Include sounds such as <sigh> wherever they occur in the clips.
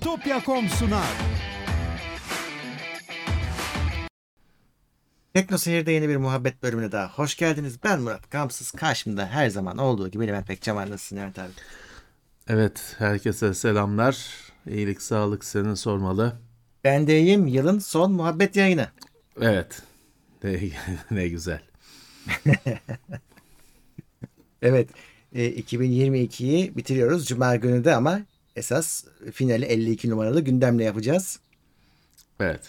Bitopya.com sunar. Tekno Seyir'de yeni bir muhabbet bölümüne daha hoş geldiniz. Ben Murat Kamsız. Karşımda her zaman olduğu gibi Levent var. Nasılsın Levent abi? Evet, herkese selamlar. İyilik, sağlık senin sormalı. Ben de iyiyim. Yılın son muhabbet yayını. Evet, <laughs> ne, ne güzel. <laughs> Evet, e, 2022'yi bitiriyoruz Cuma günü de ama esas finali 52 numaralı gündemle yapacağız. Evet,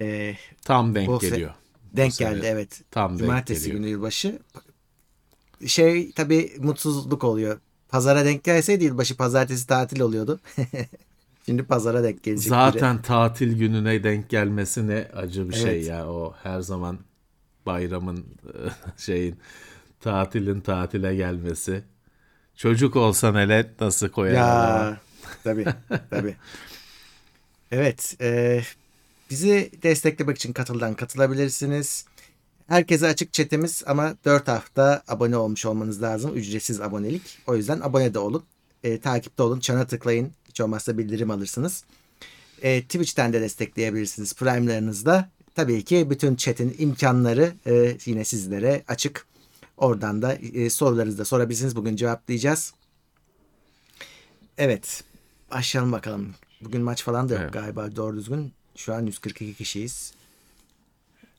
E, tam denk Bu se- geliyor. denk sene geldi evet. Tam denk Cumartesi geliyor. günü yılbaşı. Şey tabii mutsuzluk oluyor. Pazara denk gelseydi yılbaşı pazartesi tatil oluyordu. <laughs> Şimdi pazara denk gelecek. biri. Zaten tatil gününe denk gelmesi ne acı bir şey Evet. ya. O her zaman bayramın <laughs> şeyin tatilin tatile gelmesi. Çocuk olsan hele nasıl koyar? Ya tabii <laughs> tabii. Evet e, bizi desteklemek için katıldan katılabilirsiniz. Herkese açık chatimiz ama 4 hafta abone olmuş olmanız lazım. Ücretsiz abonelik. O yüzden abone de olun. E, takipte olun. Çana tıklayın. Hiç olmazsa bildirim alırsınız. E, Twitch'ten de destekleyebilirsiniz Prime'larınızda. Tabii ki bütün chat'in imkanları e, yine sizlere açık. Oradan da e, sorularınızı da sorabilirsiniz. Bugün cevaplayacağız. Evet. Başlayalım bakalım. Bugün maç falan da yok Evet. galiba doğru düzgün. Şu an 142 kişiyiz.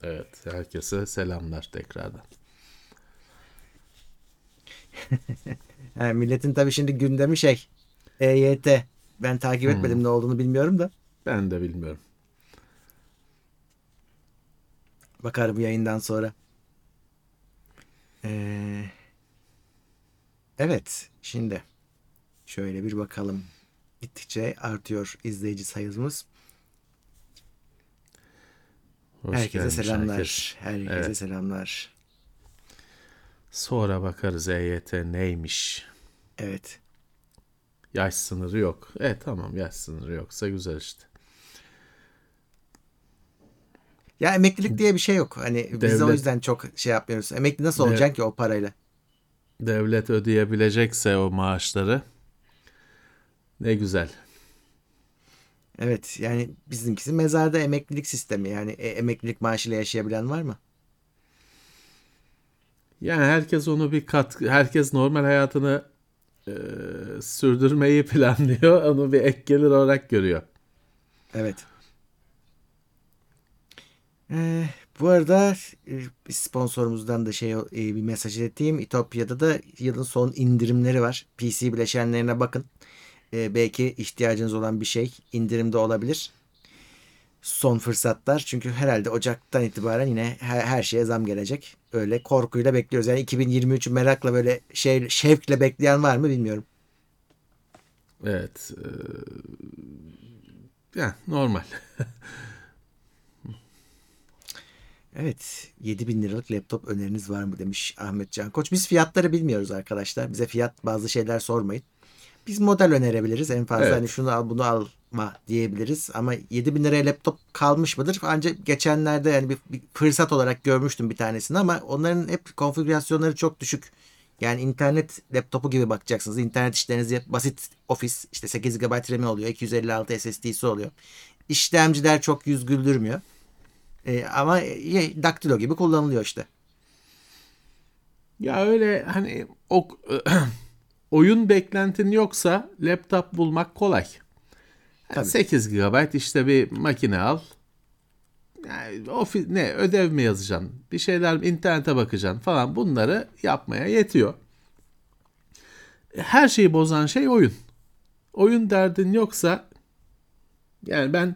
Evet, herkese selamlar tekrardan. <laughs> Ha, milletin tabii şimdi gündemi şey. EYT. Ben takip etmedim ne olduğunu bilmiyorum da. Ben de bilmiyorum. Bakarım yayından sonra. Ee, evet. Şimdi şöyle bir bakalım. Gittikçe artıyor izleyici sayımız. Hoş Herkese gelmiş selamlar. herkes. Herkese Evet. selamlar. Sonra bakarız EYT neymiş. Evet. Yaş sınırı yok. E tamam yaş sınırı yoksa güzel işte. Ya emeklilik diye bir şey yok. Hani biz de o Devlet- yüzden çok şey yapmıyoruz. Emekli nasıl olacaksın ki o parayla? Devlet ödeyebilecekse o maaşları ne güzel. Evet yani bizimkisi mezarda emeklilik sistemi. Yani e, emeklilik maaşıyla yaşayabilen var mı? Yani herkes onu bir kat, herkes normal hayatını e, sürdürmeyi planlıyor. <laughs> Onu bir ek gelir olarak görüyor. Evet. Ee, bu arada e, bir sponsorumuzdan da şey e, bir mesaj ileteyim. İtopya'da da yılın son indirimleri var. PC bileşenlerine bakın. Ee, belki ihtiyacınız olan bir şey indirimde olabilir. Son fırsatlar. Çünkü herhalde Ocak'tan itibaren yine her, şeye zam gelecek. Öyle korkuyla bekliyoruz. Yani 2023'ü merakla böyle şey şevkle bekleyen var mı bilmiyorum. Evet. E, yani normal. <laughs> Evet 7000 liralık laptop öneriniz var mı demiş Ahmet Can Koç. Biz fiyatları bilmiyoruz arkadaşlar. Bize fiyat bazı şeyler sormayın. Biz model önerebiliriz. En fazla Evet. hani şunu al bunu alma diyebiliriz. Ama 7000 liraya laptop kalmış mıdır? Ancak geçenlerde yani bir, bir fırsat olarak görmüştüm bir tanesini ama onların hep konfigürasyonları çok düşük. Yani internet laptopu gibi bakacaksınız. İnternet işlerinizi basit ofis işte 8 GB RAM'i oluyor. 256 SSD'si oluyor. İşlemciler çok yüz güldürmüyor. E, ama e, daktilo gibi kullanılıyor işte. Ya öyle hani o <clears throat> oyun beklentin yoksa laptop bulmak kolay. Tabii. 8 GB işte bir makine al. Yani ofis ne ödev mi yazacaksın? Bir şeyler internete bakacaksın falan bunları yapmaya yetiyor. Her şeyi bozan şey oyun. Oyun derdin yoksa yani ben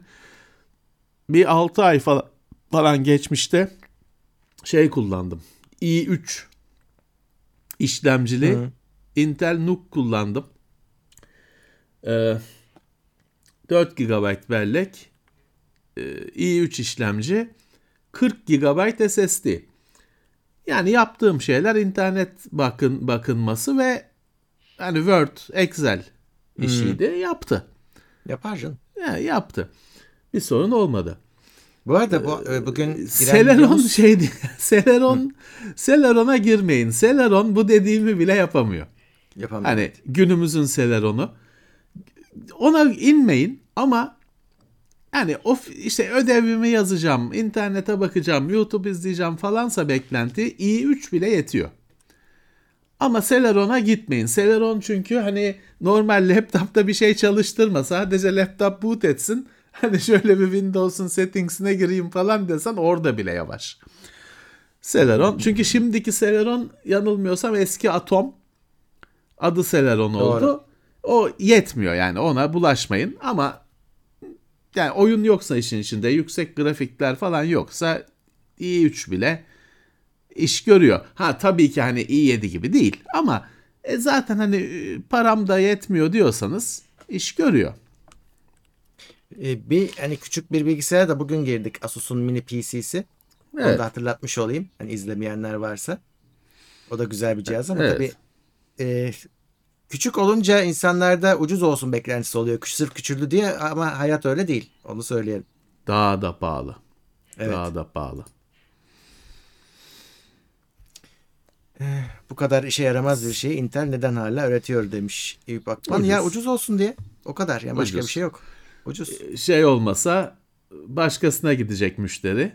bir 6 ay falan, falan geçmişte şey kullandım. i3 işlemcili Hı. Intel NUC kullandım. Ee, 4 GB bellek e, i3 işlemci 40 GB SSD. Yani yaptığım şeyler internet bakın bakınması ve hani Word, Excel işiydi. Yaptı. Yapar canım. Ya, yaptı. Bir sorun olmadı. Bu arada bu, e, bugün Celeron videomuz- <laughs> şey değil. Celeron Celeron'a girmeyin. Celeron bu dediğimi bile yapamıyor. yapamıyor. Hani günümüzün Celeron'u. Ona inmeyin. Ama yani of işte ödevimi yazacağım, internete bakacağım, YouTube izleyeceğim falansa beklenti i3 bile yetiyor. Ama Celeron'a gitmeyin. Celeron çünkü hani normal laptopta bir şey çalıştırma. Sadece laptop boot etsin. <laughs> Hani şöyle bir Windows'un settings'ine gireyim falan desen orada bile yavaş. Celeron. Çünkü şimdiki Celeron yanılmıyorsam eski Atom adı Celeron oldu. Doğru. O yetmiyor yani ona bulaşmayın ama yani oyun yoksa işin içinde yüksek grafikler falan yoksa i3 bile iş görüyor. Ha tabii ki hani i7 gibi değil ama e, zaten hani e, param da yetmiyor diyorsanız iş görüyor. Ee, bir hani küçük bir bilgisayara da bugün girdik Asus'un mini PC'si. Onu Evet. da hatırlatmış olayım. Hani izlemeyenler varsa. O da güzel bir cihaz ama Evet. tabii e, küçük olunca insanlarda ucuz olsun beklentisi oluyor. Sırf küçüldü diye ama hayat öyle değil. Onu söyleyelim. Daha da pahalı. Evet. Daha da pahalı. Bu kadar işe yaramaz bir şeyi Intel neden hala üretiyor demiş Eyüp Akman. Ya Ucuz. ucuz olsun diye. O kadar. Ya başka Ucuz. bir şey yok. Ucuz. Şey olmasa başkasına gidecek müşteri.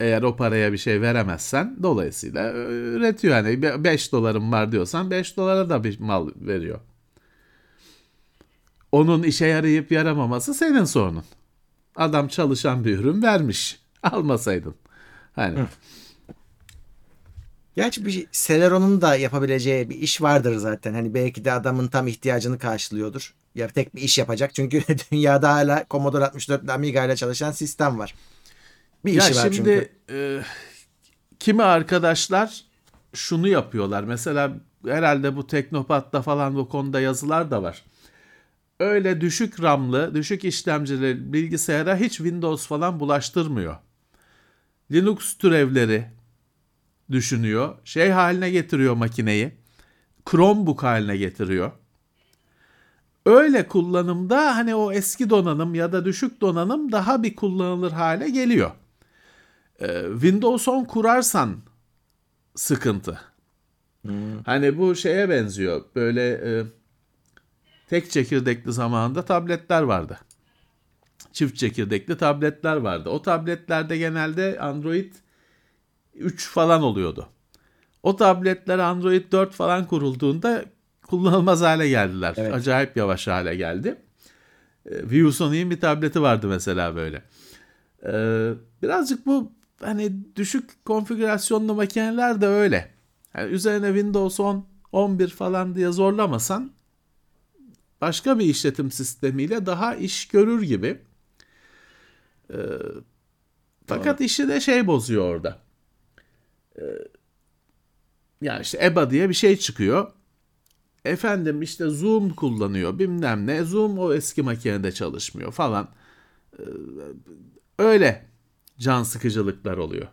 Eğer o paraya bir şey veremezsen dolayısıyla üretiyor. Yani 5 dolarım var diyorsan 5 dolara da bir mal veriyor. Onun işe yarayıp yaramaması senin sorunun. Adam çalışan bir ürün vermiş. <laughs> Almasaydın. Hani Gerçi bir Celeron'un da yapabileceği bir iş vardır zaten. Hani belki de adamın tam ihtiyacını karşılıyordur. Ya tek bir iş yapacak. Çünkü <laughs> dünyada hala Commodore 64 ile Amiga ile çalışan sistem var. Bir Ya işi var şimdi çünkü. e, kimi arkadaşlar şunu yapıyorlar. Mesela herhalde bu Teknopat'ta falan bu konuda yazılar da var. Öyle düşük RAM'lı, düşük işlemcili bilgisayara hiç Windows falan bulaştırmıyor. Linux türevleri düşünüyor. Şey haline getiriyor makineyi. Chromebook haline getiriyor. Öyle kullanımda hani o eski donanım ya da düşük donanım daha bir kullanılır hale geliyor. Ee, Windows 10 kurarsan sıkıntı. Hani bu şeye benziyor. Böyle e, tek çekirdekli zamanında tabletler vardı. Çift çekirdekli tabletler vardı. O tabletlerde genelde Android 3 falan oluyordu. O tabletler Android 4 falan kurulduğunda kullanılmaz hale geldiler. Evet. Acayip yavaş hale geldi. Ee, ViewSony'in bir tableti vardı mesela böyle. Ee, birazcık bu hani düşük konfigürasyonlu makineler de öyle. Yani üzerine Windows 10, 11 falan diye zorlamasan başka bir işletim sistemiyle daha iş görür gibi. Ee, fakat işi de şey bozuyor orada. Ee, ya işte EBA diye bir şey çıkıyor. Efendim işte Zoom kullanıyor bilmem ne. Zoom o eski makinede çalışmıyor falan. Ee, öyle can sıkıcılıklar oluyor.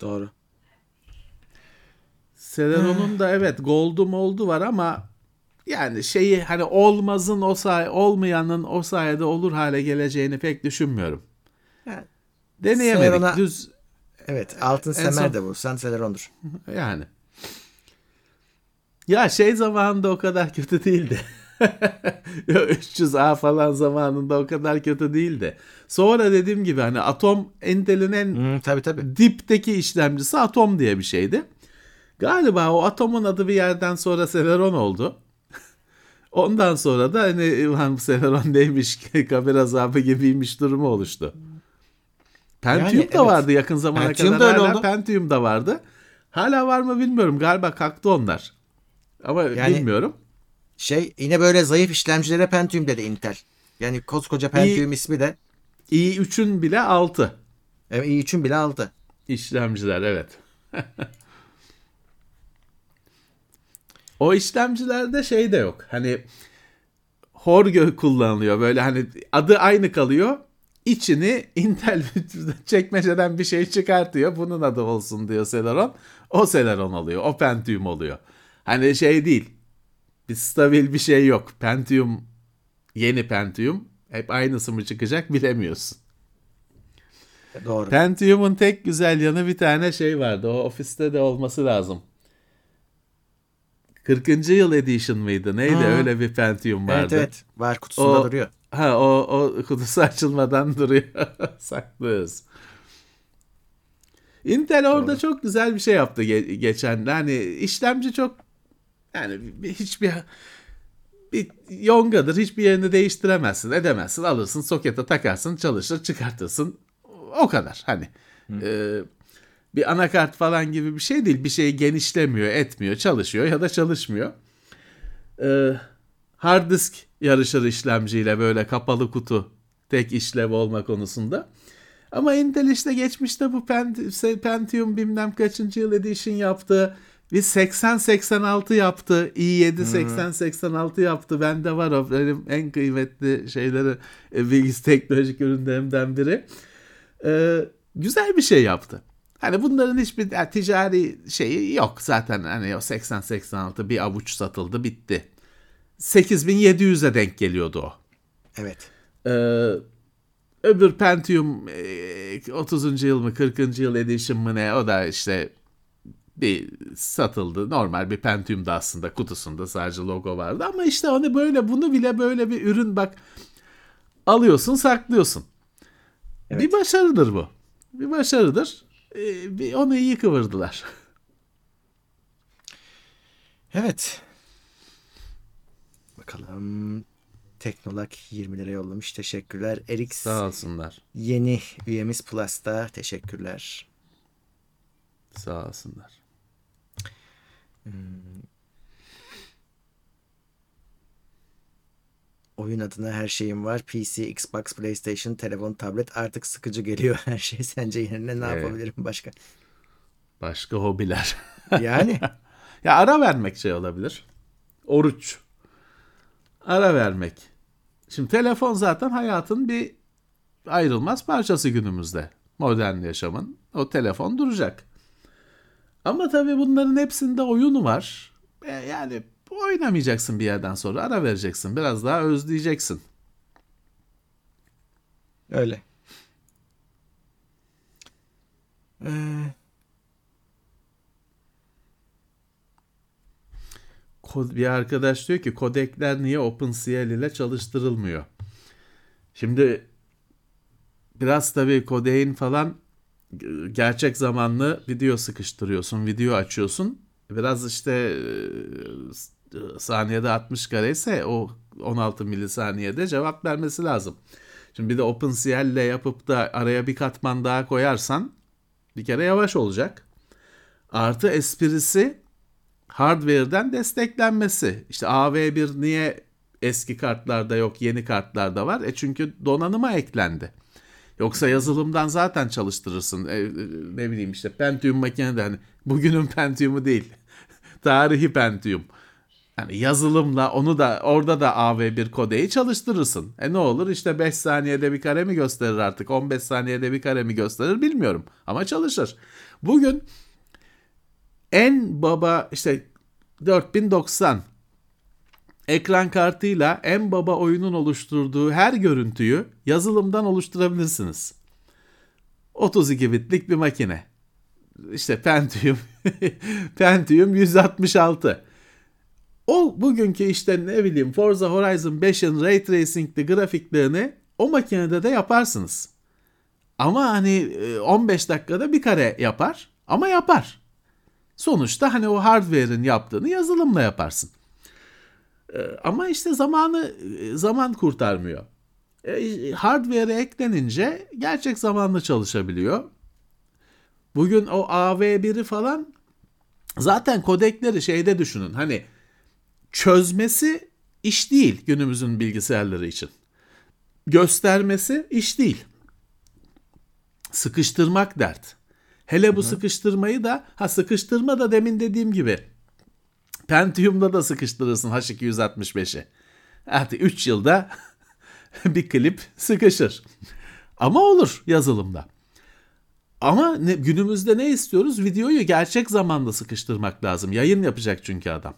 Doğru. Celeron'un da evet Gold'u moldu var ama yani şeyi hani olmazın o say olmayanın o sayede olur hale geleceğini pek düşünmüyorum. Yani, Deneyemedik. Celeron'a- Düz evet. Altın En semer son- de bu. Sen Celeron'dur. <laughs> yani. Ya şey zamanında o kadar kötü değildi. <laughs> 300A falan zamanında o kadar kötü değildi. Sonra dediğim gibi hani Atom Intel'in en Hmm, tabii tabii. dipteki işlemcisi Atom diye bir şeydi. Galiba o Atom'un adı bir yerden sonra Celeron oldu. <laughs> Ondan sonra da hani ulan Celeron neymiş kabir azabı gibiymiş durumu oluştu. Pentium Yani da evet. vardı yakın zamana Pentium kadar. da öyle Hala oldu. Pentium da vardı. Hala var mı bilmiyorum. Galiba kalktı onlar. Ama Yani- bilmiyorum. Şey yine böyle zayıf işlemcilere Pentium dedi Intel. Yani koskoca Pentium ismi de i3'ün bile 6 e, i3'ün bile aldı. işlemciler evet. <laughs> o işlemcilerde şey de yok. Hani Horgö kullanılıyor. Böyle hani adı aynı kalıyor. İçini Intel <laughs> çekmeceden bir şey çıkartıyor. Bunun adı olsun diyor Celeron. O Celeron oluyor. O Pentium oluyor. Hani şey değil. Bir stabil bir şey yok. Pentium yeni Pentium hep aynısı mı çıkacak bilemiyorsun. Doğru. Pentium'un tek güzel yanı bir tane şey vardı. O ofiste de olması lazım. 40. yıl edition mıydı? Neydi? Ha. Öyle bir Pentium vardı. Evet evet. Var kutusunda O- duruyor. Ha o, o kutusu <laughs> açılmadan duruyor. <laughs> Saklıyoruz. Intel orada Doğru. çok güzel bir şey yaptı ge- geçen. Hani işlemci çok yani bir- hiçbir bir yongadır. Hiçbir yerini değiştiremezsin, edemezsin. Alırsın, sokete takarsın, çalışır, çıkartırsın. O kadar. Hani e, bir anakart falan gibi bir şey değil. Bir şeyi genişlemiyor, etmiyor, çalışıyor ya da çalışmıyor. E, hard disk yarışır işlemciyle böyle kapalı kutu tek işlev olma konusunda. Ama Intel işte geçmişte bu Pent- Pentium bilmem kaçıncı yıl edition yaptı. Bir 80-86 yaptı. i7 80-86 yaptı. Bende var o benim en kıymetli şeyleri e, bilgis teknolojik ürünlerimden biri. Ee, güzel bir şey yaptı. Hani bunların hiçbir yani ticari şeyi yok zaten. Hani o 80-86 bir avuç satıldı bitti. 8700'e denk geliyordu o. Evet. Ee, öbür Pentium e, 30. yıl mı 40. yıl edition mı ne o da işte bir satıldı. Normal bir Pentium'da aslında kutusunda sadece logo vardı ama işte onu böyle bunu bile böyle bir ürün bak alıyorsun saklıyorsun. Evet. Bir başarıdır bu. Bir başarıdır. Ee, bir onu iyi kıvırdılar. Evet. Bakalım. Teknolak 20 lira yollamış. Teşekkürler. Erix Sağ olsunlar. yeni üyemiz Plus'ta. Teşekkürler. Sağ olsunlar. Oyun adına her şeyim var. PC, Xbox, PlayStation, telefon, tablet artık sıkıcı geliyor <laughs> her şey. Sence yerine ne Evet. yapabilirim başka? Başka hobiler. Yani <laughs> Ya ara vermek şey olabilir. Oruç. Ara vermek. Şimdi telefon zaten hayatın bir ayrılmaz parçası günümüzde. Modern yaşamın. O telefon duracak. Ama tabii bunların hepsinde oyunu var. E, yani oynamayacaksın bir yerden sonra. Ara vereceksin. Biraz daha özleyeceksin. öyle. Ee, bir arkadaş diyor ki kodekler niye OpenCL ile çalıştırılmıyor? Şimdi biraz tabii kodeğin falan gerçek zamanlı video sıkıştırıyorsun, video açıyorsun. Biraz işte e, saniyede 60 kare ise o 16 milisaniyede cevap vermesi lazım. Şimdi bir de OpenCL ile yapıp da araya bir katman daha koyarsan bir kere yavaş olacak. Artı esprisi hardware'den desteklenmesi. İşte AV1 niye eski kartlarda yok, yeni kartlarda var? E çünkü donanıma eklendi. Yoksa yazılımdan zaten çalıştırırsın. E, e, ne bileyim işte Pentium makinede hani bugünün Pentium'u değil. <laughs> Tarihi Pentium. Yani yazılımla onu da orada da AV1 kodeyi çalıştırırsın. E ne olur işte 5 saniyede bir kare mi gösterir artık 15 saniyede bir kare mi gösterir bilmiyorum ama çalışır. Bugün en baba işte 4090 ekran kartıyla en baba oyunun oluşturduğu her görüntüyü yazılımdan oluşturabilirsiniz. 32 bitlik bir makine. İşte Pentium <laughs> Pentium 166. O bugünkü işte ne bileyim Forza Horizon 5'in Ray Tracing'li grafiklerini o makinede de yaparsınız. Ama hani e, 15 dakikada bir kare yapar ama yapar. Sonuçta hani o hardware'in yaptığını yazılımla yaparsın. E, Ama işte zamanı e, zaman kurtarmıyor. E, Hardware'e eklenince gerçek zamanlı çalışabiliyor. Bugün o AV1'i falan zaten kodekleri şeyde düşünün. Hani çözmesi iş değil günümüzün bilgisayarları için. Göstermesi iş değil. Sıkıştırmak dert. Hele bu sıkıştırmayı da ha sıkıştırma da demin dediğim gibi Pentium'da da sıkıştırırsın H265'i. Artık 3 yılda <laughs> bir klip sıkışır. Ama olur yazılımda. Ama ne, günümüzde ne istiyoruz? Videoyu gerçek zamanda sıkıştırmak lazım. Yayın yapacak çünkü adam.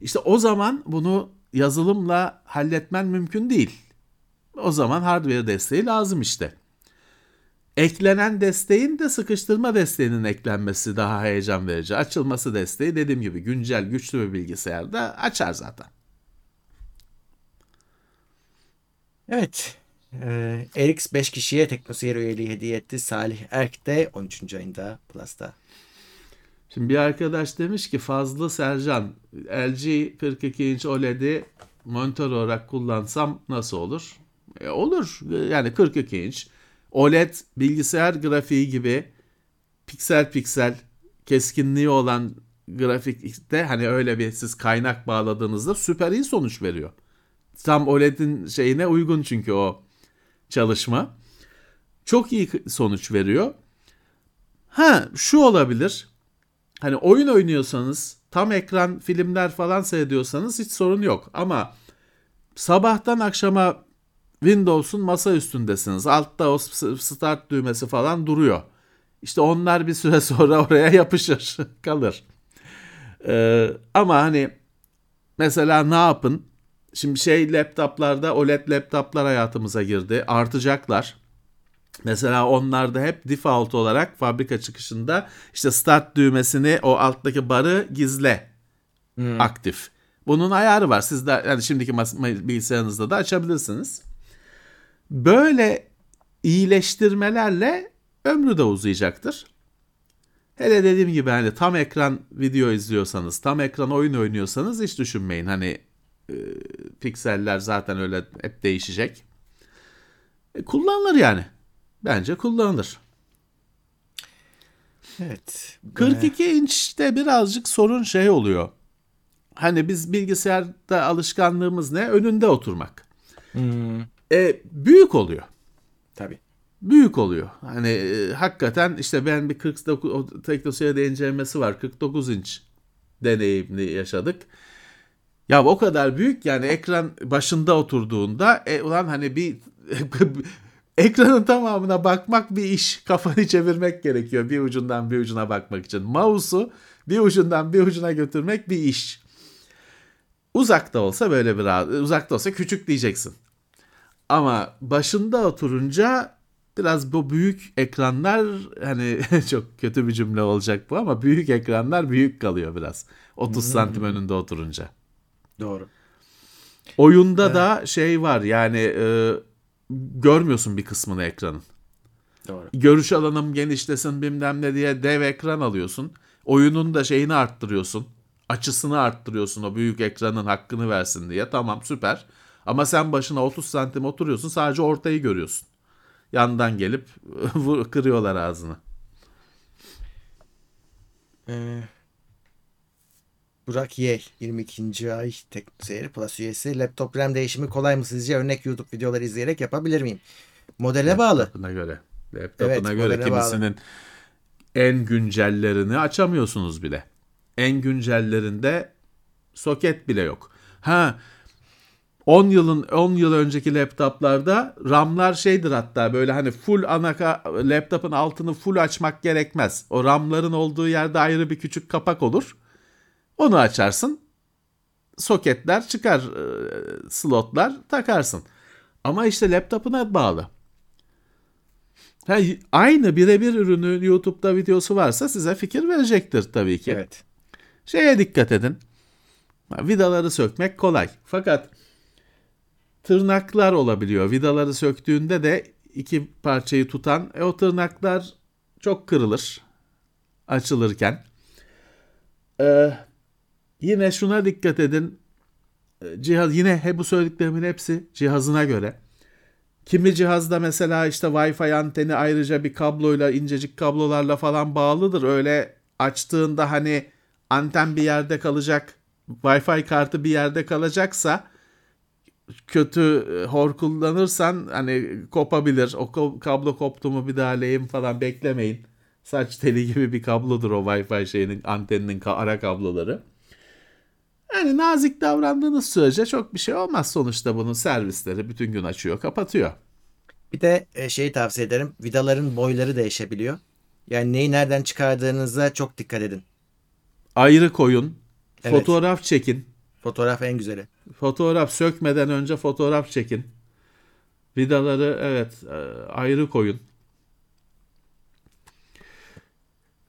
İşte o zaman bunu yazılımla halletmen mümkün değil. O zaman hardware desteği lazım işte. Eklenen desteğin de sıkıştırma desteğinin eklenmesi daha heyecan verici. Açılması desteği dediğim gibi güncel güçlü bir bilgisayarda açar zaten. Evet. Ee, RX 5 kişiye Teknoseyir üyeliği hediye etti. Salih Erk de 13. ayında Plus'ta. Şimdi bir arkadaş demiş ki Fazlı Sercan LG 42 inç OLED'i monitör olarak kullansam nasıl olur? E, olur. Yani 42 inç. OLED bilgisayar grafiği gibi piksel piksel keskinliği olan grafikte hani öyle bir siz kaynak bağladığınızda süper iyi sonuç veriyor. Tam OLED'in şeyine uygun çünkü o çalışma. Çok iyi sonuç veriyor. Ha şu olabilir. Hani oyun oynuyorsanız tam ekran filmler falan seyrediyorsanız hiç sorun yok. Ama sabahtan akşama Windows'un masa üstündesiniz. Altta o start düğmesi falan duruyor. İşte onlar bir süre <laughs> sonra oraya yapışır, kalır. Ee, ama hani mesela ne yapın? Şimdi şey laptoplarda OLED laptoplar hayatımıza girdi. Artacaklar. Mesela onlarda hep default olarak fabrika çıkışında işte start düğmesini o alttaki barı gizle hmm. aktif. Bunun ayarı var. Siz de yani şimdiki bilgisayarınızda da açabilirsiniz. Böyle iyileştirmelerle ömrü de uzayacaktır. Hele dediğim gibi hani tam ekran video izliyorsanız, tam ekran oyun oynuyorsanız hiç düşünmeyin. Hani e, pikseller zaten öyle hep değişecek. E, kullanılır yani. Bence kullanılır. Evet. 42 ee... inçte birazcık sorun şey oluyor. Hani biz bilgisayarda alışkanlığımız ne? Önünde oturmak. Hmm. E, büyük oluyor. Tabii. Büyük oluyor. Hani e, hakikaten işte ben bir 49 o teknoseyirde incelemesi var. 49 inç deneyimli yaşadık. Ya o kadar büyük yani ekran başında oturduğunda e, ulan hani bir <laughs> ekranın tamamına bakmak bir iş. Kafanı çevirmek gerekiyor bir ucundan bir ucuna bakmak için. Mouse'u bir ucundan bir ucuna götürmek bir iş. Uzakta olsa böyle bir uzakta olsa küçük diyeceksin. Ama başında oturunca biraz bu büyük ekranlar hani <laughs> çok kötü bir cümle olacak bu ama büyük ekranlar büyük kalıyor biraz. 30 hmm. santim önünde oturunca. Doğru. Oyunda evet. da şey var yani e, görmüyorsun bir kısmını ekranın. Doğru. Görüş alanım genişlesin bilmem ne diye dev ekran alıyorsun. Oyunun da şeyini arttırıyorsun. Açısını arttırıyorsun o büyük ekranın hakkını versin diye. Tamam süper. Ama sen başına 30 santim oturuyorsun sadece ortayı görüyorsun. Yandan gelip <laughs> kırıyorlar ağzını. Ee, Burak Yel 22. ay Teknoseyir Plus üyesi. Laptop RAM değişimi kolay mı sizce? Örnek YouTube videoları izleyerek yapabilir miyim? Modele bağlı. Laptopuna göre. Laptopuna evet, göre kimisinin bağlı. en güncellerini açamıyorsunuz bile. En güncellerinde soket bile yok. Ha 10 yılın 10 yıl önceki laptoplarda RAM'lar şeydir hatta böyle hani full anaka laptopun altını full açmak gerekmez. O RAM'ların olduğu yerde ayrı bir küçük kapak olur. Onu açarsın. Soketler çıkar, e, slotlar takarsın. Ama işte laptopuna bağlı. Ha, aynı birebir ürünü YouTube'da videosu varsa size fikir verecektir tabii ki. Evet. Şeye dikkat edin. Vidaları sökmek kolay. Fakat tırnaklar olabiliyor. Vidaları söktüğünde de iki parçayı tutan e, o tırnaklar çok kırılır açılırken. Ee, Yine şuna dikkat edin. Ee, cihaz yine he bu söylediklerimin hepsi cihazına göre. Kimi cihazda mesela işte Wi-Fi anteni ayrıca bir kabloyla incecik kablolarla falan bağlıdır. Öyle açtığında hani anten bir yerde kalacak, Wi-Fi kartı bir yerde kalacaksa kötü e, hor kullanırsan hani kopabilir. O kablo koptu mu bir daha lehim falan beklemeyin. Saç teli gibi bir kablodur o Wi-Fi şeyinin anteninin ara kabloları. Yani nazik davrandığınız sürece çok bir şey olmaz sonuçta bunun servisleri bütün gün açıyor kapatıyor. Bir de e, şeyi tavsiye ederim vidaların boyları değişebiliyor. Yani neyi nereden çıkardığınıza çok dikkat edin. Ayrı koyun. Evet. Fotoğraf çekin. Fotoğraf en güzeli. Fotoğraf sökmeden önce fotoğraf çekin. Vidaları evet e, ayrı koyun.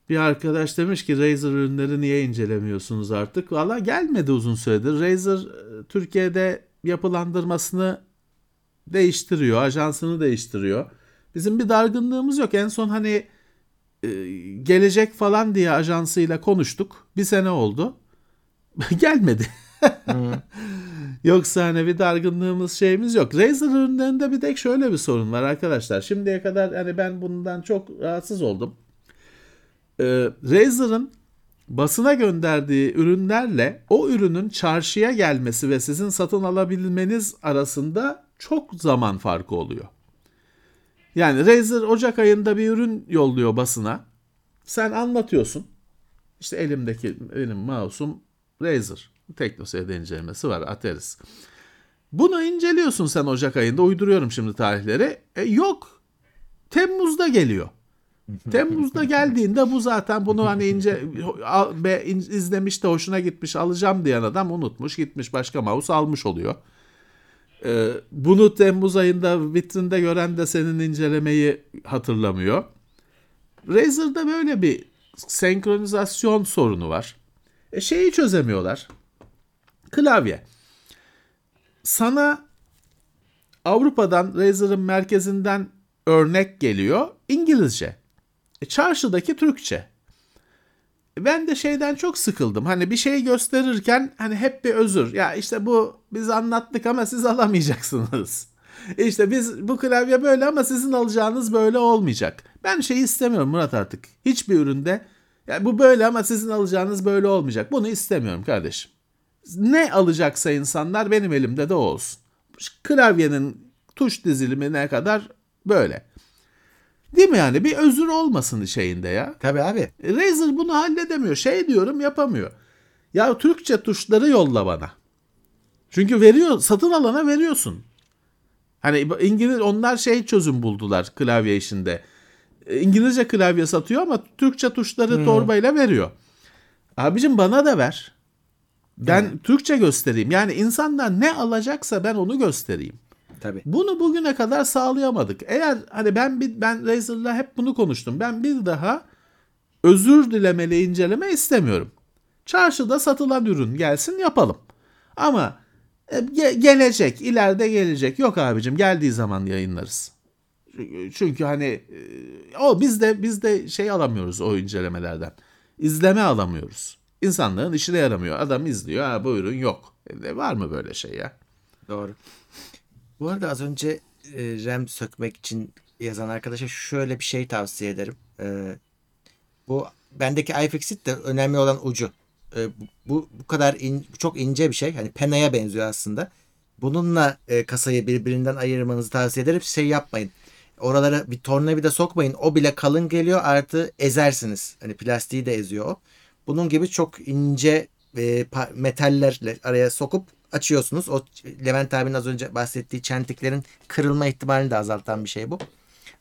Bir arkadaş demiş ki Razer ürünleri niye incelemiyorsunuz artık? Valla gelmedi uzun süredir. Razer e, Türkiye'de yapılandırmasını değiştiriyor, ajansını değiştiriyor. Bizim bir dargınlığımız yok. En son hani e, gelecek falan diye ajansıyla konuştuk. Bir sene oldu. <laughs> Gelmedi. Yoksa hani bir dargınlığımız şeyimiz yok. Razer ürünlerinde bir tek şöyle bir sorun var arkadaşlar. Şimdiye kadar hani ben bundan çok rahatsız oldum. Ee, Razer'ın basına gönderdiği ürünlerle o ürünün çarşıya gelmesi ve sizin satın alabilmeniz arasında çok zaman farkı oluyor. Yani Razer Ocak ayında bir ürün yolluyor basına. Sen anlatıyorsun. İşte elimdeki benim mouse'um Razer. TeknoSeyir'de incelemesi var atarız. Bunu inceliyorsun sen Ocak ayında uyduruyorum şimdi tarihleri. E, yok. Temmuz'da geliyor. <laughs> Temmuz'da geldiğinde bu zaten bunu hani ince be, izlemiş de hoşuna gitmiş alacağım diyen adam unutmuş gitmiş başka mouse almış oluyor. Ee, bunu Temmuz ayında vitrinde gören de senin incelemeyi hatırlamıyor. Razer'da böyle bir senkronizasyon sorunu var. E şeyi çözemiyorlar. Klavye. Sana Avrupa'dan Razer'ın merkezinden örnek geliyor İngilizce. E, çarşıdaki Türkçe. Ben de şeyden çok sıkıldım. Hani bir şey gösterirken hani hep bir özür. Ya işte bu biz anlattık ama siz <laughs> alamayacaksınız. İşte biz bu klavye böyle ama sizin alacağınız böyle olmayacak. Ben şey istemiyorum Murat artık. Hiçbir üründe ya bu böyle ama sizin alacağınız böyle olmayacak. Bunu istemiyorum kardeşim. Ne alacaksa insanlar benim elimde de olsun. Klavyenin tuş dizilimi ne kadar böyle. Değil mi yani? Bir özür olmasın şeyinde ya. Tabii abi. Razer bunu halledemiyor. Şey diyorum yapamıyor. Ya Türkçe tuşları yolla bana. Çünkü veriyor, satın alana veriyorsun. Hani İngiliz onlar şey çözüm buldular klavye işinde. İngilizce klavye satıyor ama Türkçe tuşları hmm. torbayla veriyor. Abicim bana da ver. Ben evet. Türkçe göstereyim. Yani insanlar ne alacaksa ben onu göstereyim. Tabii. Bunu bugüne kadar sağlayamadık. Eğer hani ben bir ben Razer'la hep bunu konuştum. Ben bir daha özür dilemeli inceleme istemiyorum. Çarşıda satılan ürün gelsin yapalım. Ama e, gelecek, ileride gelecek. Yok abicim geldiği zaman yayınlarız. Çünkü hani e, o biz de biz de şey alamıyoruz o incelemelerden. İzleme alamıyoruz. İnsanların işine yaramıyor. Adam izliyor. Ha bu ürün yok. E, var mı böyle şey ya? Doğru. Bu arada az önce e, RAM sökmek için yazan arkadaşa şöyle bir şey tavsiye ederim. E, bu bendeki iFixit de önemli olan ucu. E, bu bu kadar in, çok ince bir şey. Hani penaya benziyor aslında. Bununla e, kasayı birbirinden ayırmanızı tavsiye ederim. Şey yapmayın. Oralara bir tornavida sokmayın. O bile kalın geliyor. Artı ezersiniz. Hani plastiği de eziyor o. Bunun gibi çok ince e, metallerle araya sokup açıyorsunuz. O Levent abinin az önce bahsettiği çentiklerin kırılma ihtimalini de azaltan bir şey bu.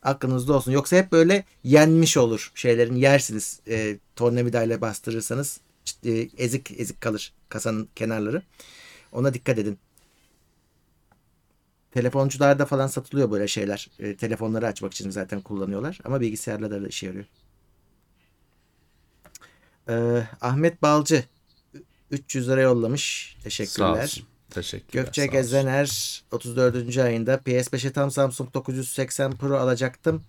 Aklınızda olsun. Yoksa hep böyle yenmiş olur şeylerin yersiniz. E, tornavida ile bastırırsanız e, ezik ezik kalır kasanın kenarları. Ona dikkat edin. Telefoncularda falan satılıyor böyle şeyler. E, telefonları açmak için zaten kullanıyorlar. Ama bilgisayarlarda da işe yarıyor. E, Ahmet Balcı 300 lira yollamış. Teşekkürler. Sağ olsun. Teşekkürler. Gökçe Gezener 34. ayında PS5'e tam Samsung 980 Pro alacaktım.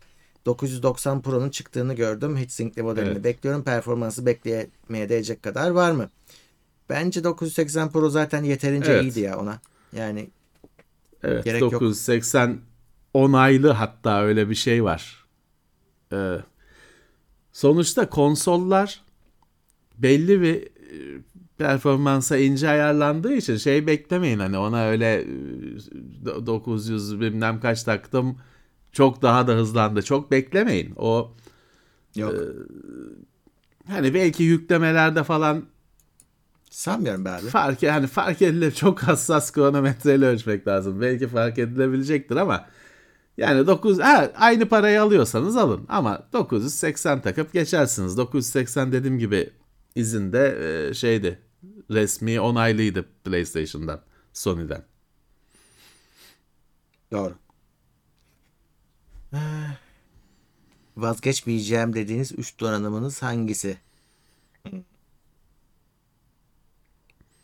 990 Pro'nun çıktığını gördüm. Heatsink'li modelini evet. bekliyorum. Performansı bekleyemeye değecek kadar var mı? Bence 980 Pro zaten yeterince evet. iyiydi ya ona. Yani Evet gerek 980 yok. onaylı hatta öyle bir şey var. Ee, sonuçta konsollar belli bir performansa ince ayarlandığı için şey beklemeyin hani ona öyle 900 e, bilmem kaç taktım çok daha da hızlandı. Çok beklemeyin. O Yok. E, hani belki yüklemelerde falan sanmıyorum be abi. Fark hani fark edilir çok hassas kronometreyle ölçmek lazım. Belki fark edilebilecektir ama yani 9 ha, aynı parayı alıyorsanız alın ama 980 takıp geçersiniz. 980 dediğim gibi izinde e, şeydi resmi onaylıydı PlayStation'dan, Sony'den. Doğru. Vazgeçmeyeceğim dediğiniz 3 donanımınız hangisi? <laughs>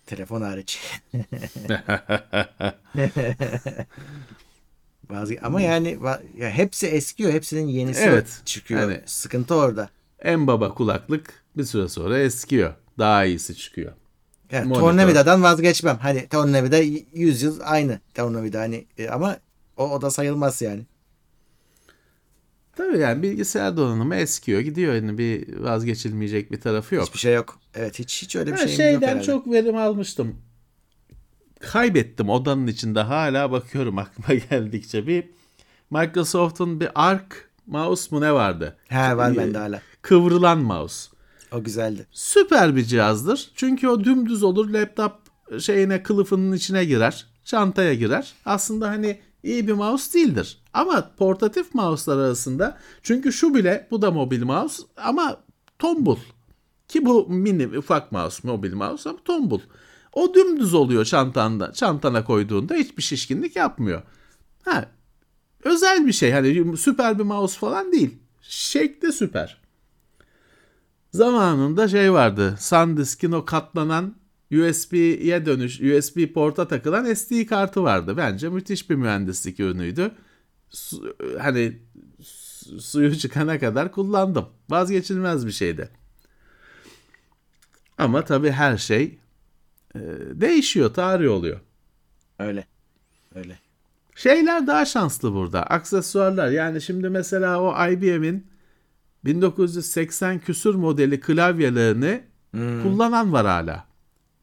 Telefon hariç. <laughs> Vazge ama yani va- ya hepsi eskiyor. Hepsinin yenisi Evet, çıkıyor. hani- Sıkıntı orada. En baba kulaklık bir süre sonra eskiyor. Daha iyisi çıkıyor. Yani tornavidadan vazgeçmem. Hani tornavida 100 yıl aynı tornavida hani e, ama o, o da sayılmaz yani. Tabii yani bilgisayar donanımı eskiyor gidiyor. Yani bir vazgeçilmeyecek bir tarafı yok. Hiçbir şey yok. Evet hiç hiç öyle bir şeyden yok herhalde. çok verim almıştım. Kaybettim odanın içinde hala bakıyorum <laughs> aklıma geldikçe. Bir Microsoft'un bir Arc mouse mu ne vardı? He var bende hala. Kıvrılan mouse. O güzeldi. Süper bir cihazdır. Çünkü o dümdüz olur. Laptop şeyine kılıfının içine girer. Çantaya girer. Aslında hani iyi bir mouse değildir. Ama portatif mouse'lar arasında çünkü şu bile bu da mobil mouse ama tombul. Ki bu mini ufak mouse, mobil mouse ama tombul. O dümdüz oluyor çantanda. Çantana koyduğunda hiçbir şişkinlik yapmıyor. Ha, özel bir şey. Hani süper bir mouse falan değil. Şekli süper. Zamanında şey vardı. SanDisk'in o katlanan USB'ye dönüş, USB porta takılan SD kartı vardı. Bence müthiş bir mühendislik ürünüydü. Su- hani su- suyu çıkana kadar kullandım. Vazgeçilmez bir şeydi. Ama tabii her şey e, değişiyor, tarih oluyor. Öyle. Öyle. Şeyler daha şanslı burada. Aksesuarlar. Yani şimdi mesela o IBM'in 1980 küsur modeli klavyelerini kullanan var hala.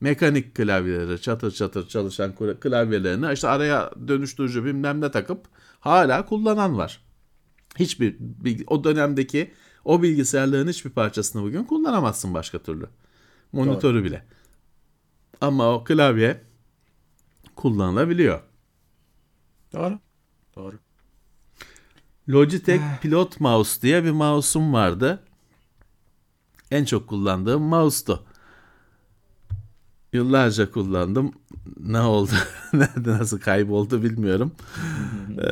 Mekanik klavyeleri, çatır çatır çalışan kla- klavyelerini işte araya dönüştürücü bilmem ne takıp hala kullanan var. Hiçbir o dönemdeki o bilgisayarların hiçbir parçasını bugün kullanamazsın başka türlü. Monitörü bile. Ama o klavye kullanılabiliyor. Doğru. Doğru. Logitech Pilot Mouse diye bir mouse'um vardı. En çok kullandığım mouse'tu. Yıllarca kullandım. Ne oldu? <laughs> Nerede nasıl kayboldu bilmiyorum. Ee,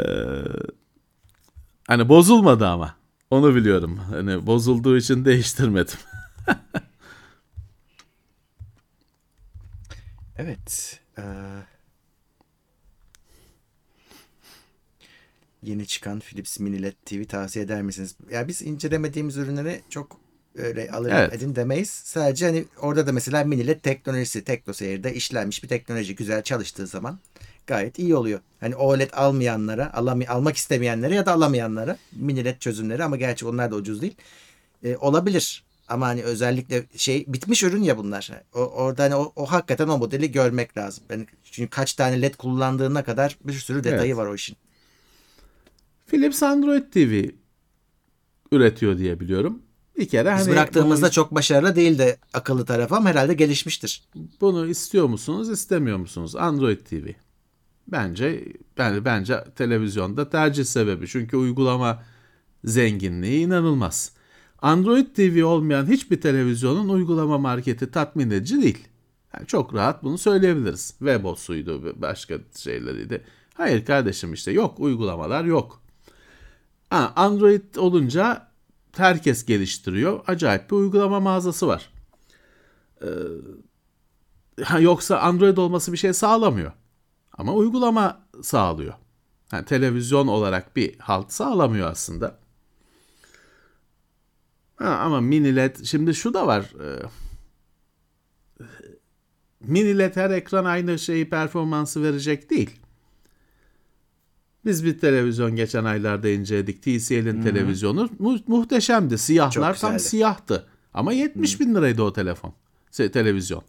hani bozulmadı ama. Onu biliyorum. Hani bozulduğu için değiştirmedim. <laughs> Evet. eee, yeni çıkan Philips Mini LED TV tavsiye eder misiniz? Ya biz incelemediğimiz ürünleri çok öyle alın Evet. edin demeyiz. Sadece hani orada da mesela Mini LED teknolojisi TeknoSeyir'de işlenmiş bir teknoloji güzel çalıştığı zaman gayet iyi oluyor. Hani OLED almayanlara, alami, almak istemeyenlere ya da alamayanlara Mini LED çözümleri ama gerçi onlar da ucuz değil. E, olabilir. Ama hani özellikle şey bitmiş ürün ya bunlar. O, orada hani o, o hakikaten o modeli görmek lazım. Ben çünkü kaç tane led kullandığına kadar bir sürü detayı Evet. var o işin. Philips Android TV üretiyor diye biliyorum. Bir kere Biz hani bıraktığımızda bunu- çok başarılı değil de akıllı tarafı ama herhalde gelişmiştir. Bunu istiyor musunuz, istemiyor musunuz? Android TV. Bence ben bence televizyonda tercih sebebi. Çünkü uygulama zenginliği inanılmaz. Android TV olmayan hiçbir televizyonun uygulama marketi tatmin edici değil. Yani çok rahat bunu söyleyebiliriz. Webos'uydu, başka şeyleriydi. Hayır kardeşim işte yok uygulamalar yok. Ha, Android olunca herkes geliştiriyor. Acayip bir uygulama mağazası var. Ha, yoksa Android olması bir şey sağlamıyor. Ama uygulama sağlıyor. Yani televizyon olarak bir halt sağlamıyor aslında. Ha, ama mini LED şimdi şu da var. e, mini LED her ekran aynı şeyi performansı verecek değil. Biz bir televizyon geçen aylarda inceledik. TCL'in televizyonu mu- muhteşemdi. Siyahlar tam siyahtı. Ama 70 bin liraydı o telefon. Se- televizyon.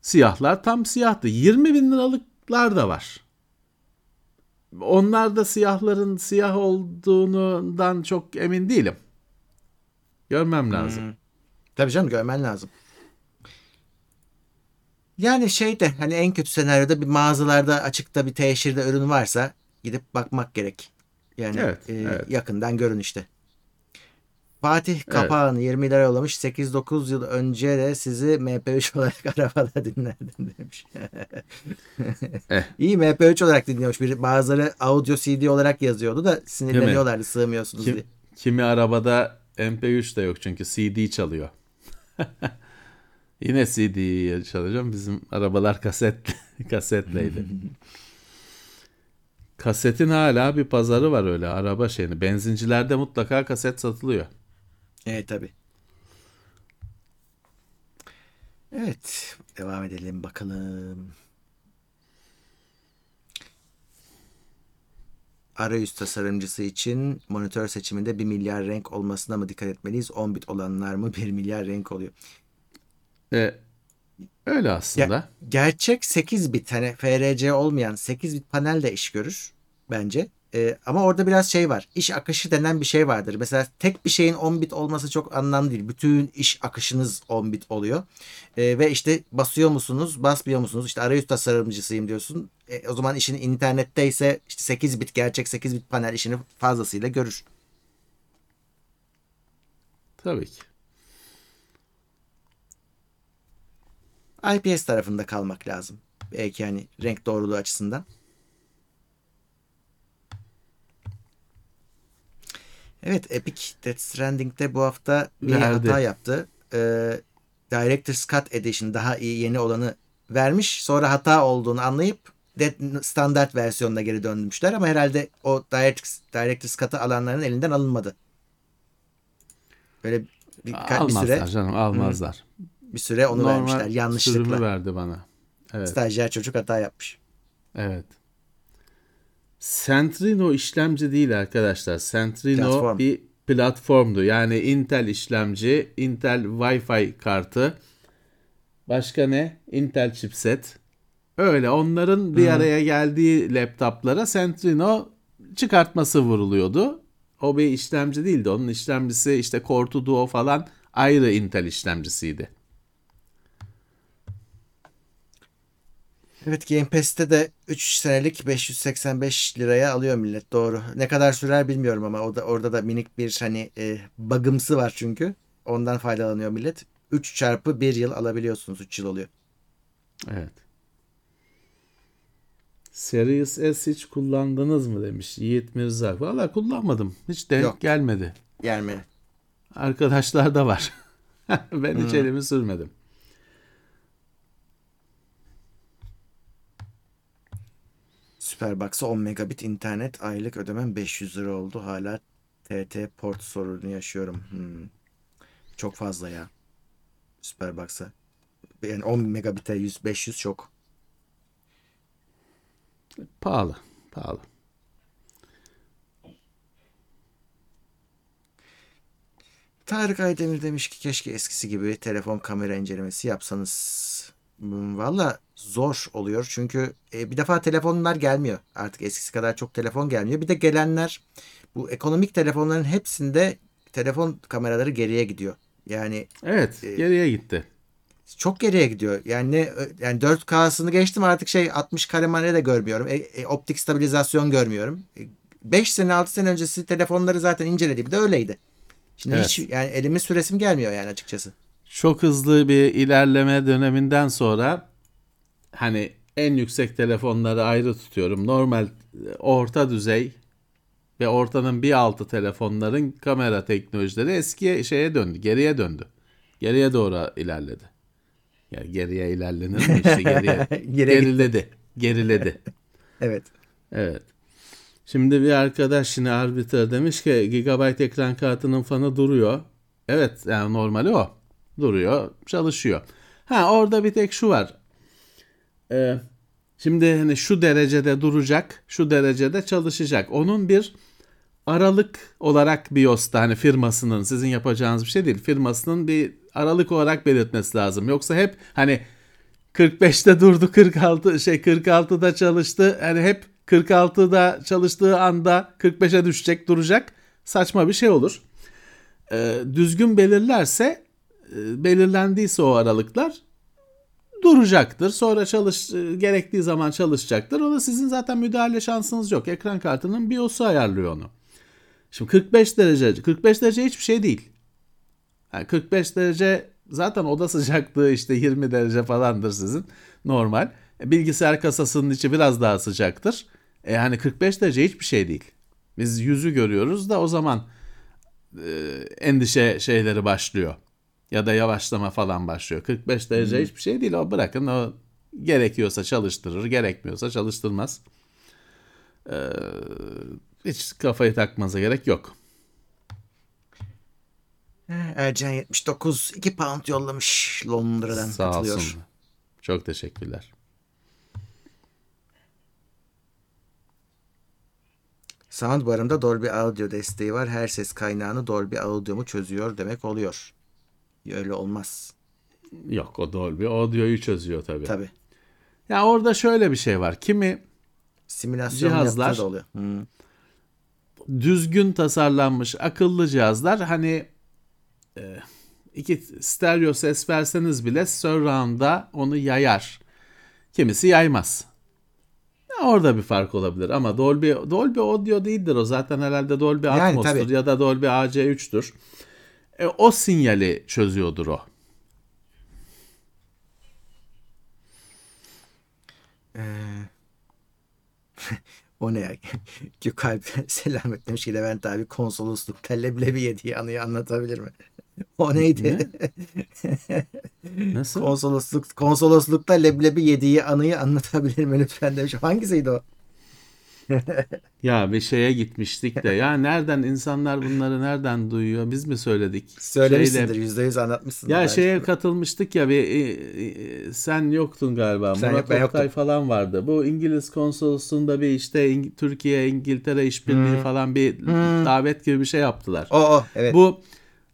Siyahlar tam siyahtı. 20 bin liralıklar da var. Onlar da siyahların siyah olduğundan çok emin değilim. Görmem lazım. Tabii canım görmen lazım. Yani şey de hani en kötü senaryoda bir mağazalarda açıkta bir teşhirde ürün varsa gidip bakmak gerek. Yani Evet, e, evet. yakından görün işte. Fatih kapağını 20 lira yollamış. 8-9 yıl önce de sizi MP3 <laughs> olarak arabada dinlerdim demiş. Eh. <laughs> İyi MP3 olarak dinliyormuş. Bir, bazıları audio CD olarak yazıyordu da sinirleniyorlardı sığmıyorsunuz Kim, diye. Kimi arabada MP3 de yok çünkü CD çalıyor. <laughs> Yine CD çalacağım. Bizim arabalar kaset kasetleydi. Kasetin hala bir pazarı var öyle araba şeyini. Benzincilerde mutlaka kaset satılıyor. Evet tabi. Evet devam edelim bakalım. Arayüz tasarımcısı için monitör seçiminde 1 milyar renk olmasına mı dikkat etmeliyiz? 10 bit olanlar mı <laughs> 1 milyar renk oluyor? E, öyle aslında. Ya, gerçek 8 bit hani FRC olmayan 8 bit panel de iş görür bence. Ee, ama orada biraz şey var. İş akışı denen bir şey vardır. Mesela tek bir şeyin 10 bit olması çok anlamlı değil. Bütün iş akışınız 10 bit oluyor. Ee, ve işte basıyor musunuz, basmıyor musunuz? İşte arayüz tasarımcısıyım diyorsun. E, o zaman işin internetteyse işte 8 bit gerçek 8 bit panel işini fazlasıyla görür. Tabii ki. IPS tarafında kalmak lazım. Belki yani renk doğruluğu açısından. Evet Epic Death Stranding'de bu hafta bir Verdi. hata yaptı. Ee, Director's Cut Edition daha iyi yeni olanı vermiş. Sonra hata olduğunu anlayıp Dead standart versiyonuna geri dönmüşler ama herhalde o Director's, Director's Cut'ı alanların elinden alınmadı. Böyle bir, bir almazlar süre canım almazlar. bir süre onu Normal vermişler yanlışlıkla. sürümü verdi bana. Evet. Stajyer çocuk hata yapmış. Evet. Centrino işlemci değil arkadaşlar. Centrino Platform. bir platformdu. Yani Intel işlemci, Intel Wi-Fi kartı. Başka ne? Intel chipset. Öyle onların bir araya geldiği laptoplara Centrino çıkartması vuruluyordu. O bir işlemci değildi. Onun işlemcisi işte Core 2 Duo falan ayrı Intel işlemcisiydi. Evet Game Pass'te de 3 senelik 585 liraya alıyor millet doğru. Ne kadar sürer bilmiyorum ama o da orada da minik bir hani e, bug'ımsı var çünkü. Ondan faydalanıyor millet. 3 çarpı 1 yıl alabiliyorsunuz. 3 yıl oluyor. Evet. Series S hiç kullandınız mı demiş Yiğit Mirza. Valla kullanmadım. Hiç denk Yok. gelmedi. Yani Arkadaşlar da var. <laughs> ben hiç elimi sürmedim. Superbox'a 10 megabit internet aylık ödemem 500 lira oldu. Hala TT port sorunu yaşıyorum. Hmm. Çok fazla ya. Superbox'a. Yani 10 megabit'e 100 500 çok. Pahalı. Pahalı. Tarık Aydemir demiş ki keşke eskisi gibi telefon kamera incelemesi yapsanız. Hmm, Valla zor oluyor çünkü e, bir defa telefonlar gelmiyor. Artık eskisi kadar çok telefon gelmiyor. Bir de gelenler bu ekonomik telefonların hepsinde telefon kameraları geriye gidiyor. Yani Evet, Ee, geriye gitti. çok geriye gidiyor. Yani ne yani 4K'sını geçtim artık şey 60 kare de görmüyorum. E, e, optik stabilizasyon görmüyorum. 5 sene 6 sene öncesi telefonları zaten incelediğimde öyleydi. Şimdi Evet. hiç yani elimin süresim gelmiyor yani açıkçası. Çok hızlı bir ilerleme döneminden sonra hani en yüksek telefonları ayrı tutuyorum. Normal e, orta düzey ve ortanın bir altı telefonların kamera teknolojileri eskiye şeye döndü, geriye döndü. Geriye doğru ilerledi. Yani geriye ilerlenir mi işte Geriye <laughs> geriledi. Geriledi. <laughs> Evet. Evet. Şimdi bir arkadaş yine Arbiter demiş ki Gigabyte ekran kartının fanı duruyor. Evet yani normali o. Duruyor, çalışıyor. Ha orada bir tek şu var. Ee, şimdi hani şu derecede duracak, şu derecede çalışacak. Onun bir aralık olarak BIOS'ta hani firmasının sizin yapacağınız bir şey değil. Firmasının bir aralık olarak belirtmesi lazım. Yoksa hep hani 45'te durdu 46 şey 46'da çalıştı. Hani hep 46'da çalıştığı anda 45'e düşecek duracak. Saçma bir şey olur. Ee, düzgün belirlerse belirlendiyse o aralıklar duracaktır. Sonra çalış e, gerektiği zaman çalışacaktır. Ona sizin zaten müdahale şansınız yok. Ekran kartının BIOS'u ayarlıyor onu. Şimdi 45 derece 45 derece hiçbir şey değil. Yani 45 derece zaten oda sıcaklığı işte 20 derece falandır sizin normal. E, Bilgisayar kasasının içi biraz daha sıcaktır. E yani 45 derece hiçbir şey değil. Biz yüzü görüyoruz da o zaman e, endişe şeyleri başlıyor. Ya da yavaşlama falan başlıyor. 45 derece hiçbir şey değil. O bırakın o gerekiyorsa çalıştırır, gerekmiyorsa çalıştırmaz. Ee, hiç kafayı takmanıza gerek yok. Ercan 79 2 pound yollamış Londra'dan Sağ katılıyor. olsun. Çok teşekkürler. Soundbar'ımda Dolby Audio desteği var. Her ses kaynağını Dolby Audio'mu çözüyor demek oluyor. Öyle olmaz. Yok o Dolby audio'yu çözüyor tabii. Tabi. Ya orada şöyle bir şey var. Kimi Simülasyon Cihazlar- da oluyor. Hı. düzgün tasarlanmış akıllı cihazlar hani e, iki stereo ses verseniz bile surround'a onu yayar. Kimisi yaymaz. Ya Orada bir fark olabilir ama Dolby Dolby Audio değildir o zaten herhalde Dolby Yani Atmos'tur tabii. ya da Dolby AC3'tür. E, o sinyali çözüyordur o. Ee, <laughs> o ne ya? <laughs> Gökalp <laughs> selamet demiş ki Levent abi konsoloslukta leblebi yediği anıyı anlatabilir mi? O neydi? Nasıl? Konsolosluk konsoloslukta leblebi yediği anıyı anlatabilir mi lütfen demiş. Hangisiydi o? Ya bir şeye gitmiştik de ya nereden insanlar bunları nereden duyuyor biz mi söyledik? Söylemişsindir. Yüzde yüz anlatmışsındır. Ya şeye katılmıştık ya bir e, e, sen yoktun galiba. Sen Murat yok, Oktay yoktum. falan vardı. Bu İngiliz konsolosluğunda bir işte İng- Türkiye İngiltere işbirliği falan bir davet gibi bir şey yaptılar. O o evet. Bu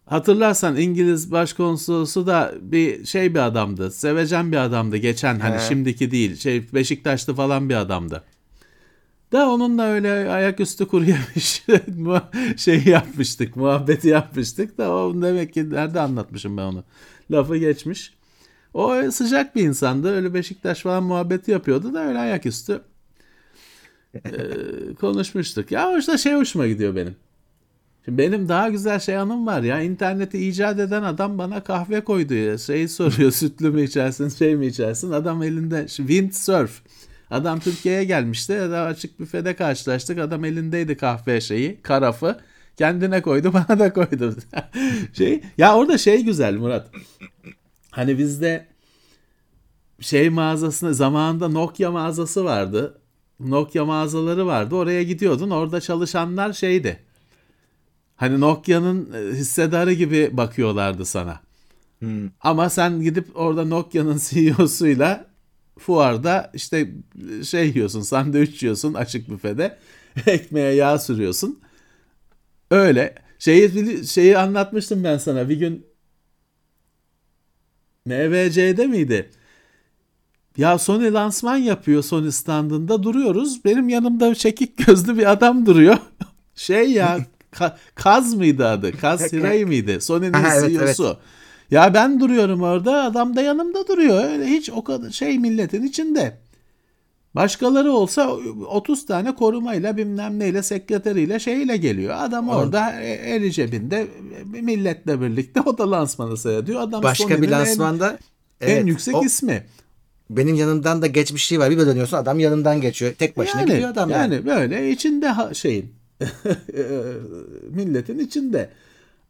hatırlarsan İngiliz başkonsolosu da bir şey bir adamdı. Sevecen bir adamdı geçen hani He. şimdiki değil. Şey Beşiktaşlı falan bir adamdı. Da onunla öyle ayaküstü kuru yemiş <laughs> mu- şey yapmıştık, muhabbeti yapmıştık da o demek ki nerede anlatmışım ben onu. Lafı geçmiş. O sıcak bir insandı. Öyle Beşiktaş falan muhabbeti yapıyordu da öyle ayaküstü konuşmuştuk. Ya işte şey hoşuma gidiyor benim. Şimdi benim daha güzel şey anım var ya. İnterneti icat eden adam bana kahve koydu ya. Şeyi soruyor <laughs> sütlü mü içersin şey mi içersin. Adam elinde windsurf. Adam Türkiye'ye gelmişti. Ya da açık büfede karşılaştık. Adam elindeydi kahve şeyi, karafı. Kendine koydu, <laughs> bana da koydu. <laughs> şey, ya orada şey güzel Murat. Hani bizde şey mağazasında zamanında Nokia mağazası vardı. Nokia mağazaları vardı. Oraya gidiyordun. Orada çalışanlar şeydi. Hani Nokia'nın e, hissedarı gibi bakıyorlardı sana. Hmm. Ama sen gidip orada Nokia'nın <laughs> CEO'suyla fuarda işte şey yiyorsun, sandviç yiyorsun açık büfede. <laughs> Ekmeğe yağ sürüyorsun. Öyle. Şeyi, şeyi anlatmıştım ben sana. Bir gün MVC'de miydi? Ya Sony lansman yapıyor Sony standında duruyoruz. Benim yanımda çekik gözlü bir adam duruyor. <laughs> Şey ya <laughs> Ka- Kaz mıydı adı? Kaz Hirai mıydı? Sony'nin Aha, evet, CEO'su. Ya ben duruyorum orada adam da yanımda duruyor. Öyle hiç o kadar şey milletin içinde. Başkaları olsa 30 tane korumayla bilmem neyle sekreteriyle şeyle geliyor. Adam orada e, eli cebinde e, milletle birlikte <laughs> o da lansmanı seyrediyor. Adam Başka bir en- lansmanda en, evet, yüksek o- ismi. benim yanımdan da geçmişliği var. Bir dönüyorsun adam yanından geçiyor. Tek başına yani, gidiyor adam yani. yani böyle içinde şeyin <laughs> milletin içinde.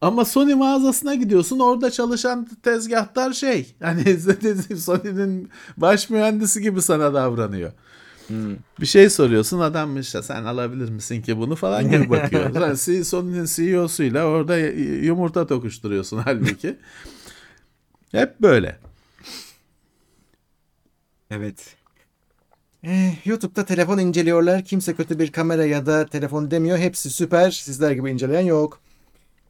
Ama Sony mağazasına gidiyorsun orada çalışan tezgahtar şey hani <laughs> Sony'nin baş mühendisi gibi sana davranıyor. Hmm. Bir şey soruyorsun adam işte sen alabilir misin ki bunu falan gibi bakıyor. <laughs> C- Sony'nin CEO'suyla orada yumurta tokuşturuyorsun <laughs> halbuki. Hep böyle. Evet. Eh, YouTube'da telefon inceliyorlar. Kimse kötü bir kamera ya da telefon demiyor. Hepsi süper. Sizler gibi inceleyen yok.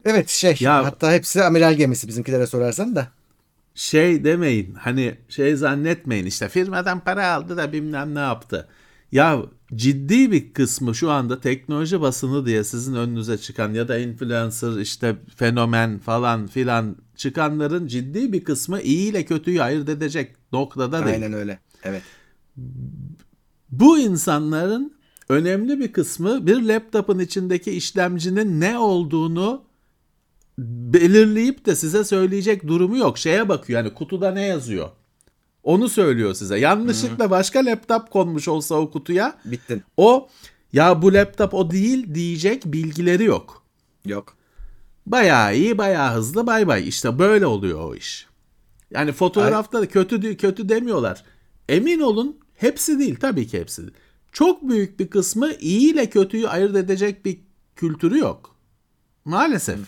Evet şey Ya- hatta hepsi amiral gemisi bizimkilere sorarsan da. şey demeyin hani şey zannetmeyin işte firmadan para aldı da bilmem ne yaptı. Ya ciddi bir kısmı şu anda teknoloji basını diye sizin önünüze çıkan ya da influencer işte fenomen falan filan çıkanların ciddi bir kısmı iyi ile kötüyü ayırt edecek noktada değil. Aynen öyle. Evet. Bu insanların önemli bir kısmı bir laptopun içindeki işlemcinin ne olduğunu belirleyip de size söyleyecek durumu yok. Şeye bakıyor yani kutuda ne yazıyor. Onu söylüyor size. Yanlışlıkla başka laptop konmuş olsa o kutuya Bittin. o ya bu laptop o değil diyecek bilgileri yok. Yok. Bayağı iyi, bayağı hızlı, bay bay. İşte böyle oluyor o iş. Yani fotoğrafta da kötü kötü demiyorlar. Emin olun hepsi değil tabii ki hepsi değil. Çok büyük bir kısmı iyi ile kötüyü ayırt edecek bir kültürü yok. Maalesef.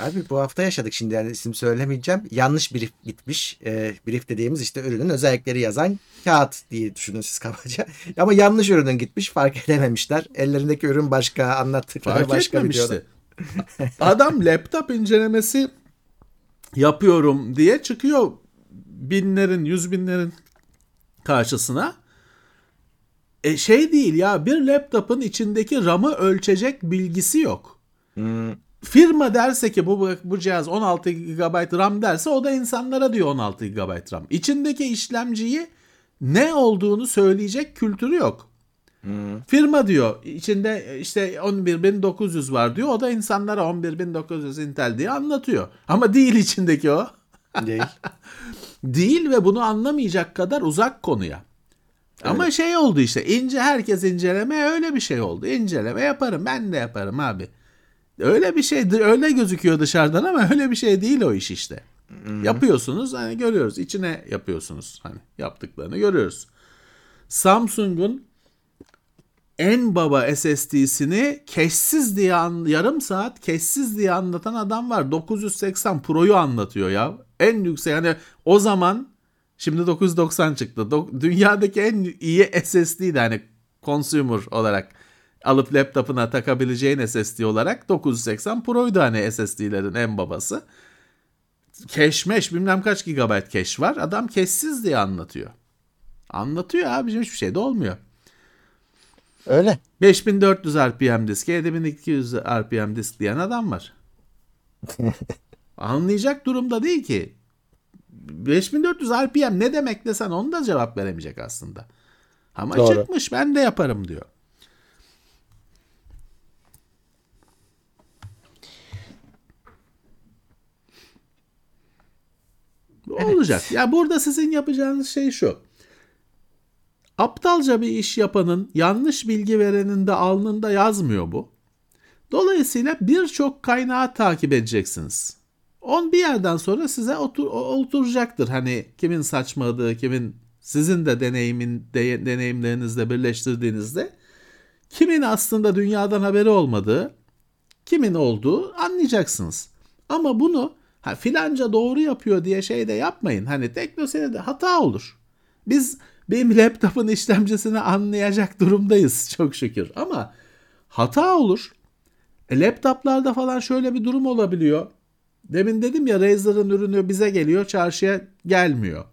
Abi bu hafta yaşadık şimdi yani isim söylemeyeceğim. Yanlış brief gitmiş. E, brief dediğimiz işte ürünün özellikleri yazan kağıt diye düşünün siz kabaca. <laughs> Ama yanlış ürünün gitmiş fark edememişler. Ellerindeki ürün başka anlattıkları Fark başka etmemişti. <laughs> Adam laptop incelemesi yapıyorum diye çıkıyor binlerin, yüz binlerin karşısına. E şey değil ya bir laptopun içindeki RAM'ı ölçecek bilgisi yok. Hmm. Firma derse ki bu bu cihaz 16 GB RAM derse o da insanlara diyor 16 GB RAM. İçindeki işlemciyi ne olduğunu söyleyecek kültürü yok. Hmm. Firma diyor içinde işte 11.900 var diyor. O da insanlara 11.900 Intel diye anlatıyor. Ama değil içindeki o. <laughs> Değil. değil ve bunu anlamayacak kadar uzak konuya. Ama şey oldu işte ince herkes inceleme öyle bir şey oldu. İnceleme yaparım ben de yaparım abi. Öyle bir şey öyle gözüküyor dışarıdan ama öyle bir şey değil o iş işte. Yapıyorsunuz hani görüyoruz içine yapıyorsunuz hani yaptıklarını görüyoruz. Samsung'un en baba SSD'sini keşsiz diye an, yarım saat keşsiz diye anlatan adam var. 980 Pro'yu anlatıyor ya. En yüksek yani o zaman şimdi 990 çıktı. Do- dünyadaki en iyi SSD'di hani consumer olarak alıp laptopuna takabileceğin SSD olarak 980 Pro'ydu hani SSD'lerin en babası. Keşmeş bilmem kaç gigabayt keş var. Adam keşsiz diye anlatıyor. Anlatıyor abicim hiçbir şey de olmuyor. Öyle. 5400 RPM disk, 7200 RPM disk diyen adam var. <laughs> Anlayacak durumda değil ki. 5400 RPM ne demek desen onu da cevap veremeyecek aslında. Ama Doğru. çıkmış ben de yaparım diyor. Olacak. Ya burada sizin yapacağınız şey şu. Aptalca bir iş yapanın, yanlış bilgi verenin de alnında yazmıyor bu. Dolayısıyla birçok kaynağı takip edeceksiniz. On bir yerden sonra size otur, oturacaktır. Hani kimin saçmalığı, kimin sizin de deneyimin de, deneyimlerinizle birleştirdiğinizde kimin aslında dünyadan haberi olmadığı, kimin olduğu anlayacaksınız. Ama bunu ha, filanca doğru yapıyor diye şey de yapmayın. Hani teknoseyirde hata olur. Biz benim <laughs> laptopun işlemcisini anlayacak durumdayız çok şükür. Ama hata olur. E, laptoplarda falan şöyle bir durum olabiliyor. Demin dedim ya Razer'ın ürünü bize geliyor çarşıya gelmiyor.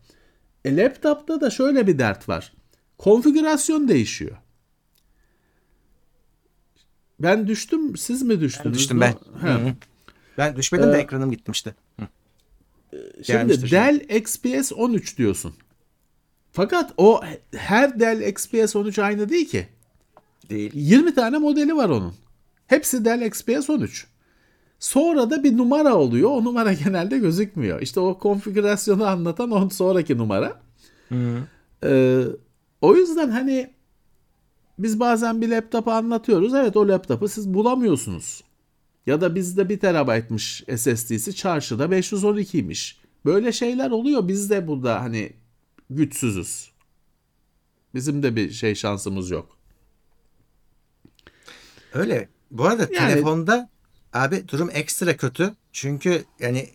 E, laptopta da şöyle bir dert var. Konfigürasyon değişiyor. Ben düştüm siz mi düştünüz? Ben düştüm ben. He. Ben düşmedim de Ee, ekranım gitmişti. Hı. Şimdi Gelmiştir Dell XPS 13 diyorsun. Fakat o her Dell XPS 13 aynı değil ki. Değil. 20 tane modeli var onun. Hepsi Dell XPS 13. Sonra da bir numara oluyor. O numara <laughs> genelde gözükmüyor. İşte o konfigürasyonu anlatan on sonraki numara. Hı. Ee, o yüzden hani biz bazen bir laptopu anlatıyoruz. Evet o laptopu siz bulamıyorsunuz. Ya da bizde 1 terabaytmış SSD'si çarşıda 512'ymiş. Böyle şeyler oluyor. Biz de burada hani güçsüzüz. Bizim de bir şey şansımız yok. Öyle. Bu arada Yani- telefonda abi durum ekstra kötü. Çünkü yani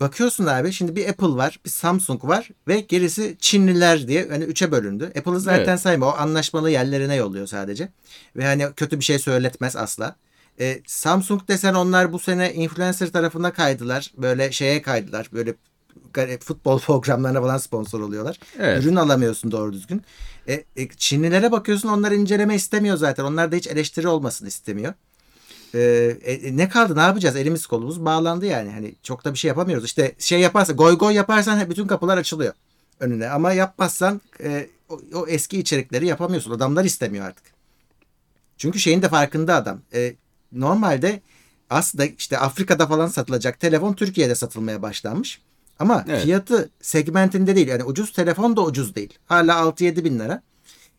bakıyorsun abi şimdi bir Apple var, bir Samsung var ve gerisi Çinliler diye hani üçe bölündü. Apple'ı zaten Evet. sayma. O anlaşmalı yerlerine yolluyor sadece. Ve hani kötü bir şey söyletmez asla. E, Samsung desen onlar bu sene influencer tarafına kaydılar. Böyle şeye kaydılar. Böyle futbol <laughs> programlarına falan sponsor oluyorlar. Evet. Ürün alamıyorsun doğru düzgün. E, e, Çinlilere bakıyorsun onlar inceleme istemiyor zaten. Onlar da hiç eleştiri olmasını istemiyor. E, e, ne kaldı ne yapacağız? Elimiz kolumuz bağlandı yani. Hani çok da bir şey yapamıyoruz. İşte şey yaparsan goy goy yaparsan bütün kapılar açılıyor önüne. Ama yapmazsan e, o, o eski içerikleri yapamıyorsun. Adamlar istemiyor artık. Çünkü şeyin de farkında adam. E, normalde aslında işte Afrika'da falan satılacak telefon Türkiye'de satılmaya başlanmış. Ama Evet. fiyatı segmentinde değil. Yani ucuz telefon da ucuz değil. Hala 6-7 bin lira.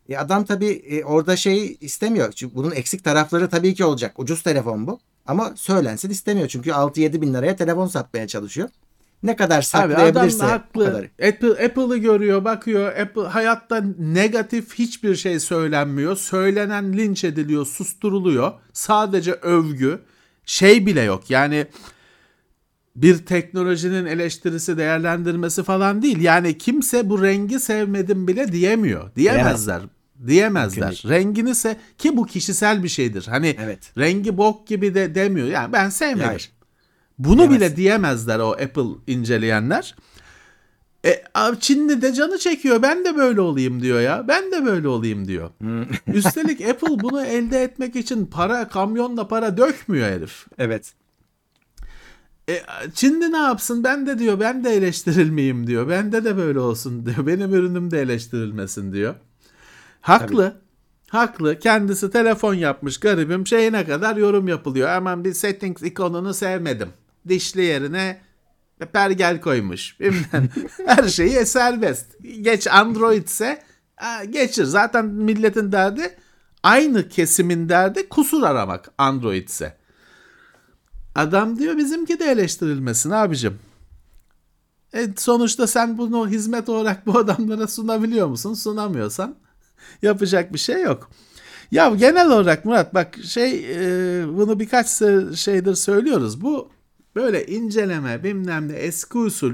E adam tabii e, orada şey istemiyor. Çünkü bunun eksik tarafları tabii ki olacak. Ucuz telefon bu. Ama söylensin istemiyor. Çünkü 6-7 bin liraya telefon satmaya çalışıyor. Ne kadar Abi saklayabilirse adam haklı. kadar. Apple, Apple'ı görüyor, bakıyor. Apple hayatta negatif hiçbir şey söylenmiyor. Söylenen linç ediliyor, susturuluyor. Sadece övgü. Şey bile yok. Yani bir teknolojinin eleştirisi, değerlendirmesi falan değil. Yani kimse bu rengi sevmedim bile diyemiyor. Diyemezler. Diyemezler. Mümkün Rengini se ki bu kişisel bir şeydir. Hani Evet. rengi bok gibi de demiyor. Yani ben sevmedim. Hayır. Bunu Diyemez. bile diyemezler o Apple inceleyenler. E, abi Çinli de canı çekiyor. Ben de böyle olayım diyor ya. Ben de böyle olayım diyor. <laughs> Üstelik Apple bunu elde etmek için para, kamyonla para dökmüyor herif. Evet. E, Çinli ne yapsın? Ben de diyor ben de eleştirilmeyeyim diyor. Bende de böyle olsun diyor. Benim ürünüm de eleştirilmesin diyor. Haklı. Haklı. Kendisi telefon yapmış garibim. Şeyine kadar yorum yapılıyor. Hemen bir settings ikonunu sevmedim. Dişli yerine pergel koymuş. Bilmem. <laughs> Her şeyi serbest. Geç Android ise ha, geçir. Zaten milletin derdi aynı kesimin derdi kusur aramak Android ise. Adam diyor bizimki de eleştirilmesin abicim. E, sonuçta sen bunu hizmet olarak bu adamlara sunabiliyor musun? Sunamıyorsan yapacak bir şey yok. Ya genel olarak Murat bak şey e, bunu birkaç şeydir söylüyoruz. Bu böyle inceleme bilmem ne eski usul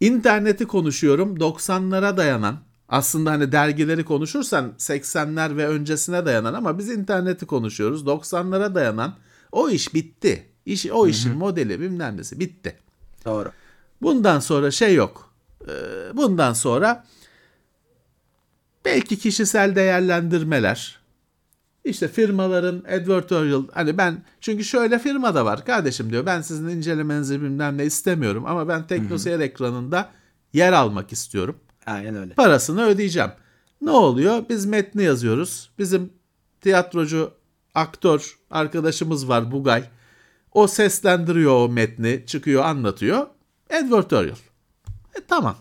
interneti konuşuyorum 90'lara dayanan aslında hani dergileri konuşursan 80'ler ve öncesine dayanan ama biz interneti konuşuyoruz 90'lara dayanan o iş bitti. İş, o işin modeli bilmem nesi bitti. Doğru. Bundan sonra şey yok. Ee, Bundan sonra belki kişisel değerlendirmeler. İşte firmaların advertorial hani ben çünkü şöyle firma da var kardeşim diyor ben sizin incelemenizi bilmem ne istemiyorum ama ben teknoseyir ekranında yer almak istiyorum. Aynen öyle. Parasını ödeyeceğim. Ne oluyor? Biz metni yazıyoruz. Bizim tiyatrocu, aktör arkadaşımız var Bugay. O seslendiriyor o metni, çıkıyor anlatıyor. Advertorial. E, tamam.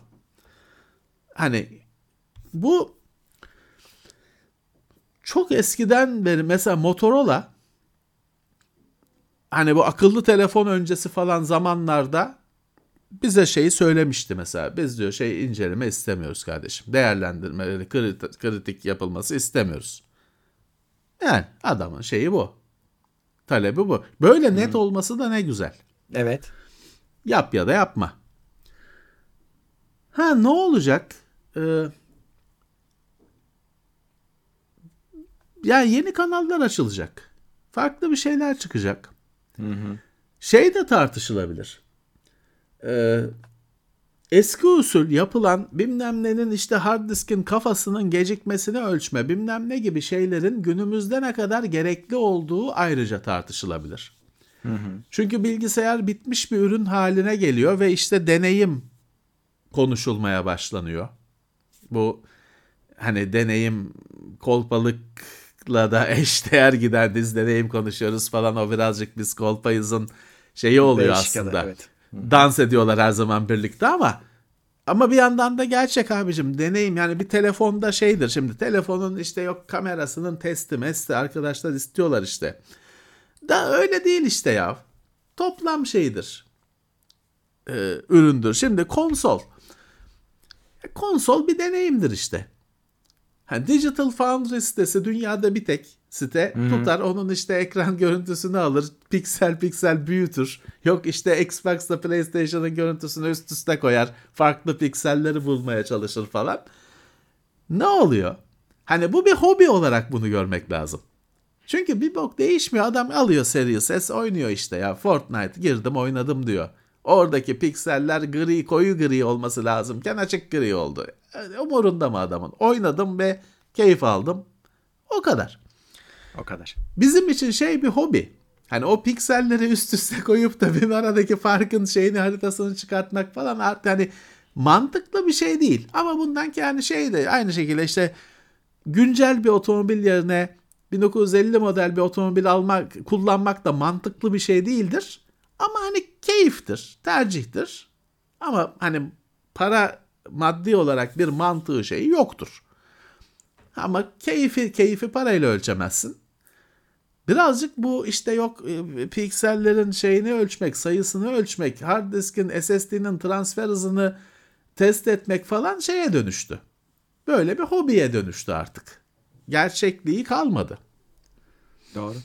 Hani bu çok eskiden beri mesela Motorola hani bu akıllı telefon öncesi falan zamanlarda bize şeyi söylemişti mesela. Biz diyor şey inceleme istemiyoruz kardeşim. Değerlendirmeleri kritik, kritik yapılması istemiyoruz. Yani adamın şeyi bu. Talebi bu. Böyle net olması da ne güzel. Evet. Yap ya da yapma. Ha ne olacak? Ee, ya yeni kanallar açılacak. Farklı bir şeyler çıkacak. Şey de tartışılabilir. Ee, eski usul yapılan bilmem nenin işte hard diskin kafasının gecikmesini ölçme bilmem ne gibi şeylerin günümüzde ne kadar gerekli olduğu ayrıca tartışılabilir. Çünkü bilgisayar bitmiş bir ürün haline geliyor ve işte deneyim konuşulmaya başlanıyor. Bu hani deneyim kolpalıkla da <laughs> eşdeğer giden diz deneyim konuşuyoruz falan o birazcık biz kolpayızın şeyi oluyor Belçika'da, aslında. evet. Dans ediyorlar her zaman birlikte ama ama bir yandan da gerçek abicim deneyim yani bir telefonda şeydir şimdi telefonun işte yok kamerasının testi mesti arkadaşlar istiyorlar işte. Da öyle değil işte ya. Toplam şeydir. Ee, üründür. Şimdi konsol. E, Konsol bir deneyimdir işte. Ha, Digital Foundry sitesi dünyada bir tek site. Tutar onun işte ekran <laughs> görüntüsünü alır piksel piksel büyütür. Yok işte Xbox'la PlayStation'ın görüntüsünü üst üste koyar farklı pikselleri bulmaya çalışır falan. Ne oluyor? Hani bu bir hobi olarak bunu görmek lazım. Çünkü bir bok değişmiyor adam alıyor Series S oynuyor işte ya Fortnite girdim oynadım diyor. Oradaki pikseller gri koyu gri olması lazımken açık gri oldu. Umurunda mı adamın? Oynadım ve keyif aldım. O kadar. O kadar. Bizim için şey bir hobi. Hani o pikselleri üst üste koyup da bir aradaki farkın şeyini haritasını çıkartmak falan artık hani mantıklı bir şey değil. Ama bundan ki yani şey de aynı şekilde işte güncel bir otomobil yerine 1950 model bir otomobil almak, kullanmak da mantıklı bir şey değildir. Ama hani keyiftir, tercihtir. Ama hani para maddi olarak bir mantığı şeyi yoktur. Ama keyfi keyfi parayla ölçemezsin. Birazcık bu işte yok e, piksellerin şeyini ölçmek, sayısını ölçmek, hard diskin SSD'nin transfer hızını test etmek falan şeye dönüştü. Böyle bir hobiye dönüştü artık. Gerçekliği kalmadı. Doğru.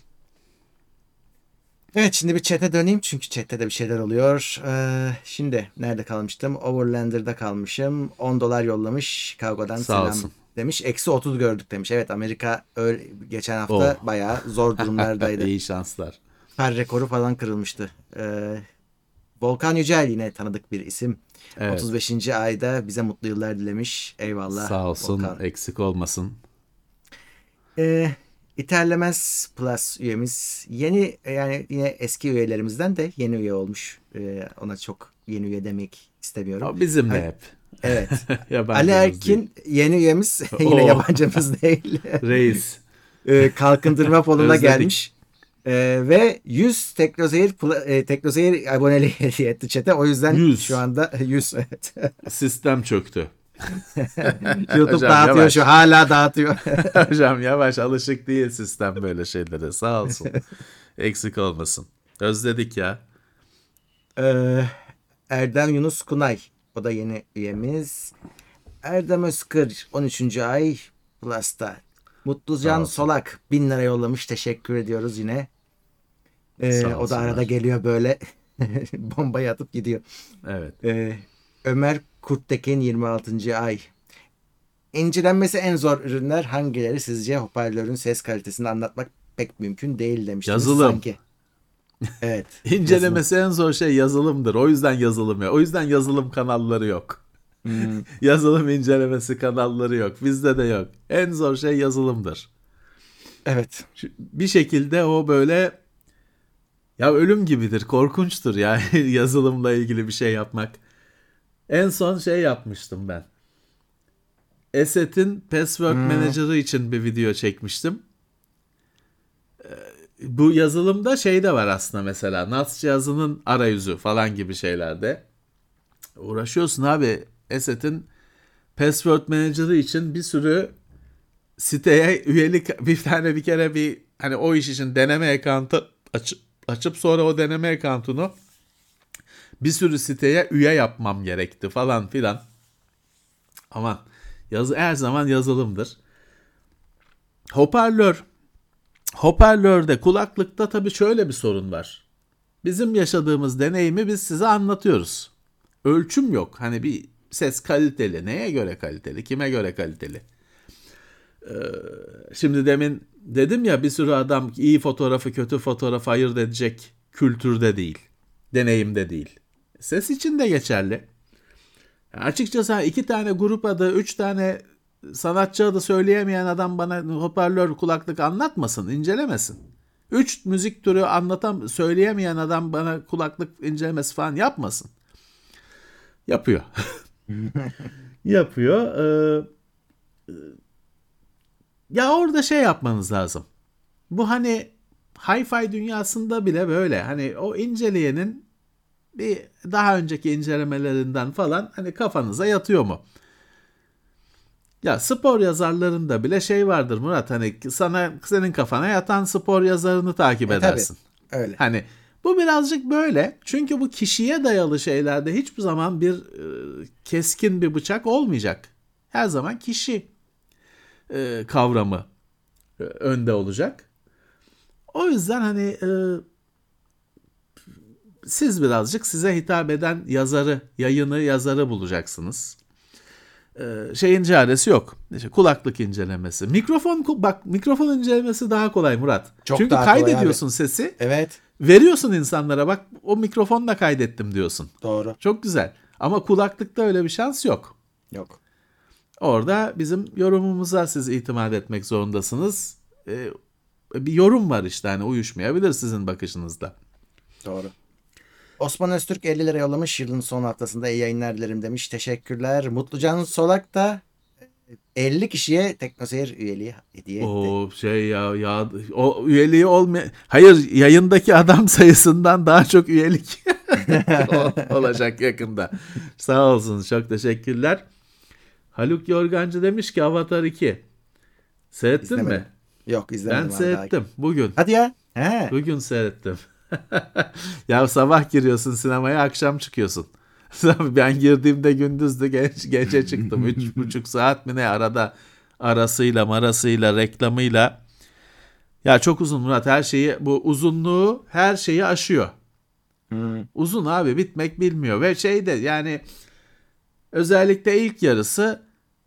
Evet şimdi bir chat'e döneyim çünkü chat'te de bir şeyler oluyor. Ee, şimdi nerede kalmıştım? Overlander'da kalmışım. 10 dolar yollamış Chicago'dan Sağ selam olsun. demiş. Eksi 30 gördük demiş. Evet Amerika öyle, geçen hafta Oh. bayağı zor <laughs> durumlardaydı. İyi şanslar. Kar rekoru falan kırılmıştı. Ee, Volkan Yücel yine tanıdık bir isim. Evet. 35. ayda bize mutlu yıllar dilemiş. Eyvallah. Sağ olsun, Volkan. eksik olmasın. Ee, İterlemez Plus üyemiz. Yeni yani yine eski üyelerimizden de yeni üye olmuş. Ee, ona çok yeni üye demek istemiyorum. O bizim de hep. Evet. <laughs> Ali değil. Erkin yeni üyemiz. <laughs> <laughs> yine Oo. yabancımız değil. Reis. Ee, Kalkındırma fonuna gelmiş. Ee, ve 100 Teknoseyir, Pla- e, Teknoseyir aboneliği hediye etti chat'e. O yüzden 100. şu anda 100 evet. Sistem çöktü. <laughs> YouTube Hocam, dağıtıyor yavaş. şu hala dağıtıyor. <laughs> <laughs> Hocam yavaş alışık değil sistem böyle şeylere. Sağ olsun. Eksik olmasın. Özledik ya. Ee, Erdem Yunus Kunay. O da yeni üyemiz. Erdem Özkır 13. ay Plus'ta. Mutlucan. Solak 1000 lira yollamış. Teşekkür ediyoruz yine. Ee, o da arada geliyor böyle bombayı atıp gidiyor. Evet. Ee, Ömer Kurttekin 26. ay. İncelenmesi en zor ürünler hangileri sizce hoparlörün ses kalitesini anlatmak pek mümkün değil demiştiniz Yazılım. sanki. Evet. <laughs> İncelemesi en zor şey yazılımdır. O yüzden yazılım yok. O yüzden yazılım kanalları yok. Hmm, <laughs> Yazılım incelemesi kanalları yok. Bizde de yok. En zor şey yazılımdır. evet. Bir şekilde o böyle ya ölüm gibidir, korkunçtur yani <laughs> yazılımla ilgili bir şey yapmak. En son şey yapmıştım ben. Asset'in Password Manager'ı için bir video çekmiştim. Ee, Bu yazılımda şey de var aslında mesela NAS cihazının arayüzü falan gibi şeylerde. Uğraşıyorsun abi Asset'in Password Manager'ı için bir sürü siteye üyelik bir tane bir kere bir hani o iş için deneme account'ı açıp, açıp sonra o deneme account'unu bir sürü siteye üye yapmam gerekti falan filan. Aman yazı her zaman yazılımdır. Hoparlör. Hoparlörde kulaklıkta tabii şöyle bir sorun var. Bizim yaşadığımız deneyimi biz size anlatıyoruz. Ölçüm yok. Hani bir ses kaliteli. Neye göre kaliteli? Kime göre kaliteli? Şimdi demin dedim ya bir sürü adam iyi fotoğrafı kötü fotoğrafı ayırt edecek kültürde değil. Deneyimde değil. Ses için de geçerli. Açıkçası ha, iki tane grup adı, üç tane sanatçı adı söyleyemeyen adam bana hoparlör kulaklık anlatmasın, incelemesin. Üç müzik türü anlatan, söyleyemeyen adam bana kulaklık incelemesi falan yapmasın. Yapıyor. <laughs> Yapıyor. Ee, ya orada şey yapmanız lazım. Bu hani hi-fi dünyasında bile böyle. Hani o inceleyenin bir daha önceki incelemelerinden falan hani kafanıza yatıyor mu? Ya spor yazarlarında bile şey vardır Murat hani sana senin kafana yatan spor yazarını takip E, tabii. edersin. Öyle. Hani bu birazcık böyle. Çünkü bu kişiye dayalı şeylerde hiçbir zaman bir e, keskin bir bıçak olmayacak. Her zaman kişi e, kavramı e, önde olacak. O yüzden hani e, siz birazcık size hitap eden yazarı, yayını yazarı bulacaksınız. E, şeyin çaresi yok. İşte kulaklık incelemesi. Mikrofon bak mikrofon incelemesi daha kolay Murat. Çok Çünkü daha kolay kaydediyorsun sesi. Evet. Veriyorsun insanlara bak o mikrofonla kaydettim diyorsun. Doğru. Çok güzel. Ama kulaklıkta öyle bir şans yok. Yok. Orada bizim yorumumuza siz itimat etmek zorundasınız. Ee, bir yorum var işte hani uyuşmayabilir sizin bakışınızda. Doğru. Osman Öztürk 50 lira yollamış. Yılın son haftasında iyi yayınlar dilerim demiş. Teşekkürler. Mutlucan Solak da 50 kişiye Teknoseyir üyeliği hediye etti. O şey ya ya o üyeliği olmay Hayır yayındaki adam <laughs> sayısından daha çok üyelik <laughs> ol- olacak yakında. Sağ olsun çok teşekkürler. Haluk Yorgancı demiş ki Avatar 2. Seyrettin İzlemedim. mi? Yok izlemedim. Ben seyrettim daha. bugün. Hadi ya. He. Bugün seyrettim. Ya sabah giriyorsun sinemaya akşam çıkıyorsun. <laughs> ben girdiğimde gündüzdü genç gece çıktım. Üç <laughs> buçuk saat mi ne arada arasıyla marasıyla reklamıyla. Ya çok uzun Murat her şeyi bu uzunluğu her şeyi aşıyor. Hmm. Uzun abi bitmek bilmiyor ve şey de yani özellikle ilk yarısı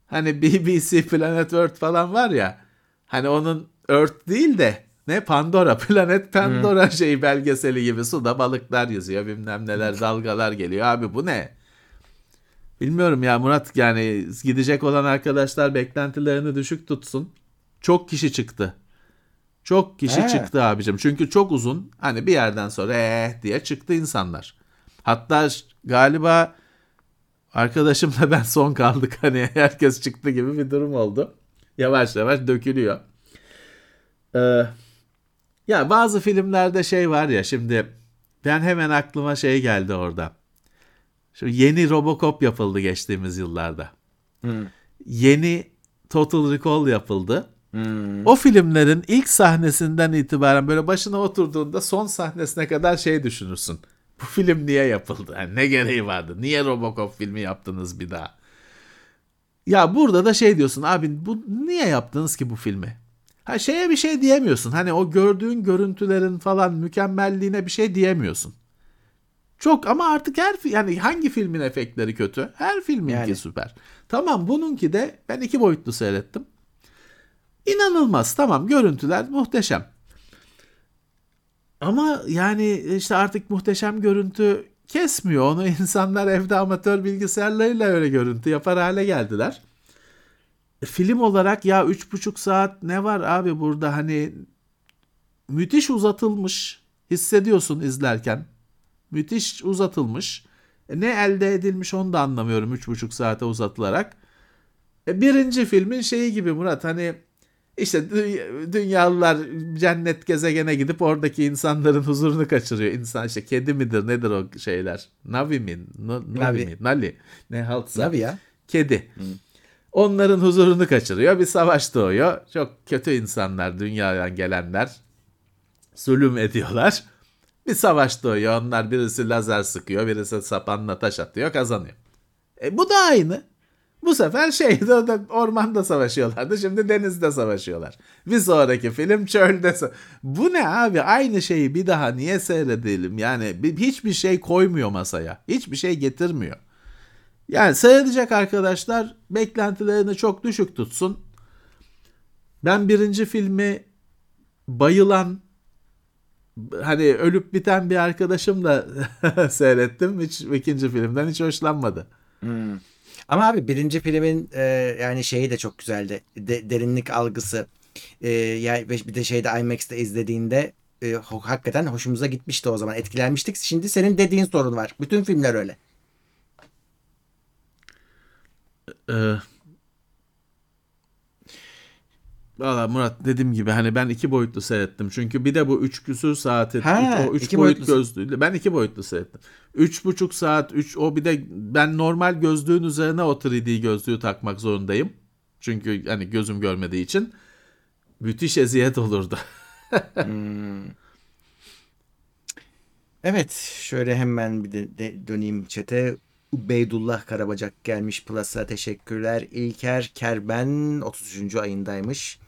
hani BBC Planet Earth falan var ya hani onun Earth değil de ne Pandora <laughs> Planet Pandora şey belgeseli gibi suda balıklar yüzüyor bilmem neler dalgalar geliyor abi bu ne? Bilmiyorum ya Murat yani gidecek olan arkadaşlar beklentilerini düşük tutsun. Çok kişi çıktı. Çok kişi He. çıktı abicim. Çünkü çok uzun. Hani bir yerden sonra eh diye çıktı insanlar. Hatta galiba arkadaşımla <laughs> ben son kaldık. Hani herkes çıktı gibi bir durum oldu. Yavaş yavaş dökülüyor. Ee, ya bazı filmlerde şey var ya şimdi ben hemen aklıma şey geldi orada. Şimdi yeni Robocop yapıldı geçtiğimiz yıllarda. Hmm. Yeni Total Recall yapıldı. Hmm. O filmlerin ilk sahnesinden itibaren böyle başına oturduğunda son sahnesine kadar şey düşünürsün. Bu film niye yapıldı? Yani ne gereği vardı? Niye Robocop filmi yaptınız bir daha? Ya burada da şey diyorsun abi bu niye yaptınız ki bu filmi? Ha şeye bir şey diyemiyorsun. Hani o gördüğün görüntülerin falan mükemmelliğine bir şey diyemiyorsun. Çok ama artık her yani hangi filmin efektleri kötü? Her filminki Yani. süper. Tamam bununki de ben iki boyutlu seyrettim. İnanılmaz tamam görüntüler muhteşem. Ama yani işte artık muhteşem görüntü kesmiyor. Onu <laughs> insanlar evde amatör bilgisayarlarıyla öyle görüntü yapar hale geldiler. E, Film olarak ya üç buçuk saat ne var abi burada hani müthiş uzatılmış hissediyorsun izlerken. Müthiş uzatılmış. E, ne elde edilmiş onu da anlamıyorum üç buçuk saate uzatılarak. E, birinci filmin şeyi gibi Murat hani işte dü- dünyalılar cennet gezegene gidip oradaki insanların huzurunu kaçırıyor. İnsan işte kedi midir nedir o şeyler? Navi mi? No- Navi, Navi. mi? Nali. Ne haltsa. Tabii ya. Kedi. Onların huzurunu kaçırıyor. Bir savaş doğuyor. Çok kötü insanlar dünyadan gelenler. Zulüm ediyorlar. Bir savaş doğuyor. Onlar birisi lazer sıkıyor. Birisi sapanla taş atıyor. Kazanıyor. E bu da aynı. Bu sefer <laughs> şeyde ormanda savaşıyorlardı. Şimdi denizde savaşıyorlar. Bir sonraki film çölde. Bu ne abi? Aynı şeyi bir daha niye seyredelim? Yani bir- hiçbir şey koymuyor masaya. Hiçbir şey getirmiyor. Yani seyredecek arkadaşlar beklentilerini çok düşük tutsun. Ben birinci filmi bayılan hani ölüp biten bir arkadaşımla <laughs> seyrettim. Hiç ikinci filmden hiç hoşlanmadı. Hmm. Ama abi birinci filmin e, yani şeyi de çok güzeldi. De- derinlik algısı. E, yani bir de şeyde IMAX'te izlediğinde e, hakikaten hoşumuza gitmişti o zaman. Etkilenmiştik. Şimdi senin dediğin sorun var. Bütün filmler öyle. Ee, Valla Murat dediğim gibi hani ben iki boyutlu seyrettim. Çünkü bir de bu üç küsür saati üç- o üç iki boyut boyutlu. gözlüğüyle ben iki boyutlu seyrettim. Üç buçuk saat üç o bir de ben normal gözlüğün üzerine o 3D gözlüğü takmak zorundayım. Çünkü hani gözüm görmediği için müthiş eziyet olurdu. <laughs> Hmm. Evet, şöyle hemen bir de, de döneyim çete. Ubeydullah Karabacak gelmiş Plus'a teşekkürler. İlker Kerben 33. ayındaymış.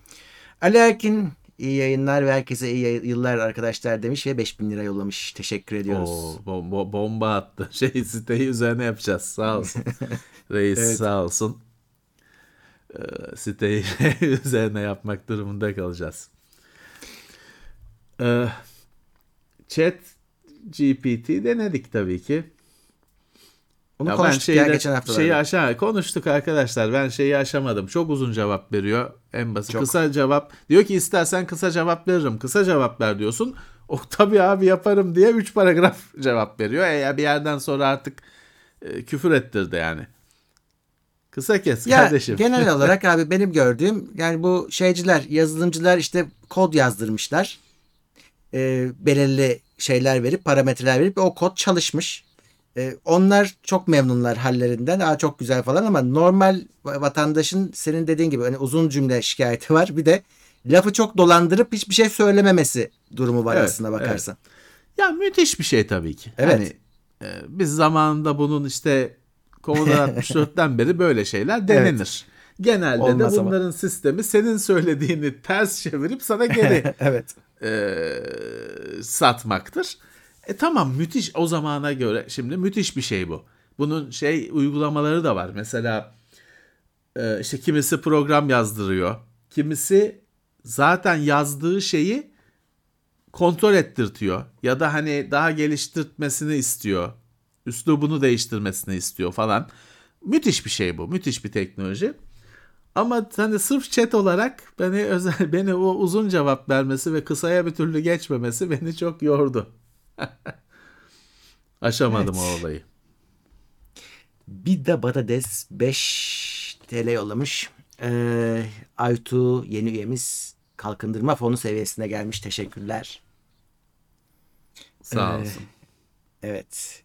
Ali Erkin iyi yayınlar ve herkese iyi yıllar arkadaşlar demiş ve 5000 lira yollamış. Teşekkür ediyoruz. Oo, bo- bo- bomba attı. <laughs> Şey siteyi üzerine yapacağız. Sağ olsun. <laughs> Reis Evet. sağ olsun. Ee, siteyi <laughs> üzerine yapmak durumunda kalacağız. Ee, chat GPT denedik tabii ki. Onu Ya konuştuk ya şeyde- geçen hafta. Şeyi aşağı konuştuk arkadaşlar. Ben şeyi aşamadım. Çok uzun cevap veriyor. En basit. Çok. Kısa cevap. Diyor ki istersen kısa cevap veririm. Kısa cevap ver diyorsun. O <laughs> tabii abi yaparım diye 3 paragraf <laughs> cevap veriyor. E ya bir yerden sonra artık e, küfür ettirdi yani. Kısa kes Ya kardeşim. genel <laughs> olarak abi benim gördüğüm yani bu şeyciler, yazılımcılar işte kod yazdırmışlar. Ee, belirli şeyler verip, parametreler verip o kod çalışmış. Ee, onlar çok memnunlar hallerinden. Aa, çok güzel falan ama normal vatandaşın senin dediğin gibi hani uzun cümle şikayeti var. Bir de lafı çok dolandırıp hiçbir şey söylememesi durumu var Evet, aslında bakarsan. Ya müthiş bir şey tabii ki. Evet. Hani, e, biz zamanında bunun işte Commodore <laughs> 64'ten beri böyle şeyler denenir. Genelde Olmaz de ama. bunların sistemi senin söylediğini ters çevirip sana geri <laughs> evet. e, satmaktır. E tamam müthiş o zamana göre şimdi müthiş bir şey bu. Bunun şey uygulamaları da var. Mesela e, işte kimisi program yazdırıyor. Kimisi zaten yazdığı şeyi kontrol ettirtiyor. Ya da hani daha geliştirmesini istiyor. Üslubunu değiştirmesini istiyor falan. Müthiş bir şey bu. Müthiş bir teknoloji. Ama hani sırf chat olarak beni özel <laughs> beni o uzun cevap vermesi ve kısaya bir türlü geçmemesi beni çok yordu. <laughs> Aşamadım Evet. o olayı. Bir de Badades 5 TL yollamış. Ee, Aytu yeni üyemiz kalkındırma fonu seviyesine gelmiş. Teşekkürler. Sağ Ee, olsun. Evet.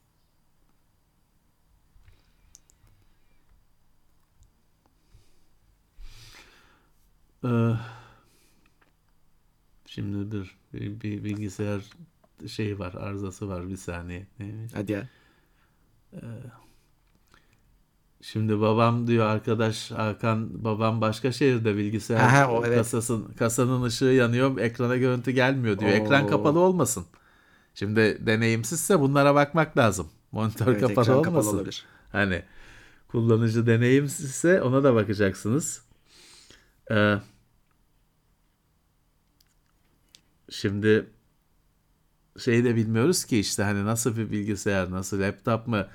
Ee, şimdi bir, bir, bir bilgisayar şeyi var, arızası var bir saniye. Neymiş? Hadi ya. Şimdi babam diyor arkadaş Hakan babam başka şehirde bilgisayar Aha, o, evet. kasasın kasanın ışığı yanıyor ekrana görüntü gelmiyor diyor. Ekran Oo. kapalı olmasın. Şimdi deneyimsizse bunlara bakmak lazım. Monitör Evet, kapalı ekran olmasın. kapalı olabilir. Hani kullanıcı deneyimsizse ona da bakacaksınız. Ee, şimdi şeyi de bilmiyoruz ki işte hani nasıl bir bilgisayar, nasıl laptop mı?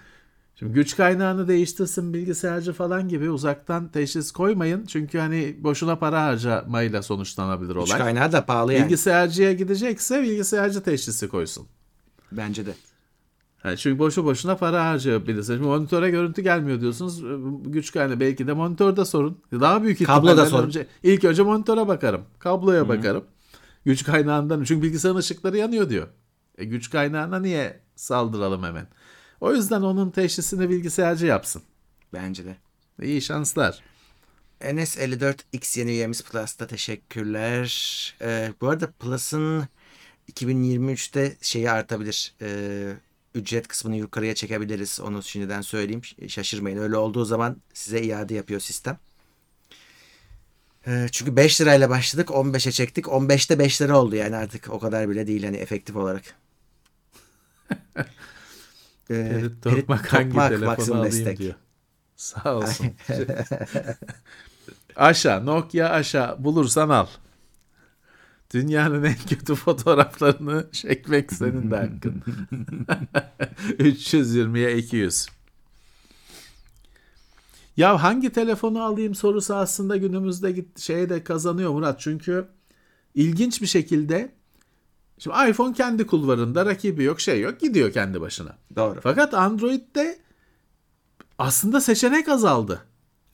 Şimdi güç kaynağını değiştirsin bilgisayarcı falan gibi uzaktan teşhis koymayın. Çünkü hani boşuna para harcamayla sonuçlanabilir Güç olay. kaynağı da pahalı yani. Bilgisayarcıya gidecekse bilgisayarcı teşhisi koysun. Bence de. Yani çünkü boşu boşuna para harcayabilirsiniz. Şimdi monitöre görüntü gelmiyor diyorsunuz. Güç kaynağı belki de monitörde sorun. Daha büyük Kablo da sorun. Önce, ilk önce monitöre bakarım. Kabloya bakarım. Güç kaynağından. Çünkü bilgisayarın ışıkları yanıyor diyor. E, güç kaynağına niye saldıralım hemen? O yüzden onun teşhisini bilgisayarcı yapsın. Bence de. İyi şanslar. NS54X yeni üyemiz Plus'ta teşekkürler. Ee, bu arada Plus'ın 2023'te şeyi artabilir. Ee, ücret kısmını yukarıya çekebiliriz. Onu şimdiden söyleyeyim. Şaşırmayın. Öyle olduğu zaman size iade yapıyor sistem. Ee, çünkü 5 lirayla başladık. 15'e çektik. 15'te 5 lira oldu yani artık o kadar bile değil hani efektif olarak. <laughs> Ee, Ferit Ferit Tokmak hangi Tokmak, telefonu alayım destek. diyor. Sağ olsun. <laughs> aşağı Nokia aşağı bulursan al. Dünyanın en kötü fotoğraflarını çekmek senin de hakkın. <laughs> 320'ye 200. Ya hangi telefonu alayım sorusu aslında günümüzde git şeye de kazanıyor Murat. Çünkü ilginç bir şekilde şimdi iPhone kendi kulvarında rakibi yok şey yok gidiyor kendi başına. Doğru. Fakat Android'de aslında seçenek azaldı.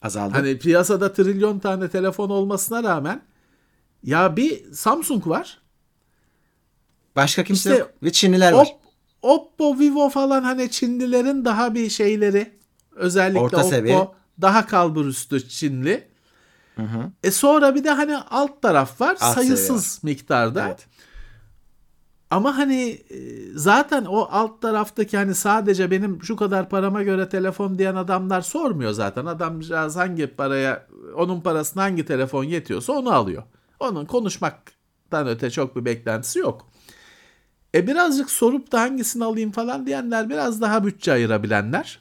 Azaldı. Hani piyasada trilyon tane telefon olmasına rağmen ya bir Samsung var. Başka kimse İşte yok. Ve Çinliler var. Op, Oppo, Vivo falan hani Çinlilerin daha bir şeyleri özellikle Orta Oppo seviye. daha kalbur üstü Çinli. Hı hı. E sonra bir de hani alt taraf var Alt sayısız miktarda. Evet. Ama hani e, zaten o alt taraftaki hani sadece benim şu kadar parama göre telefon diyen adamlar sormuyor zaten. Adamcağız hangi paraya onun parasına hangi telefon yetiyorsa onu alıyor. Onun konuşmaktan öte çok bir beklentisi yok. E birazcık sorup da hangisini alayım falan diyenler biraz daha bütçe ayırabilenler.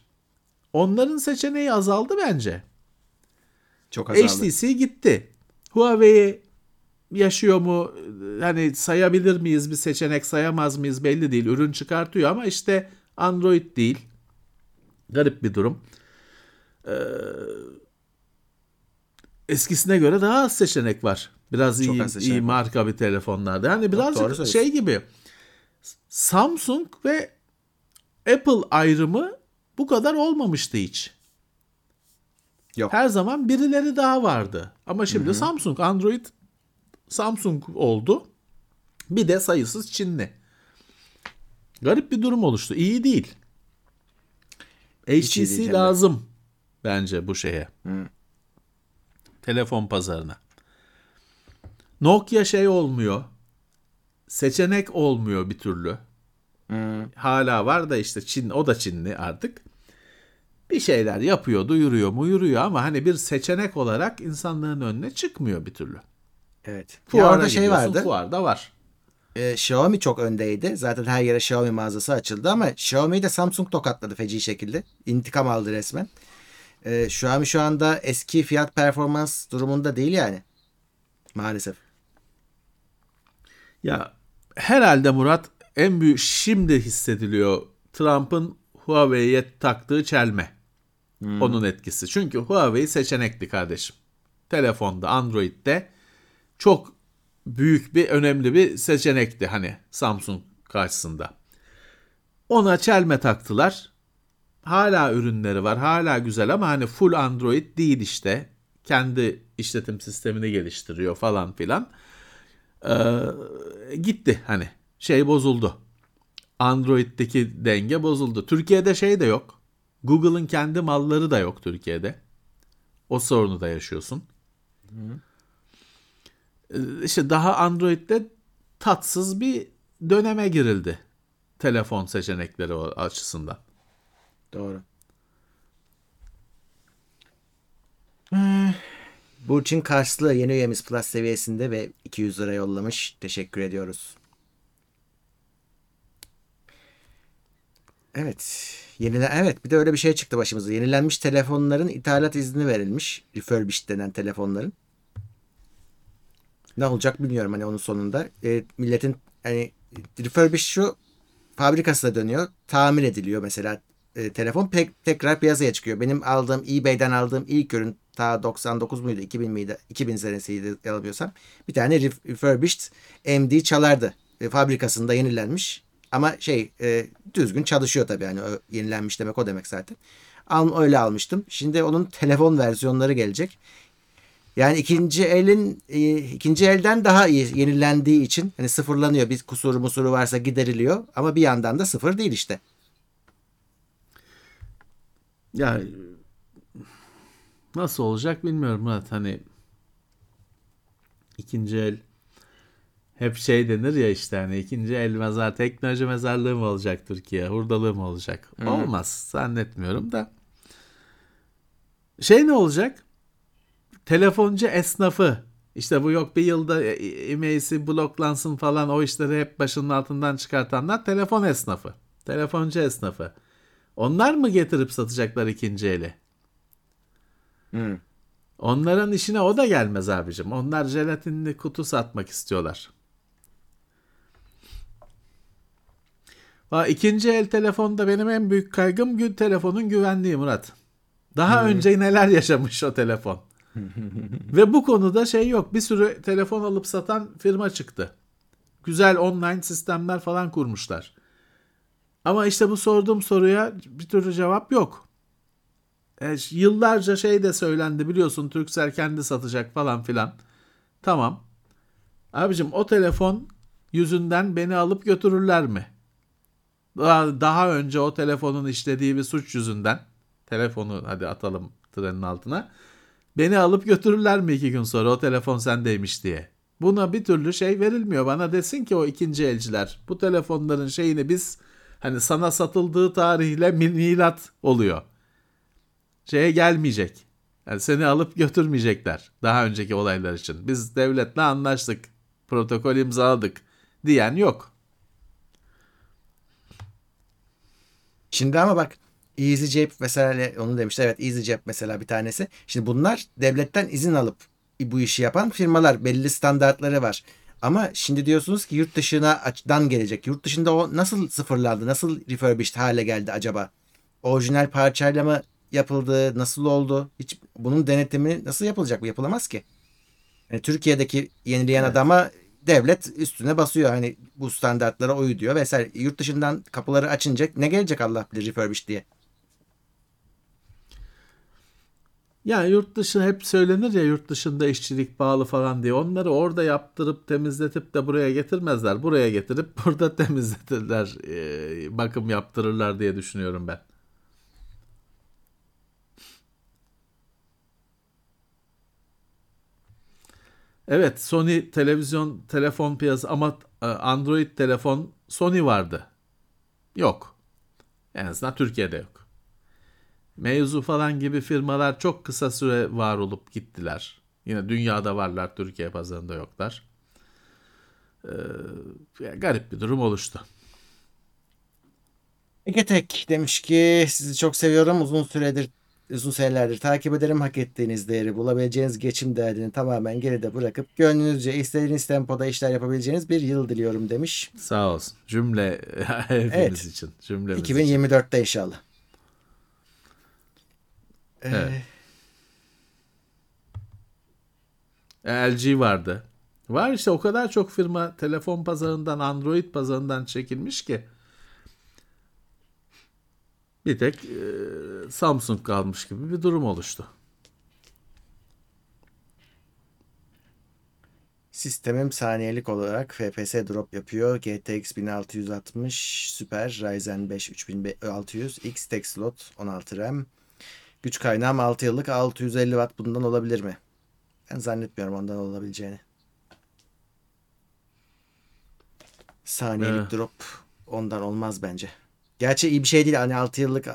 Onların seçeneği azaldı bence. Çok azaldı. HTC gitti. Huawei yaşıyor mu? Hani sayabilir miyiz bir seçenek sayamaz mıyız belli değil. Ürün çıkartıyor ama işte Android değil. Garip bir durum. Ee, eskisine göre daha az seçenek var. Biraz Çok iyi, seçenek iyi var. marka bir telefonlarda. Yani birazcık şey gibi Samsung ve Apple ayrımı bu kadar olmamıştı hiç. Yok. Her zaman birileri daha vardı. Ama şimdi Samsung, Android Samsung oldu. Bir de sayısız Çinli. Garip bir durum oluştu. İyi değil. Hiç iyi HTC lazım bence bu şeye. Telefon pazarına. Nokia şey olmuyor. Seçenek olmuyor bir türlü. Hmm. Hala var da işte Çin o da Çinli artık. Bir şeyler yapıyor, duyuruyor, muyuruyor ama hani bir seçenek olarak insanlığın önüne çıkmıyor bir türlü. Evet. Orada şey vardı. Fuarda var. e, Xiaomi çok öndeydi. Zaten her yere Xiaomi mağazası açıldı ama Xiaomi'yi de Samsung tokatladı feci şekilde. İntikam aldı resmen. E, Xiaomi şu anda eski fiyat performans durumunda değil yani. Maalesef. Ya herhalde Murat en büyük şimdi hissediliyor Trump'ın Huawei'ye taktığı çelme. Onun etkisi. Çünkü Huawei seçenekli kardeşim. Telefonda, Android'de çok büyük bir önemli bir seçenekti hani Samsung karşısında. Ona çelme taktılar. Hala ürünleri var. Hala güzel ama hani full Android değil işte. Kendi işletim sistemini geliştiriyor falan filan. Ee, gitti hani şey bozuldu. Android'deki denge bozuldu. Türkiye'de şey de yok. Google'ın kendi malları da yok Türkiye'de. O sorunu da yaşıyorsun. Ee, İşte daha Android'de tatsız bir döneme girildi. Telefon seçenekleri açısından. Doğru. Hmm. Burçin Karslı yeni üyemiz Plus seviyesinde ve 200 lira yollamış. Teşekkür ediyoruz. Evet. Yenilen evet bir de öyle bir şey çıktı başımıza. Yenilenmiş telefonların ithalat izni verilmiş. Refurbished denen telefonların. Ne olacak bilmiyorum hani onun sonunda. E, milletin hani refurbished şu fabrikasına dönüyor. Tamir ediliyor mesela e, telefon pek tekrar piyasaya çıkıyor. Benim aldığım eBay'den aldığım ilk ürün ta 99 muydu 2000 miydi 2000 senesiydi yanılmıyorsam bir tane ref- refurbished MD çalardı. E, fabrikasında yenilenmiş ama şey e, düzgün çalışıyor tabii yani yenilenmiş demek o demek zaten. Al, öyle almıştım. Şimdi onun telefon versiyonları gelecek. Yani ikinci elin e, ikinci elden daha iyi yenilendiği için hani sıfırlanıyor. Bir kusuru musuru varsa gideriliyor ama bir yandan da sıfır değil işte. Ya nasıl olacak bilmiyorum Murat. Hani ikinci el hep şey denir ya işte hani ikinci el mezar teknoloji mezarlığı mı olacak Türkiye? Hurdalığı mı olacak? Olmaz zannetmiyorum da. Şey ne olacak? Telefoncu esnafı işte bu yok bir yılda e-mail'si bloklansın falan o işleri hep başının altından çıkartanlar telefon esnafı. Telefoncu esnafı. Onlar mı getirip satacaklar ikinci eli? Hmm. Onların işine o da gelmez abicim. Onlar jelatinli kutu satmak istiyorlar. Va ikinci el telefonda benim en büyük kaygım gü- telefonun güvenliği Murat. Daha önce neler yaşamış o telefon. <laughs> Ve bu konuda şey yok. Bir sürü telefon alıp satan firma çıktı. Güzel online sistemler falan kurmuşlar. Ama işte bu sorduğum soruya bir türlü cevap yok. E, yıllarca şey de söylendi biliyorsun Turkcell kendi satacak falan filan. Tamam. Abicim o telefon yüzünden beni alıp götürürler mi? Daha, daha önce o telefonun işlediği bir suç yüzünden telefonu hadi atalım trenin altına. Beni alıp götürürler mi iki gün sonra o telefon sendeymiş diye. Buna bir türlü şey verilmiyor. Bana desin ki o ikinci elciler bu telefonların şeyini biz hani sana satıldığı tarihle milat oluyor. Şeye gelmeyecek. Yani seni alıp götürmeyecekler daha önceki olaylar için. Biz devletle anlaştık. Protokol imzaladık diyen yok. Şimdi ama bak EasyJet mesela onu demişti. Evet EasyJet mesela bir tanesi. Şimdi bunlar devletten izin alıp bu işi yapan firmalar belli standartları var. Ama şimdi diyorsunuz ki yurt dışına açıdan gelecek. Yurt dışında o nasıl sıfırlandı? Nasıl refurbished hale geldi acaba? Orijinal parçayla mı yapıldı? Nasıl oldu? Hiç bunun denetimi nasıl yapılacak? Bu yapılamaz ki. Yani Türkiye'deki yenileyen adama devlet üstüne basıyor. Hani bu standartlara uyu diyor vesaire. Yurt dışından kapıları açınca ne gelecek Allah bilir refurbished diye. Ya yurt dışı hep söylenir ya yurt dışında işçilik pahalı falan diye. Onları orada yaptırıp temizletip de buraya getirmezler. Buraya getirip <laughs> burada temizletirler, e, bakım yaptırırlar diye düşünüyorum ben. Evet Sony televizyon telefon piyasası ama e, Android telefon Sony vardı. Yok. En azından Türkiye'de yok. Mevzu falan gibi firmalar çok kısa süre var olup gittiler. Yine dünyada varlar, Türkiye pazarında yoklar. Ee, garip bir durum oluştu. Ege Tek demiş ki sizi çok seviyorum. Uzun süredir uzun senelerdir takip ederim. Hak ettiğiniz değeri bulabileceğiniz geçim derdini tamamen geride bırakıp gönlünüzce istediğiniz tempoda işler yapabileceğiniz bir yıl diliyorum demiş. Sağ olsun. Cümle <laughs> hepimiz Evet. için. Cümlemiz için. 2024'te inşallah. Ee, Evet. LG vardı. Var işte o kadar çok firma telefon pazarından, Android pazarından çekilmiş ki. Bir tek e, Samsung kalmış gibi bir durum oluştu. Sistemim saniyelik olarak FPS drop yapıyor. GTX 1660 Super Ryzen 5 3600 X tek slot 16 RAM. Güç kaynağım 6 yıllık 650 Watt bundan olabilir mi? Ben zannetmiyorum ondan olabileceğini. Saniyelik Evet. drop ondan olmaz bence. Gerçi iyi bir şey değil. Hani 6 yıllık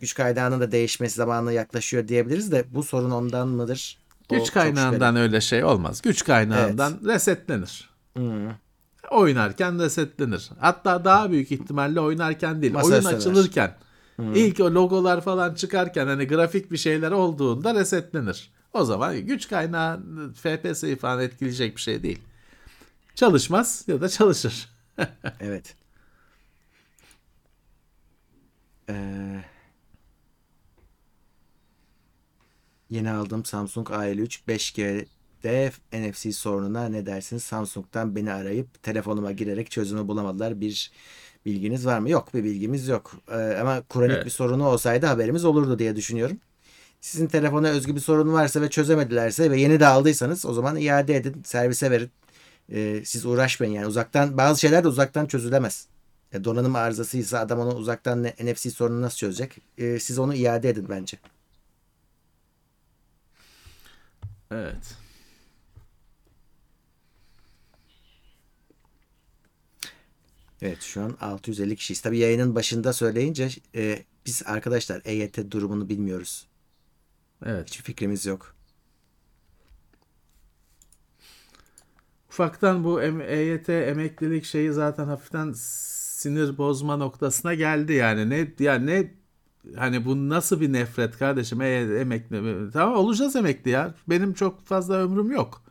güç kaynağının da değişmesi zamanı yaklaşıyor diyebiliriz de bu sorun ondan mıdır? O Güç kaynağından öyle şey olmaz. Güç kaynağından resetlenir. şüpheli. Hı. Oynarken resetlenir. Hatta daha büyük ihtimalle oynarken değil. Masa oyun üstüne açılırken. İlk o logolar falan çıkarken hani grafik bir şeyler olduğunda resetlenir. O zaman güç kaynağı FPS'yi falan etkileyecek bir şey değil. Çalışmaz ya da çalışır. <laughs> Evet. Ee, yeni aldığım Samsung A53 5G'de NFC sorununa ne dersiniz? Samsung'dan beni arayıp telefonuma girerek çözümü bulamadılar. Bir bilginiz var mı? Yok bir bilgimiz yok. Ee, ama kronik Evet. bir sorunu olsaydı haberimiz olurdu diye düşünüyorum. Sizin telefona özgü bir sorun varsa ve çözemedilerse ve yeni de aldıysanız o zaman iade edin, servise verin. Ee, siz uğraşmayın yani uzaktan bazı şeyler de uzaktan çözülemez. Ya donanım arızasıysa adam onu uzaktan ne- NFC sorununu nasıl çözecek? Ee, siz onu iade edin bence. Evet. Evet şu an 650 kişiyiz. Tabii yayının başında söyleyince e, biz arkadaşlar EYT durumunu bilmiyoruz. Evet. Hiçbir fikrimiz yok. Ufaktan bu EYT emeklilik şeyi zaten hafiften sinir bozma noktasına geldi yani. Ne ya ne hani bu nasıl bir nefret kardeşim EYT emekli tamam olacağız emekli ya. Benim çok fazla ömrüm yok.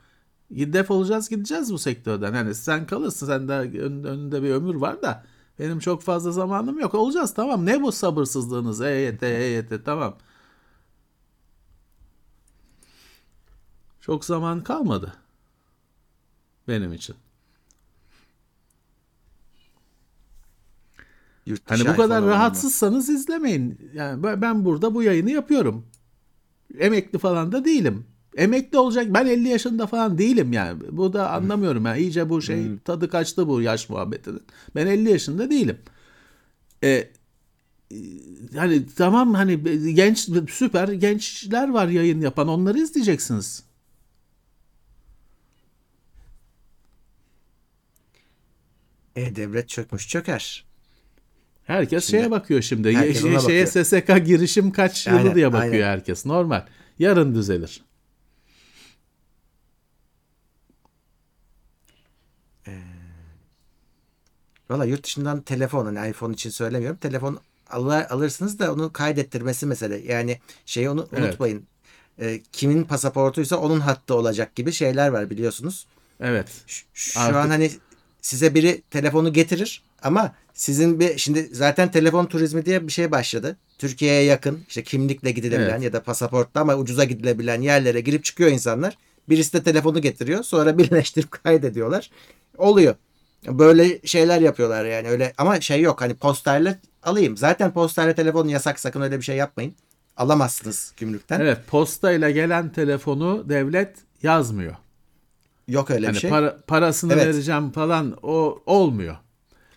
Def olacağız gideceğiz bu sektörden. Hani sen kalırsın sen de ön- önünde bir ömür var da benim çok fazla zamanım yok. Olacağız tamam. Ne bu sabırsızlığınız? EYT EYT tamam. Çok zaman kalmadı benim için. Yurt Hani bu kadar rahatsızsanız izlemeyin. Yani ben burada bu yayını yapıyorum. Emekli falan da değilim. Emekli olacak ben 50 yaşında falan değilim yani. Bu da anlamıyorum yani. İyice bu şey tadı kaçtı bu yaş muhabbetinin. Ben 50 yaşında değilim. E, e, hani tamam hani genç süper gençler var yayın yapan onları izleyeceksiniz. E-Devlet çökmüş çöker. Herkes Şimdi- şeye bakıyor şimdi. Herkes Ye- ona şeye bakıyor. SSK girişim kaç yılı Aynen, diye bakıyor aynen. herkes. Normal. Yarın düzelir. Valla yurt dışından telefon hani iPhone için söylemiyorum. Telefon alır, alırsınız da onu kaydettirmesi mesele. Yani şeyi onu Evet. unutmayın. Ee, kimin pasaportuysa onun hattı olacak gibi şeyler var biliyorsunuz. Evet. Şu, şu Artık- an hani size biri telefonu getirir ama sizin bir şimdi zaten telefon turizmi diye bir şey başladı. Türkiye'ye yakın işte kimlikle gidilebilen Evet. ya da pasaportla ama ucuza gidilebilen yerlere girip çıkıyor insanlar. Birisi de telefonu getiriyor sonra birleştirip <laughs> kaydediyorlar. Oluyor. Böyle şeyler yapıyorlar yani öyle ama şey yok hani postayla alayım. Zaten postayla telefon yasak sakın öyle bir şey yapmayın. Alamazsınız gümrükten. Evet, postayla gelen telefonu devlet yazmıyor. Yok öyle Hani bir şey. para, parasını Evet. vereceğim falan o olmuyor.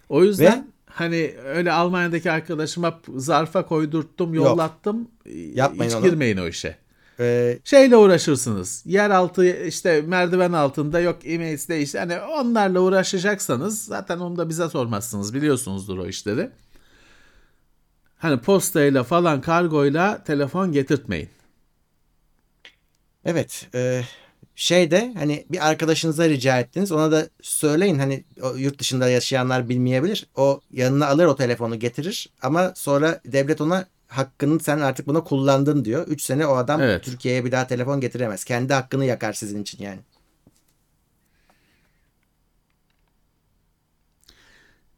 O yüzden hani öyle Almanya'daki arkadaşıma zarfa koydurttum, yollattım. Yapmayın Hiç onu. girmeyin o işe. Ee, Şeyle uğraşırsınız. Yeraltı işte merdiven altında yok e-mail değiş. Hani onlarla uğraşacaksanız zaten onu da bize sormazsınız. Biliyorsunuzdur o işleri. Hani postayla falan kargoyla telefon getirtmeyin. evet. E, şeyde hani bir arkadaşınıza rica ettiniz. Ona da söyleyin hani o yurt dışında yaşayanlar bilmeyebilir. O yanına alır o telefonu getirir. Ama sonra devlet ona hakkını sen artık buna kullandın diyor. 3 sene o adam Evet. Türkiye'ye bir daha telefon getiremez. Kendi hakkını yakar sizin için yani.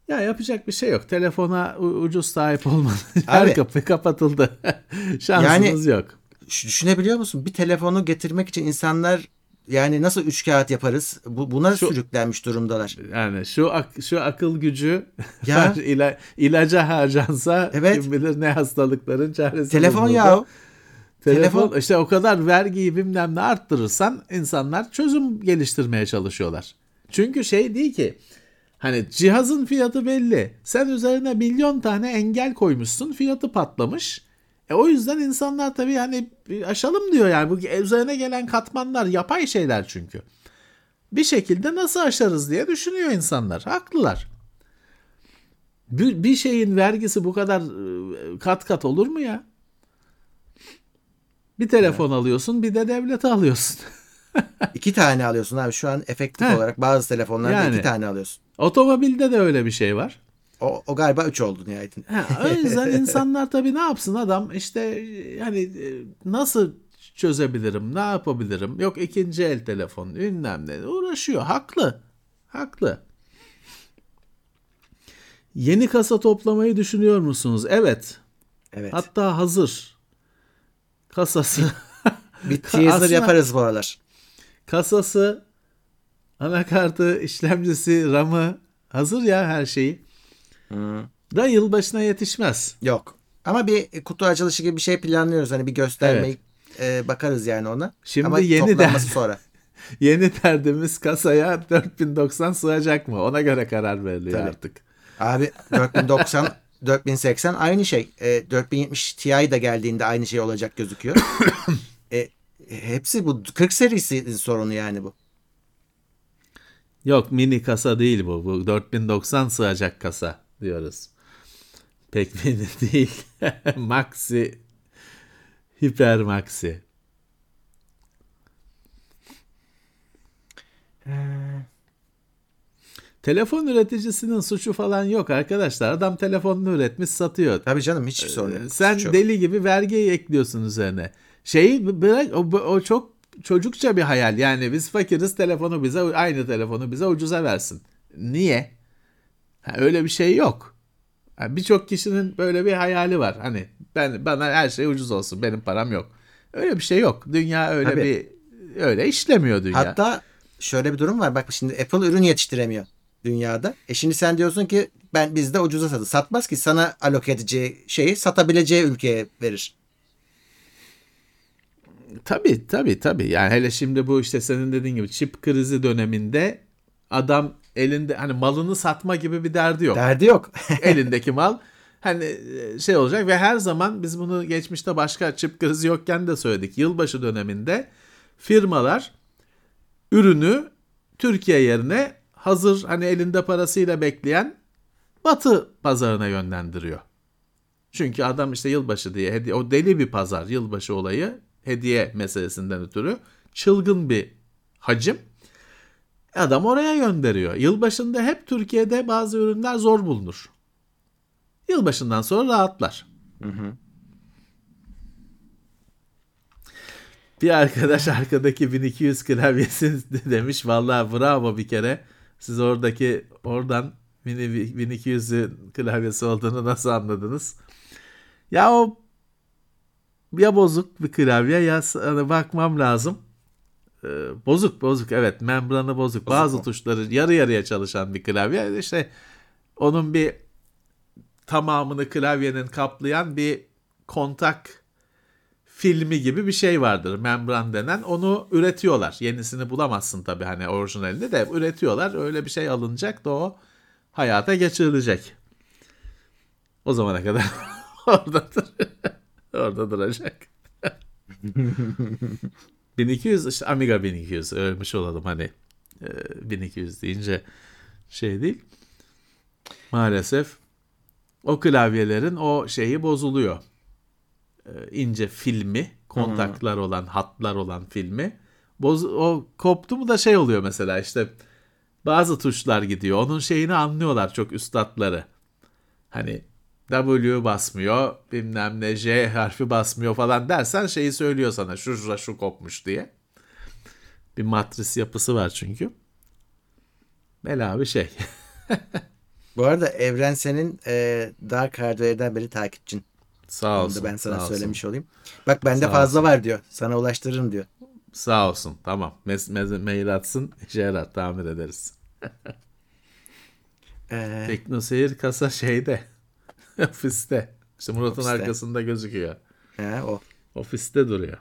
Ya yapacak bir şey yok. Telefona ucuz sahip olmanın <laughs> her Abi. kapı kapatıldı. <laughs> Şansınız yok. Şu- Düşünebiliyor musun? Bir telefonu getirmek için insanlar yani nasıl üç kağıt yaparız? Bu, buna Şu- sürüklenmiş durumdalar. Yani şu ak- şu akıl gücü Ya. <laughs> ila- ilaca harcansa Evet. kim bilir ne hastalıkların çaresi. Telefon ya. Telefon, Telefon- işte o kadar vergiyi bilmem ne arttırırsan insanlar çözüm geliştirmeye çalışıyorlar. Çünkü şey değil ki hani cihazın fiyatı belli. Sen üzerine milyon tane engel koymuşsun fiyatı patlamış. E o yüzden insanlar tabii hani aşalım diyor yani bu üzerine gelen katmanlar yapay şeyler çünkü. Bir şekilde nasıl aşarız diye düşünüyor insanlar. Haklılar. Bir, bir şeyin vergisi bu kadar e, kat kat olur mu ya? Bir telefon alıyorsun bir de devlete alıyorsun. <laughs> İki tane alıyorsun abi. Şu an efektif olarak bazı telefonlarda Yani. iki tane alıyorsun. Otomobilde de öyle bir şey var. O, o galiba üç oldu nihayetinde. Ha, o yüzden <laughs> insanlar tabii ne yapsın adam işte yani e, nasıl çözebilirim ne yapabilirim yok ikinci el telefon bilmem ne uğraşıyor haklı haklı. Yeni kasa toplamayı düşünüyor musunuz? Evet. Evet. Hatta hazır. Kasası. bir <laughs> teaser yaparız bu aralar. kasası, anakartı, işlemcisi, RAM'ı hazır ya her şeyi. Da yılbaşına yetişmez. Yok. Ama bir kutu açılışı gibi bir şey planlıyoruz. Hani bir göstermeyi e, bakarız yani ona. Şimdi Ama yeni de- sonra. <laughs> Yeni derdimiz kasaya 4090 sığacak mı? Ona göre karar veriliyor Tabii. artık. Abi 4090 4080 <laughs> aynı şey. E, 4070 Ti de geldiğinde aynı şey olacak gözüküyor. <coughs> e, hepsi bu 40 serisi sorunu yani bu. Yok mini kasa değil bu. Bu 4090 sığacak kasa diyoruz. Pek <laughs> mini değil. <laughs> maxi. Hiper maxi. Telefon üreticisinin suçu falan yok arkadaşlar. Adam telefonunu üretmiş satıyor. Tabii canım hiçbir sorun yok. Ee, Sen Çok. deli gibi vergiyi ekliyorsun üzerine. Şeyi bırak o, o çok çocukça bir hayal. Yani biz fakiriz telefonu bize aynı telefonu bize ucuza versin. Niye? Ha, öyle bir şey yok. Ha, Birçok kişinin böyle bir hayali var. Hani ben bana her şey ucuz olsun benim param yok. Öyle bir şey yok. Dünya öyle Tabii. bir öyle işlemiyor dünya. Hatta şöyle bir durum var. Bak şimdi Apple ürün yetiştiremiyor dünyada. E şimdi sen diyorsun ki ben bizde ucuza satı. Satmaz ki sana alok edeceği şeyi satabileceği ülkeye verir. Tabii tabii tabii. Yani hele şimdi bu işte senin dediğin gibi çip krizi döneminde adam elinde hani malını satma gibi bir derdi yok. Derdi yok. <laughs> Elindeki mal hani e, şey olacak ve her zaman biz bunu geçmişte başka çip krizi yokken de söyledik. Yılbaşı döneminde firmalar ürünü Türkiye yerine hazır hani elinde parasıyla bekleyen Batı pazarına yönlendiriyor. Çünkü adam işte yılbaşı diye hediye, o deli bir pazar yılbaşı olayı hediye meselesinden ötürü çılgın bir hacim. Adam oraya gönderiyor. Yılbaşında hep Türkiye'de bazı ürünler zor bulunur. Yılbaşından sonra rahatlar. Bir arkadaş <laughs> arkadaki 1200 klavyesi <laughs> demiş. Vallahi bravo bir kere. Siz oradaki oradan 1200'ün klavyesi olduğunu nasıl anladınız? Ya o ya bozuk bir klavye ya sana bakmam lazım. Ee, bozuk bozuk evet membranı bozuk. Bazı mu? tuşları yarı yarıya çalışan bir klavye. İşte onun bir tamamını klavyenin kaplayan bir kontak filmi gibi bir şey vardır membran denen. Onu üretiyorlar. Yenisini bulamazsın tabii hani orijinalini de üretiyorlar. Öyle bir şey alınacak da o hayata geçirilecek. O zamana kadar <laughs> orada dur- <laughs> orada duracak. <laughs> 1200 işte Amiga 1200 ölmüş olalım hani e, 1200 deyince şey değil. Maalesef o klavyelerin o şeyi bozuluyor. E, ince filmi, kontaklar olan, hatlar olan filmi. Boz, o koptu mu da şey oluyor mesela işte bazı tuşlar gidiyor. Onun şeyini anlıyorlar çok üstadları. Hani W basmıyor, bilmem ne J harfi basmıyor falan dersen şeyi söylüyor sana şu şu şu kopmuş diye. Bir matris yapısı var çünkü. Bela bir şey. Bu arada Evren senin e, Dark Hardware'den beri takipçin. Sağ Onu olsun. da ben sana söylemiş olsun. olayım. Bak bende Sağ fazla var diyor. Sana ulaştırırım diyor. Sağ olsun. Tamam. Mes me- mail atsın. yarar. Tamir ederiz. Ee, Tekno seyir kasa şeyde. <laughs> Ofiste. İşte Murat'ın Ofiste. arkasında gözüküyor. he, o. Ofiste duruyor.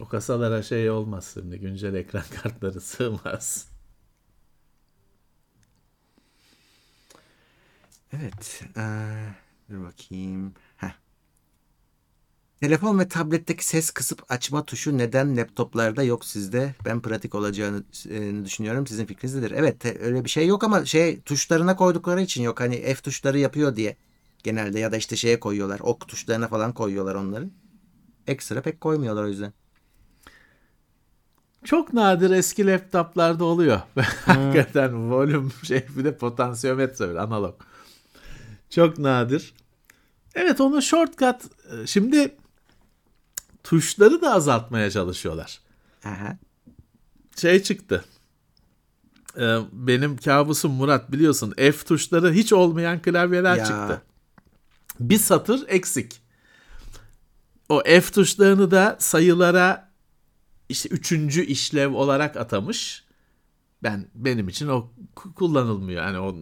O kasalara şey olmaz şimdi. Güncel ekran <laughs> kartları sığmaz. Evet. Ee, dur bakayım. Telefon ve tabletteki ses kısıp açma tuşu neden laptoplarda yok sizde? Ben pratik olacağını e, düşünüyorum. Sizin fikriniz nedir? Evet te- öyle bir şey yok ama şey tuşlarına koydukları için yok. Hani F tuşları yapıyor diye genelde ya da işte şeye koyuyorlar. Ok tuşlarına falan koyuyorlar onları. Ekstra pek koymuyorlar o yüzden. Çok nadir eski laptoplarda oluyor. <laughs> Hakikaten volüm şey bir de potansiyometre böyle analog. Çok nadir. Evet onu shortcut e, şimdi tuşları da azaltmaya çalışıyorlar. Aha. Şey çıktı. E, Benim kabusum Murat biliyorsun F tuşları hiç olmayan klavyeler Ya. çıktı. Bir satır eksik. O F tuşlarını da sayılara işte üçüncü işlev olarak atamış. Ben benim için o ku- kullanılmıyor. Yani o,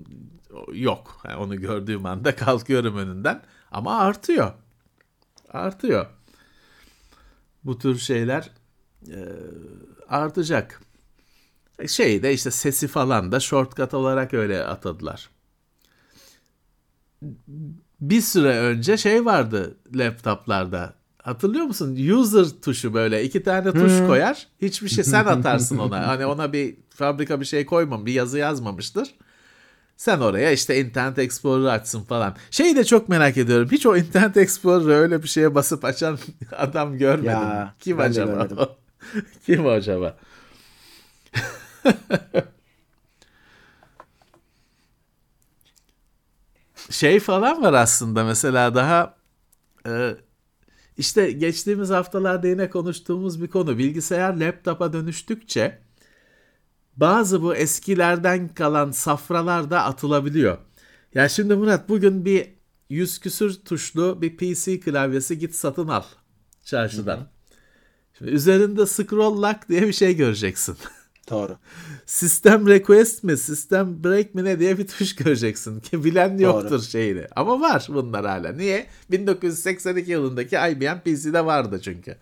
o yok. Yani onu gördüğüm anda <laughs> kalkıyorum önünden. Ama artıyor. Artıyor. Bu tür şeyler e, artacak. Şey de işte sesi falan da shortcut olarak öyle atadılar. Bir süre önce şey vardı laptoplarda. Hatırlıyor musun? User tuşu böyle iki tane tuş koyar. Hiçbir şey sen <laughs> atarsın ona. Hani ona bir fabrika bir şey koymam, bir yazı yazmamıştır. Sen oraya işte Internet Explorer açsın falan. Şeyi de çok merak ediyorum. Hiç o Internet Explorer'ı öyle bir şeye basıp açan <laughs> adam görmedim. Ya, Kim acaba? <laughs> Kim acaba? <laughs> şey falan var aslında mesela daha e, işte geçtiğimiz haftalarda yine konuştuğumuz bir konu bilgisayar laptopa dönüştükçe bazı bu eskilerden kalan safralar da atılabiliyor. Ya şimdi Murat bugün bir yüz küsür tuşlu bir PC klavyesi git satın al çarşıdan. Şimdi üzerinde scroll lock diye bir şey göreceksin. <laughs> Doğru. System request mi, system break mi ne diye bir tuş göreceksin ki bilen yoktur Doğru. şeyini. Ama var bunlar hala. Niye? 1982 yılındaki IBM PC'de vardı çünkü.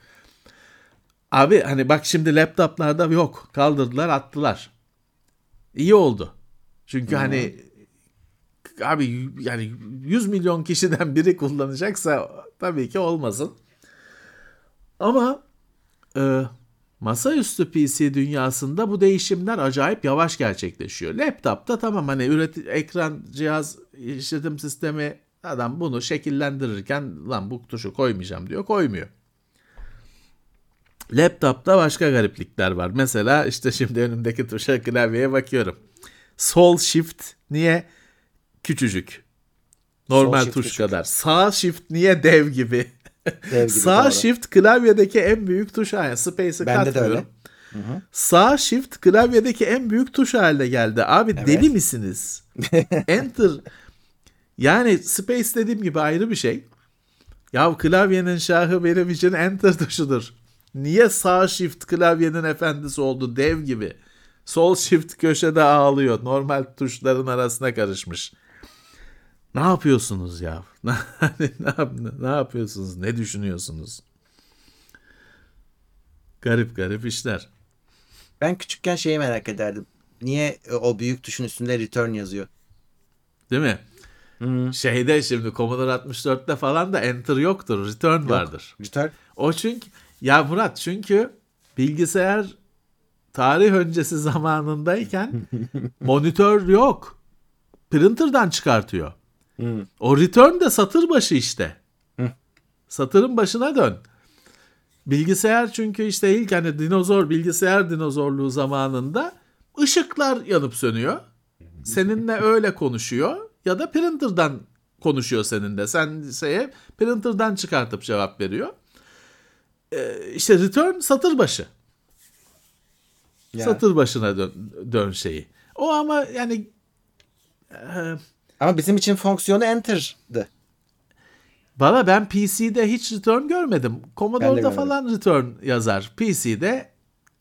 Abi hani bak şimdi laptoplarda yok. Kaldırdılar attılar. İyi oldu. Çünkü hani abi yani 100 milyon kişiden biri kullanacaksa tabii ki olmasın. Ama e, masaüstü PC dünyasında bu değişimler acayip yavaş gerçekleşiyor. Laptopta tamam hani üret ekran cihaz işletim sistemi adam bunu şekillendirirken lan bu tuşu koymayacağım diyor koymuyor. Laptopta başka gariplikler var. Mesela işte şimdi önümdeki tuşa klavyeye bakıyorum. Sol shift niye küçücük? Normal shift tuş küçük. kadar. Sağ shift niye dev gibi? Dev gibi, Sağ doğru. shift klavyedeki en büyük tuş haline. Space'i Bende de katmıyorum. öyle. Sağ shift klavyedeki en büyük tuş haline geldi. Abi deli misiniz? <laughs> Enter. Yani space dediğim gibi ayrı bir şey. Ya klavyenin şahı benim için enter tuşudur. Niye sağ shift klavyenin efendisi oldu dev gibi? Sol shift köşede ağlıyor. Normal tuşların arasına karışmış. Ne yapıyorsunuz ya? <laughs> ne, yap- ne yapıyorsunuz? Ne düşünüyorsunuz? Garip garip işler. Ben küçükken şeyi merak ederdim. Niye e, o büyük tuşun üstünde return yazıyor? Değil mi? Şeyde şimdi Commodore 64'te falan da enter yoktur. Return vardır. Return. O çünkü ya Murat çünkü bilgisayar tarih öncesi zamanındayken <laughs> monitör yok. Printer'dan çıkartıyor. Hmm. O return de satır başı işte. Satırın başına dön. Bilgisayar çünkü işte ilk hani dinozor bilgisayar dinozorluğu zamanında ışıklar yanıp sönüyor. Seninle öyle konuşuyor ya da printer'dan konuşuyor seninle. Sen şeye printer'dan çıkartıp cevap veriyor. Ee, işte return satır başı. Ya. Satır başına dön, dön şeyi. O ama yani e, Ama bizim için fonksiyonu enter'dı. Valla ben PC'de hiç return görmedim. Commodore'da falan return yazar. PC'de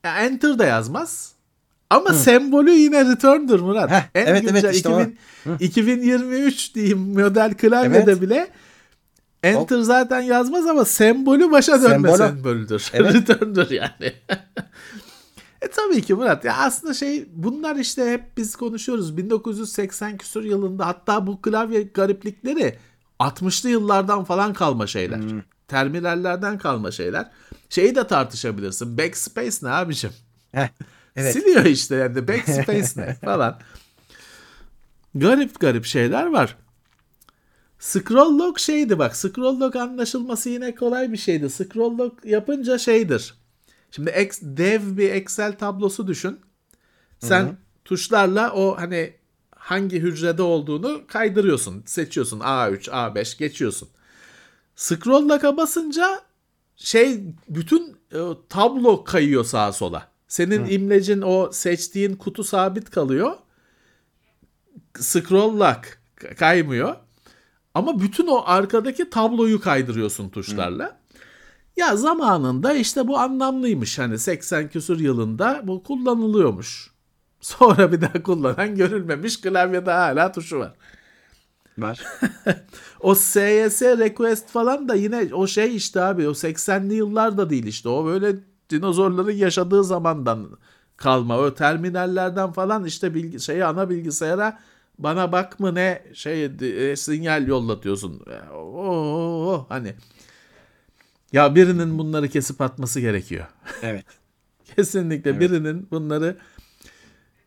ya enter da yazmaz. Ama sembolü yine return'dur Murat. Heh, en evet, evet, güncel işte o. 2000 2023 diyeyim model klavyede Evet. bile enter zaten yazmaz ama sembolü başa dönme Sembolü. sembolüdür. Evet. <laughs> return'dur yani. <laughs> e tabii ki Murat. Ya aslında şey bunlar işte hep biz konuşuyoruz. 1980 küsur yılında hatta bu klavye gariplikleri 60'lı yıllardan falan kalma şeyler. Hmm. Terminallerden kalma şeyler. Şeyi de tartışabilirsin. Backspace ne abicim? Heh, evet. Siliyor işte yani backspace ne <laughs> falan. Garip garip şeyler var. Scroll log şeydi bak. Scroll log anlaşılması yine kolay bir şeydi. Scroll log yapınca şeydir. Şimdi ex, dev bir Excel tablosu düşün. Sen tuşlarla o hani hangi hücrede olduğunu kaydırıyorsun. Seçiyorsun A3, A5 geçiyorsun. Scroll log'a basınca şey bütün e, tablo kayıyor sağa sola. Senin imlecin o seçtiğin kutu sabit kalıyor. Scroll lock kaymıyor. Ama bütün o arkadaki tabloyu kaydırıyorsun tuşlarla. Ya zamanında işte bu anlamlıymış. Hani 80 küsur yılında bu kullanılıyormuş. <laughs> Sonra bir daha kullanan görülmemiş. Klavyede hala tuşu var. Var. <laughs> O SYS request falan da yine o şey işte abi o 80'li yıllarda değil işte o böyle dinozorların yaşadığı zamandan kalma o terminallerden falan işte bilgi şeyi ana bilgisayara bana bak mı ne şey e, sinyal yollatıyorsun. Oo, hani ya birinin bunları kesip atması gerekiyor. Evet. <laughs> Kesinlikle Evet. birinin bunları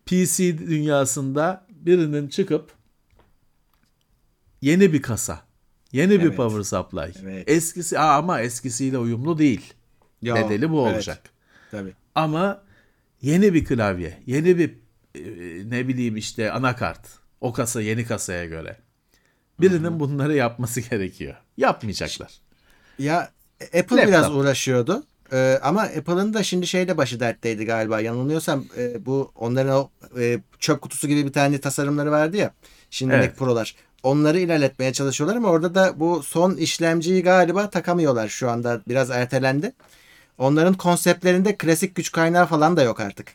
PC dünyasında birinin çıkıp yeni bir kasa, yeni bir Evet. power supply. Evet. Eskisi Aa, ama eskisiyle uyumlu değil. Ya, Bedeli bu evet, olacak. Tabii. Ama yeni bir klavye, yeni bir e, ne bileyim işte anakart. O kasa yeni kasaya göre. Birinin bunları yapması <laughs> gerekiyor. Yapmayacaklar. Ya Apple Laptop. biraz uğraşıyordu. Ee, ama Apple'ın da şimdi şeyle başı dertteydi galiba. Yanılmıyorsam e, bu onların o e, çöp kutusu gibi bir tane tasarımları vardı ya. Şimdi Evet. Pro'lar. Onları ilerletmeye çalışıyorlar ama orada da bu son işlemciyi galiba takamıyorlar şu anda. Biraz ertelendi. Onların konseptlerinde klasik güç kaynağı falan da yok artık.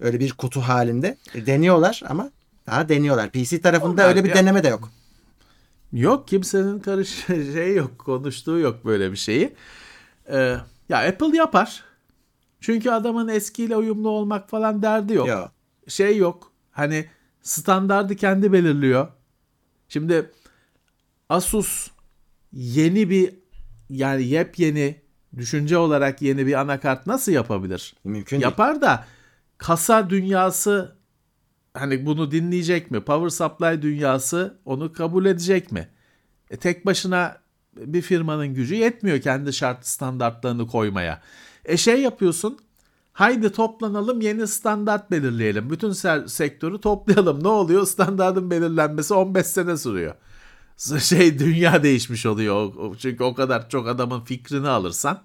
Öyle bir kutu halinde. E, deniyorlar ama daha deniyorlar. PC tarafında Onlar öyle bir ya- deneme de yok. Yok kimsenin karış <laughs> şey yok konuştuğu yok böyle bir şeyi. Ee, ya Apple yapar. Çünkü adamın eskiyle uyumlu olmak falan derdi yok. Yok. Şey yok. Hani standardı kendi belirliyor. Şimdi Asus yeni bir yani yepyeni düşünce olarak yeni bir anakart nasıl yapabilir? Mümkün değil. Yapar da kasa dünyası hani bunu dinleyecek mi? Power supply dünyası onu kabul edecek mi? E, tek başına bir firmanın gücü yetmiyor kendi şart standartlarını koymaya. E şey yapıyorsun. Haydi toplanalım yeni standart belirleyelim. Bütün sektörü toplayalım. Ne oluyor? Standartın belirlenmesi 15 sene sürüyor. <laughs> Şey dünya değişmiş oluyor. Çünkü o kadar çok adamın fikrini alırsan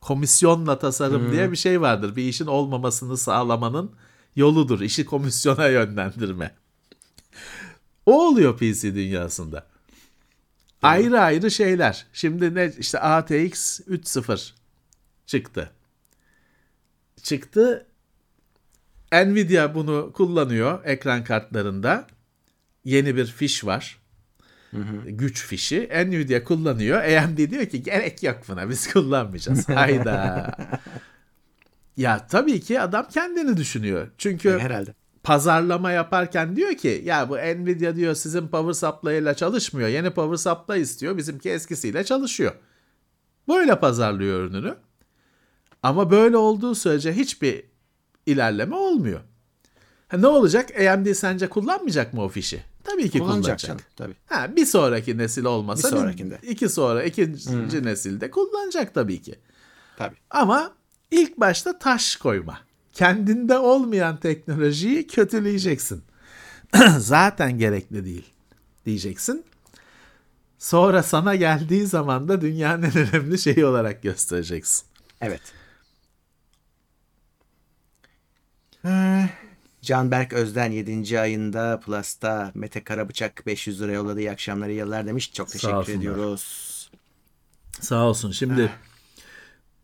komisyonla tasarım diye bir şey vardır. Bir işin olmamasını sağlamanın yoludur. İşi komisyona yönlendirme. O oluyor PC dünyasında. Ayrı ayrı şeyler. Şimdi ne işte ATX 3.0 çıktı. Çıktı. Nvidia bunu kullanıyor ekran kartlarında. Yeni bir fiş var. Güç fişi. Nvidia kullanıyor. AMD diyor ki gerek yok buna biz kullanmayacağız. <laughs> Hayda. Ya tabii ki adam kendini düşünüyor. Çünkü Herhalde. pazarlama yaparken diyor ki ya bu Nvidia diyor sizin power supply ile çalışmıyor. Yeni power supply istiyor. Bizimki eskisiyle çalışıyor. Böyle pazarlıyor ürününü. Ama böyle olduğu sürece hiçbir ilerleme olmuyor. Ha, ne olacak? AMD sence kullanmayacak mı o fişi? Tabii ki kullanacak. canım, tabii. Ha, bir sonraki nesil olmasa Bir sonrakinde. iki sonra ikinci nesilde kullanacak tabii ki. Tabii. Ama ilk başta taş koyma. Kendinde olmayan teknolojiyi kötüleyeceksin. <clears throat> Zaten gerekli değil diyeceksin. Sonra sana geldiği zaman da dünyanın en önemli şeyi olarak göstereceksin. Evet. Ee, Canberk Özden 7. ayında Plus'ta Mete Karabıçak 500 lira yolladı. İyi akşamlar, iyi yıllar demiş. Çok teşekkür olsunlar. ediyoruz. Sağ olsun. Şimdi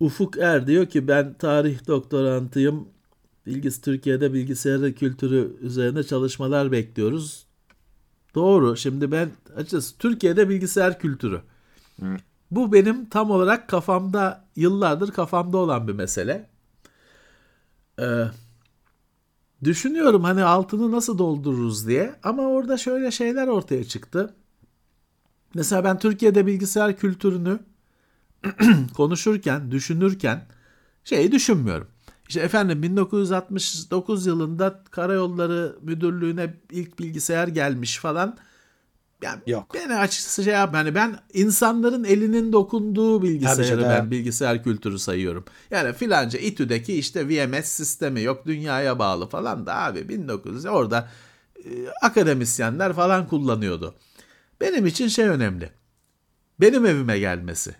Ufuk Er diyor ki ben tarih doktorantıyım. Bilgis Türkiye'de bilgisayar kültürü üzerine çalışmalar bekliyoruz. Doğru. Şimdi ben açıkçası Türkiye'de bilgisayar kültürü. Bu benim tam olarak kafamda yıllardır kafamda olan bir mesele. Ee, düşünüyorum hani altını nasıl doldururuz diye ama orada şöyle şeyler ortaya çıktı. Mesela ben Türkiye'de bilgisayar kültürünü <clears throat> konuşurken, düşünürken şeyi düşünmüyorum. İşte efendim 1969 yılında Karayolları Müdürlüğü'ne ilk bilgisayar gelmiş falan. Yani Yok. Beni açıkçası şey yap hani ben insanların elinin dokunduğu bilgisayarı ben bilgisayar kültürü sayıyorum. Yani filanca İTÜ'deki işte VMS sistemi yok dünyaya bağlı falan da abi 1900 orada e, akademisyenler falan kullanıyordu. Benim için şey önemli. Benim evime gelmesi.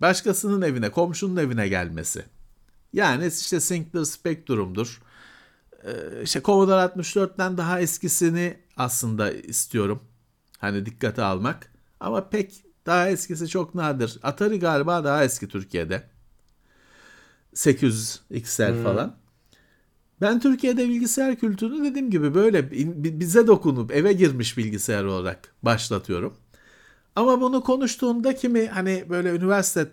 Başkasının evine, komşunun evine gelmesi. Yani işte Sinclair Spectrum'dur. Ee, işte Commodore 64'ten daha eskisini aslında istiyorum. Hani dikkate almak. Ama pek daha eskisi çok nadir. Atari galiba daha eski Türkiye'de. 800 XL falan. Ben Türkiye'de bilgisayar kültürünü dediğim gibi böyle bi- bize dokunup eve girmiş bilgisayar olarak başlatıyorum. Ama bunu konuştuğunda kimi hani böyle üniversite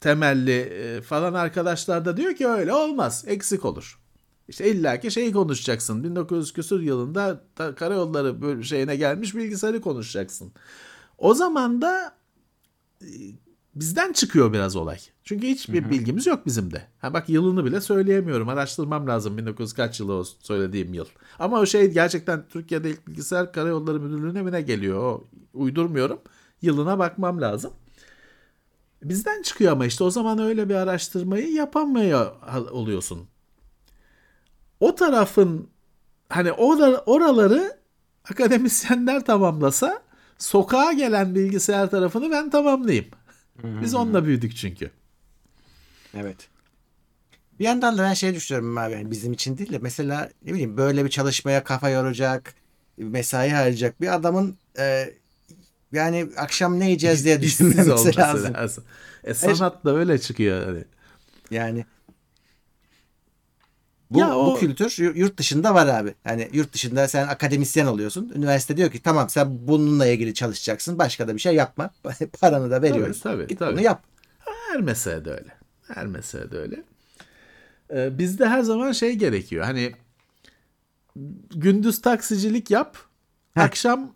temelli e, falan arkadaşlar da diyor ki öyle olmaz. Eksik olur. İşte illaki şeyi konuşacaksın. 1900 küsur yılında da karayolları şeyine gelmiş bilgisayarı konuşacaksın. O zaman da e, bizden çıkıyor biraz olay. Çünkü hiçbir bilgimiz yok bizim de. Ha bak yılını bile söyleyemiyorum. Araştırmam lazım 1900 kaç yılı o söylediğim yıl. Ama o şey gerçekten Türkiye'de ilk bilgisayar karayolları müdürlüğüne mi ne geliyor? O uydurmuyorum. Yılına bakmam lazım. Bizden çıkıyor ama işte o zaman öyle bir araştırmayı yapamıyor oluyorsun. O tarafın hani ora- oraları akademisyenler tamamlasa sokağa gelen bilgisayar tarafını ben tamamlayayım. Biz onunla büyüdük çünkü. Evet. Bir yandan da ben şey düşünüyorum abi yani bizim için değil de mesela ne bileyim böyle bir çalışmaya kafa yoracak, mesai harcayacak bir adamın e, yani akşam ne yiyeceğiz diye olması lazım. lazım. E, sanat da öyle çıkıyor. Hani. Yani bu, Ya o- bu kültür yu- yurt dışında var abi. Yani yurt dışında sen akademisyen oluyorsun. Üniversite diyor ki tamam sen bununla ilgili çalışacaksın. Başka da bir şey yapma. <laughs> Paranı da veriyoruz. Tabii, tabii, Git tabii. bunu yap. Her meselede öyle. Her meselede öyle. Ee, bizde her zaman şey gerekiyor. Hani gündüz taksicilik yap, Heh. akşam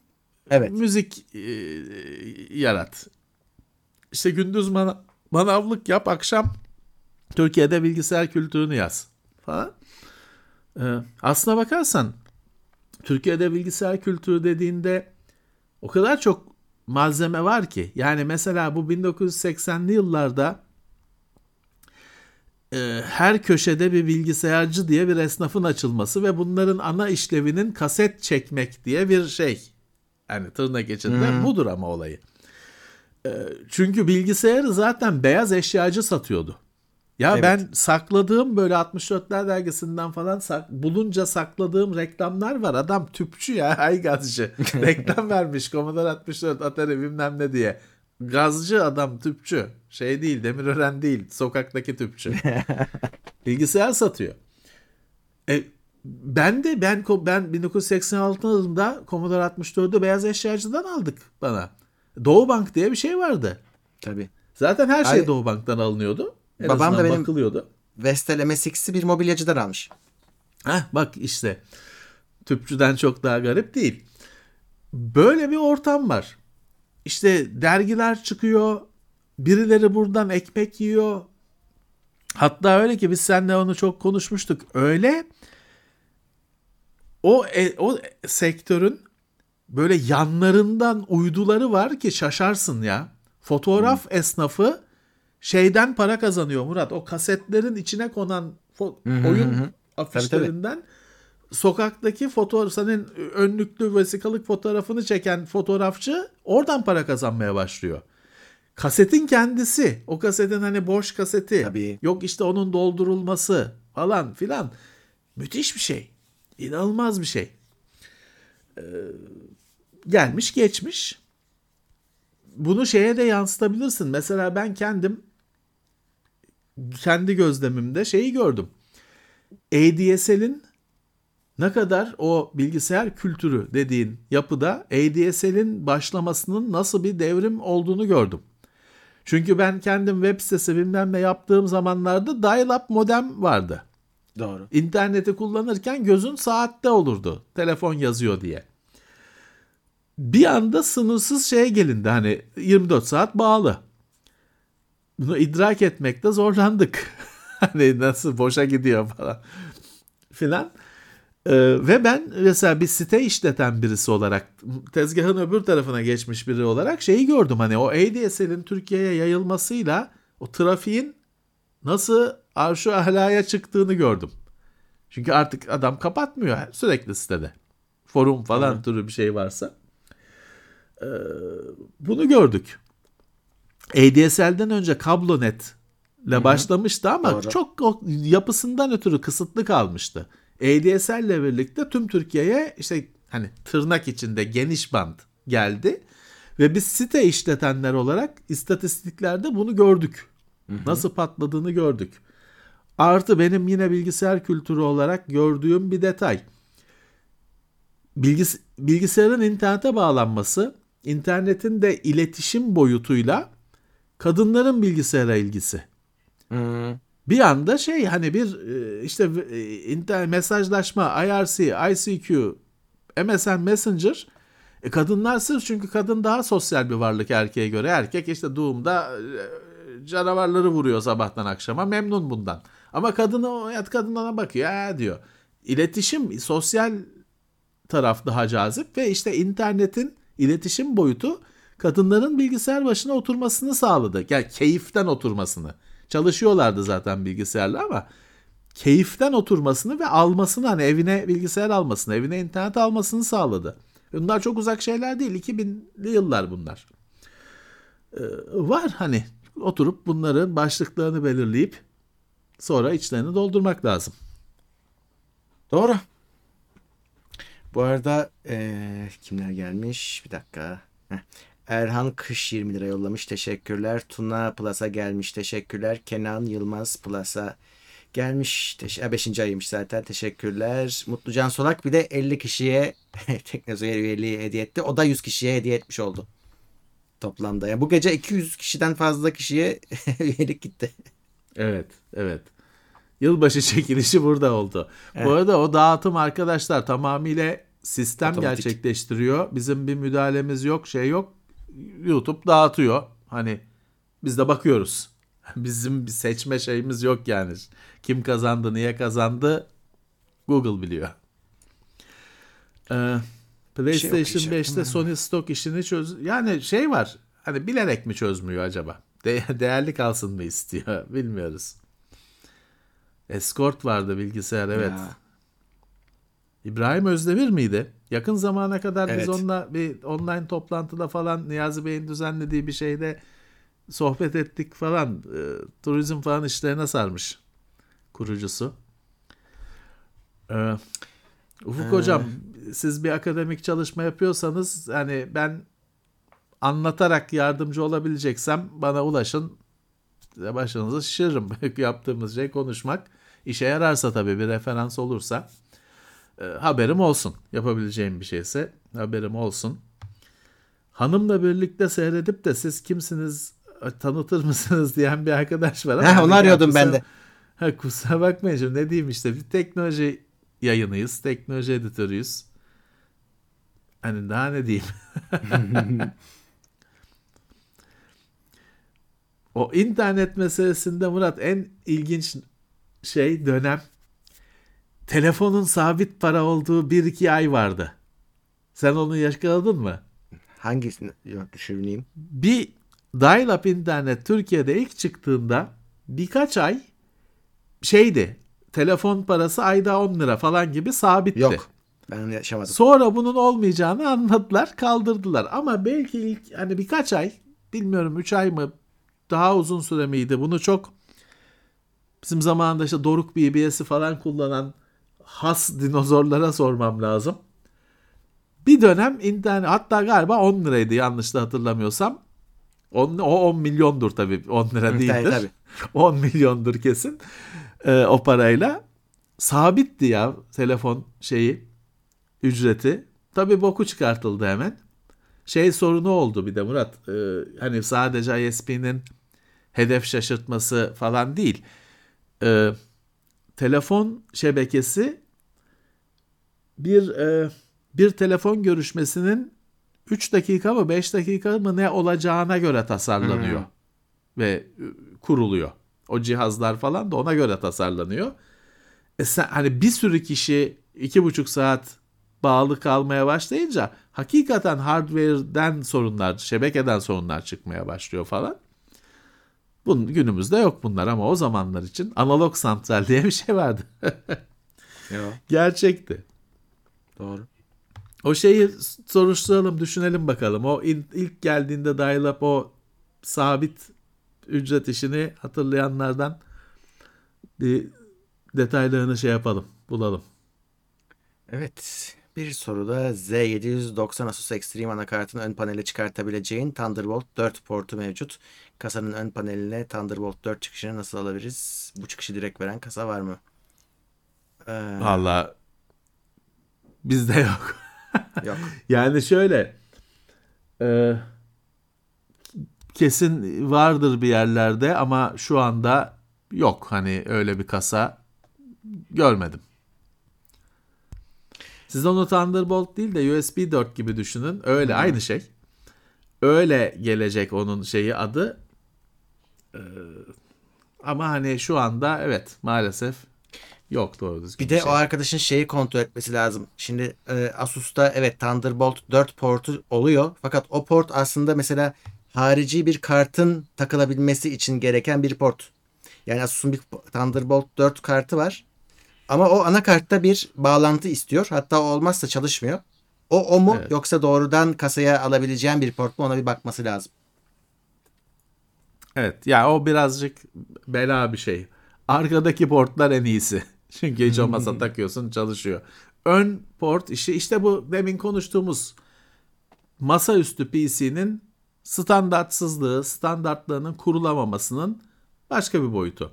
Evet. müzik e, yarat. İşte gündüz mana- manavlık yap, akşam Türkiye'de bilgisayar kültürünü yaz falan. Ee, aslına bakarsan Türkiye'de bilgisayar kültürü dediğinde o kadar çok malzeme var ki. Yani mesela bu 1980'li yıllarda e, her köşede bir bilgisayarcı diye bir esnafın açılması ve bunların ana işlevinin kaset çekmek diye bir şey. Yani tırnak içinde budur ama olayı. E, çünkü bilgisayarı zaten beyaz eşyacı satıyordu. Ya Evet. ben sakladığım böyle 64'ler dergisinden falan sak- bulunca sakladığım reklamlar var. Adam tüpçü ya <laughs> ay gazcı. Reklam <laughs> vermiş Commodore 64 Atari bilmem ne diye. Gazcı adam tüpçü. Şey değil Demirören değil sokaktaki tüpçü. <laughs> Bilgisayar satıyor. E, ben de ben ben 1986 yılında Commodore 64'ü beyaz eşyacıdan aldık bana. Doğu Bank diye bir şey vardı. Tabii. Zaten her şey Ay- Doğu Bank'tan alınıyordu. En Babam da benim- bakılıyordu. Vestel MSX'i bir mobilyacıdan almış. Heh, bak işte tüpçüden çok daha garip değil. Böyle bir ortam var. İşte dergiler çıkıyor. birileri buradan ekmek yiyor. Hatta öyle ki biz seninle onu çok konuşmuştuk. Öyle o e, o sektörün böyle yanlarından uyduları var ki şaşarsın ya. Fotoğraf hmm. esnafı şeyden para kazanıyor Murat. O kasetlerin içine konan oyun afişlerinden tabii, tabii. sokaktaki fotoğraf senin önlüklü vesikalık fotoğrafını çeken fotoğrafçı oradan para kazanmaya başlıyor. Kasetin kendisi, o kasetin hani boş kaseti, tabii. yok işte onun doldurulması falan filan müthiş bir şey. İnanılmaz bir şey. Ee, gelmiş geçmiş. Bunu şeye de yansıtabilirsin. Mesela ben kendim kendi gözlemimde şeyi gördüm. ADSL'in ne kadar o bilgisayar kültürü dediğin yapıda ADSL'in başlamasının nasıl bir devrim olduğunu gördüm. Çünkü ben kendim web sitesi bilmem ne yaptığım zamanlarda dial-up modem vardı. Doğru. İnterneti kullanırken gözün saatte olurdu. Telefon yazıyor diye. Bir anda sınırsız şeye gelindi hani 24 saat bağlı. Bunu idrak etmekte zorlandık. <laughs> hani nasıl boşa gidiyor falan filan. Ee, ve ben mesela bir site işleten birisi olarak tezgahın öbür tarafına geçmiş biri olarak şeyi gördüm. Hani o ADSL'in Türkiye'ye yayılmasıyla o trafiğin nasıl arşu ahlaya çıktığını gördüm. Çünkü artık adam kapatmıyor sürekli sitede. Forum falan evet. türü bir şey varsa. Ee, bunu gördük. ADSL'den önce kablonet ile başlamıştı ama Doğru. çok yapısından ötürü kısıtlı kalmıştı. ADSL ile birlikte tüm Türkiye'ye işte hani tırnak içinde geniş band geldi ve biz site işletenler olarak istatistiklerde bunu gördük. Hı hı. Nasıl patladığını gördük. Artı benim yine bilgisayar kültürü olarak gördüğüm bir detay. Bilgis bilgisayarın internete bağlanması, internetin de iletişim boyutuyla kadınların bilgisayara ilgisi. Hmm. Bir anda şey hani bir e, işte e, internet mesajlaşma, IRC, ICQ, MSN Messenger e, kadınlar sırf çünkü kadın daha sosyal bir varlık erkeğe göre. Erkek işte doğumda e, canavarları vuruyor sabahtan akşama memnun bundan. Ama kadın o yat kadın ona bakıyor ya diyor. İletişim sosyal taraf daha cazip ve işte internetin iletişim boyutu kadınların bilgisayar başına oturmasını sağladı. Yani keyiften oturmasını. Çalışıyorlardı zaten bilgisayarla ama keyiften oturmasını ve almasını hani evine bilgisayar almasını, evine internet almasını sağladı. Bunlar çok uzak şeyler değil. 2000'li yıllar bunlar. Ee, var hani oturup bunların başlıklarını belirleyip sonra içlerini doldurmak lazım. Doğru. Bu arada ee, kimler gelmiş? Bir dakika. Erhan Kış 20 lira yollamış. Teşekkürler. Tuna Plus'a gelmiş. Teşekkürler. Kenan Yılmaz Plus'a gelmiş. Teş 5. ayıymış zaten. Teşekkürler. Mutlucan Solak bir de 50 kişiye <laughs> teknoloji üyeliği hediye etti. O da 100 kişiye hediye etmiş oldu. Toplamda. Yani bu gece 200 kişiden fazla kişiye <laughs> üyelik gitti. Evet, evet. Yılbaşı çekilişi burada oldu. Evet. Bu arada o dağıtım arkadaşlar tamamıyla sistem Otomatik. gerçekleştiriyor. Bizim bir müdahalemiz yok, şey yok. YouTube dağıtıyor. Hani biz de bakıyoruz. <laughs> Bizim bir seçme şeyimiz yok yani. Kim kazandı, niye kazandı Google biliyor. Ee, PlayStation şey 5'te Sony Stock işini çöz... Yani şey var. Hani bilerek mi çözmüyor acaba? De- <laughs> değerli kalsın mı istiyor? <laughs> Bilmiyoruz. Escort vardı bilgisayar evet. Ya. İbrahim Özdemir miydi? Yakın zamana kadar evet. biz onunla bir online toplantıda falan Niyazi Bey'in düzenlediği bir şeyde sohbet ettik falan. E, turizm falan işlerine sarmış kurucusu. E, Ufuk ee. Hocam siz bir akademik çalışma yapıyorsanız hani ben anlatarak yardımcı olabileceksem bana ulaşın. Size başınızı şişiririm. <laughs> Yaptığımız şey konuşmak. İşe yararsa tabii bir referans olursa e, haberim olsun. Yapabileceğim bir şeyse haberim olsun. Hanımla birlikte seyredip de siz kimsiniz e, tanıtır <laughs> mısınız diyen bir arkadaş var. Heh, onu arıyordum ben de. Ha, kusura bakmayın şimdi ne diyeyim işte bir teknoloji yayınıyız. Teknoloji editörüyüz. Hani daha ne diyeyim. <laughs> O internet meselesinde Murat en ilginç şey dönem telefonun sabit para olduğu bir iki ay vardı. Sen onu yakaladın mı? Hangisini yok, düşüneyim? Bir dial-up internet Türkiye'de ilk çıktığında birkaç ay şeydi. Telefon parası ayda 10 lira falan gibi sabitti. Yok. Ben yaşamadım. Sonra bunun olmayacağını anladılar, kaldırdılar. Ama belki ilk hani birkaç ay, bilmiyorum 3 ay mı daha uzun süre miydi? Bunu çok bizim zamanında işte Doruk BBS'i falan kullanan has dinozorlara sormam lazım. Bir dönem internet hatta galiba 10 liraydı yanlış da hatırlamıyorsam. 10, o 10 milyondur tabii 10 lira değildir. tabii, <laughs> tabii. 10 milyondur kesin Ee, o parayla. Sabitti ya telefon şeyi ücreti. Tabii boku çıkartıldı hemen. Şey sorunu oldu bir de Murat. e, hani sadece ISP'nin hedef şaşırtması falan değil. E, telefon şebekesi bir e, bir telefon görüşmesinin 3 dakika mı 5 dakika mı ne olacağına göre tasarlanıyor Hmm. ve e, kuruluyor. O cihazlar falan da ona göre tasarlanıyor. E sen, hani bir sürü kişi iki buçuk saat bağlı kalmaya başlayınca hakikaten hardware'den sorunlar, şebekeden sorunlar çıkmaya başlıyor falan. Bunun günümüzde yok bunlar ama o zamanlar için analog santral diye bir şey vardı. <laughs> Gerçekti. Doğru. O şeyi soruşturalım, düşünelim bakalım. O ilk geldiğinde dial-up o sabit ücret işini hatırlayanlardan bir detaylarını şey yapalım, bulalım. Evet. Bir soruda Z790 Asus Extreme anakartın ön panele çıkartabileceğin Thunderbolt 4 portu mevcut. Kasanın ön paneline Thunderbolt 4 çıkışını nasıl alabiliriz? Bu çıkışı direkt veren kasa var mı? Ee, Valla bizde yok. <laughs> yok. Yani şöyle e, kesin vardır bir yerlerde ama şu anda yok. Hani öyle bir kasa görmedim. Siz onu Thunderbolt değil de USB 4 gibi düşünün. Öyle aynı şey. Öyle gelecek onun şeyi adı. Ee, ama hani şu anda evet maalesef yok doğru düzgün Bir de şey. o arkadaşın şeyi kontrol etmesi lazım. Şimdi e, Asus'ta evet Thunderbolt 4 portu oluyor. Fakat o port aslında mesela harici bir kartın takılabilmesi için gereken bir port. Yani Asus'un bir Thunderbolt 4 kartı var. Ama o anakartta bir bağlantı istiyor. Hatta olmazsa çalışmıyor. O o mu Evet. yoksa doğrudan kasaya alabileceğin bir port mu ona bir bakması lazım. Evet ya o birazcık bela bir şey. Arkadaki portlar en iyisi. <laughs> Çünkü hiç olmazsa <laughs> takıyorsun çalışıyor. Ön port işi işte bu demin konuştuğumuz masaüstü PC'nin standartsızlığı, standartlığının kurulamamasının başka bir boyutu.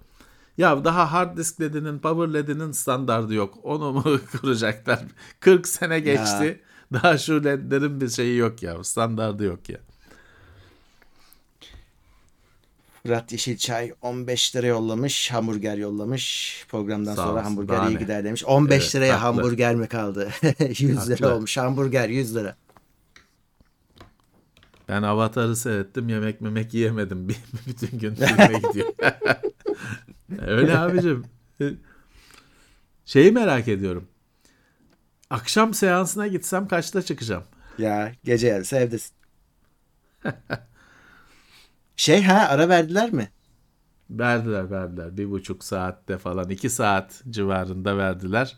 Ya daha hard disk ledinin, power ledinin standardı yok. Onu mu <laughs> kuracaklar? 40 sene geçti. Daha şu ledlerin bir şeyi yok ya. Standardı yok ya. Fırat Yeşilçay 15 lira yollamış. Hamburger yollamış. Programdan Sağ sonra olsun, hamburger iyi gider demiş. 15 Evet, liraya haklı. hamburger mi kaldı? <laughs> 100 lira Haklı. olmuş. Hamburger 100 lira. Ben Avatar'ı seyrettim. Yemek memek yiyemedim. <laughs> Bütün gün filme gidiyor. Öyle abicim. Şeyi merak ediyorum. Akşam seansına gitsem kaçta çıkacağım? Ya gece yarısı evdesin. şey ha ara verdiler mi? Verdiler verdiler. Bir buçuk saatte falan. iki saat civarında verdiler.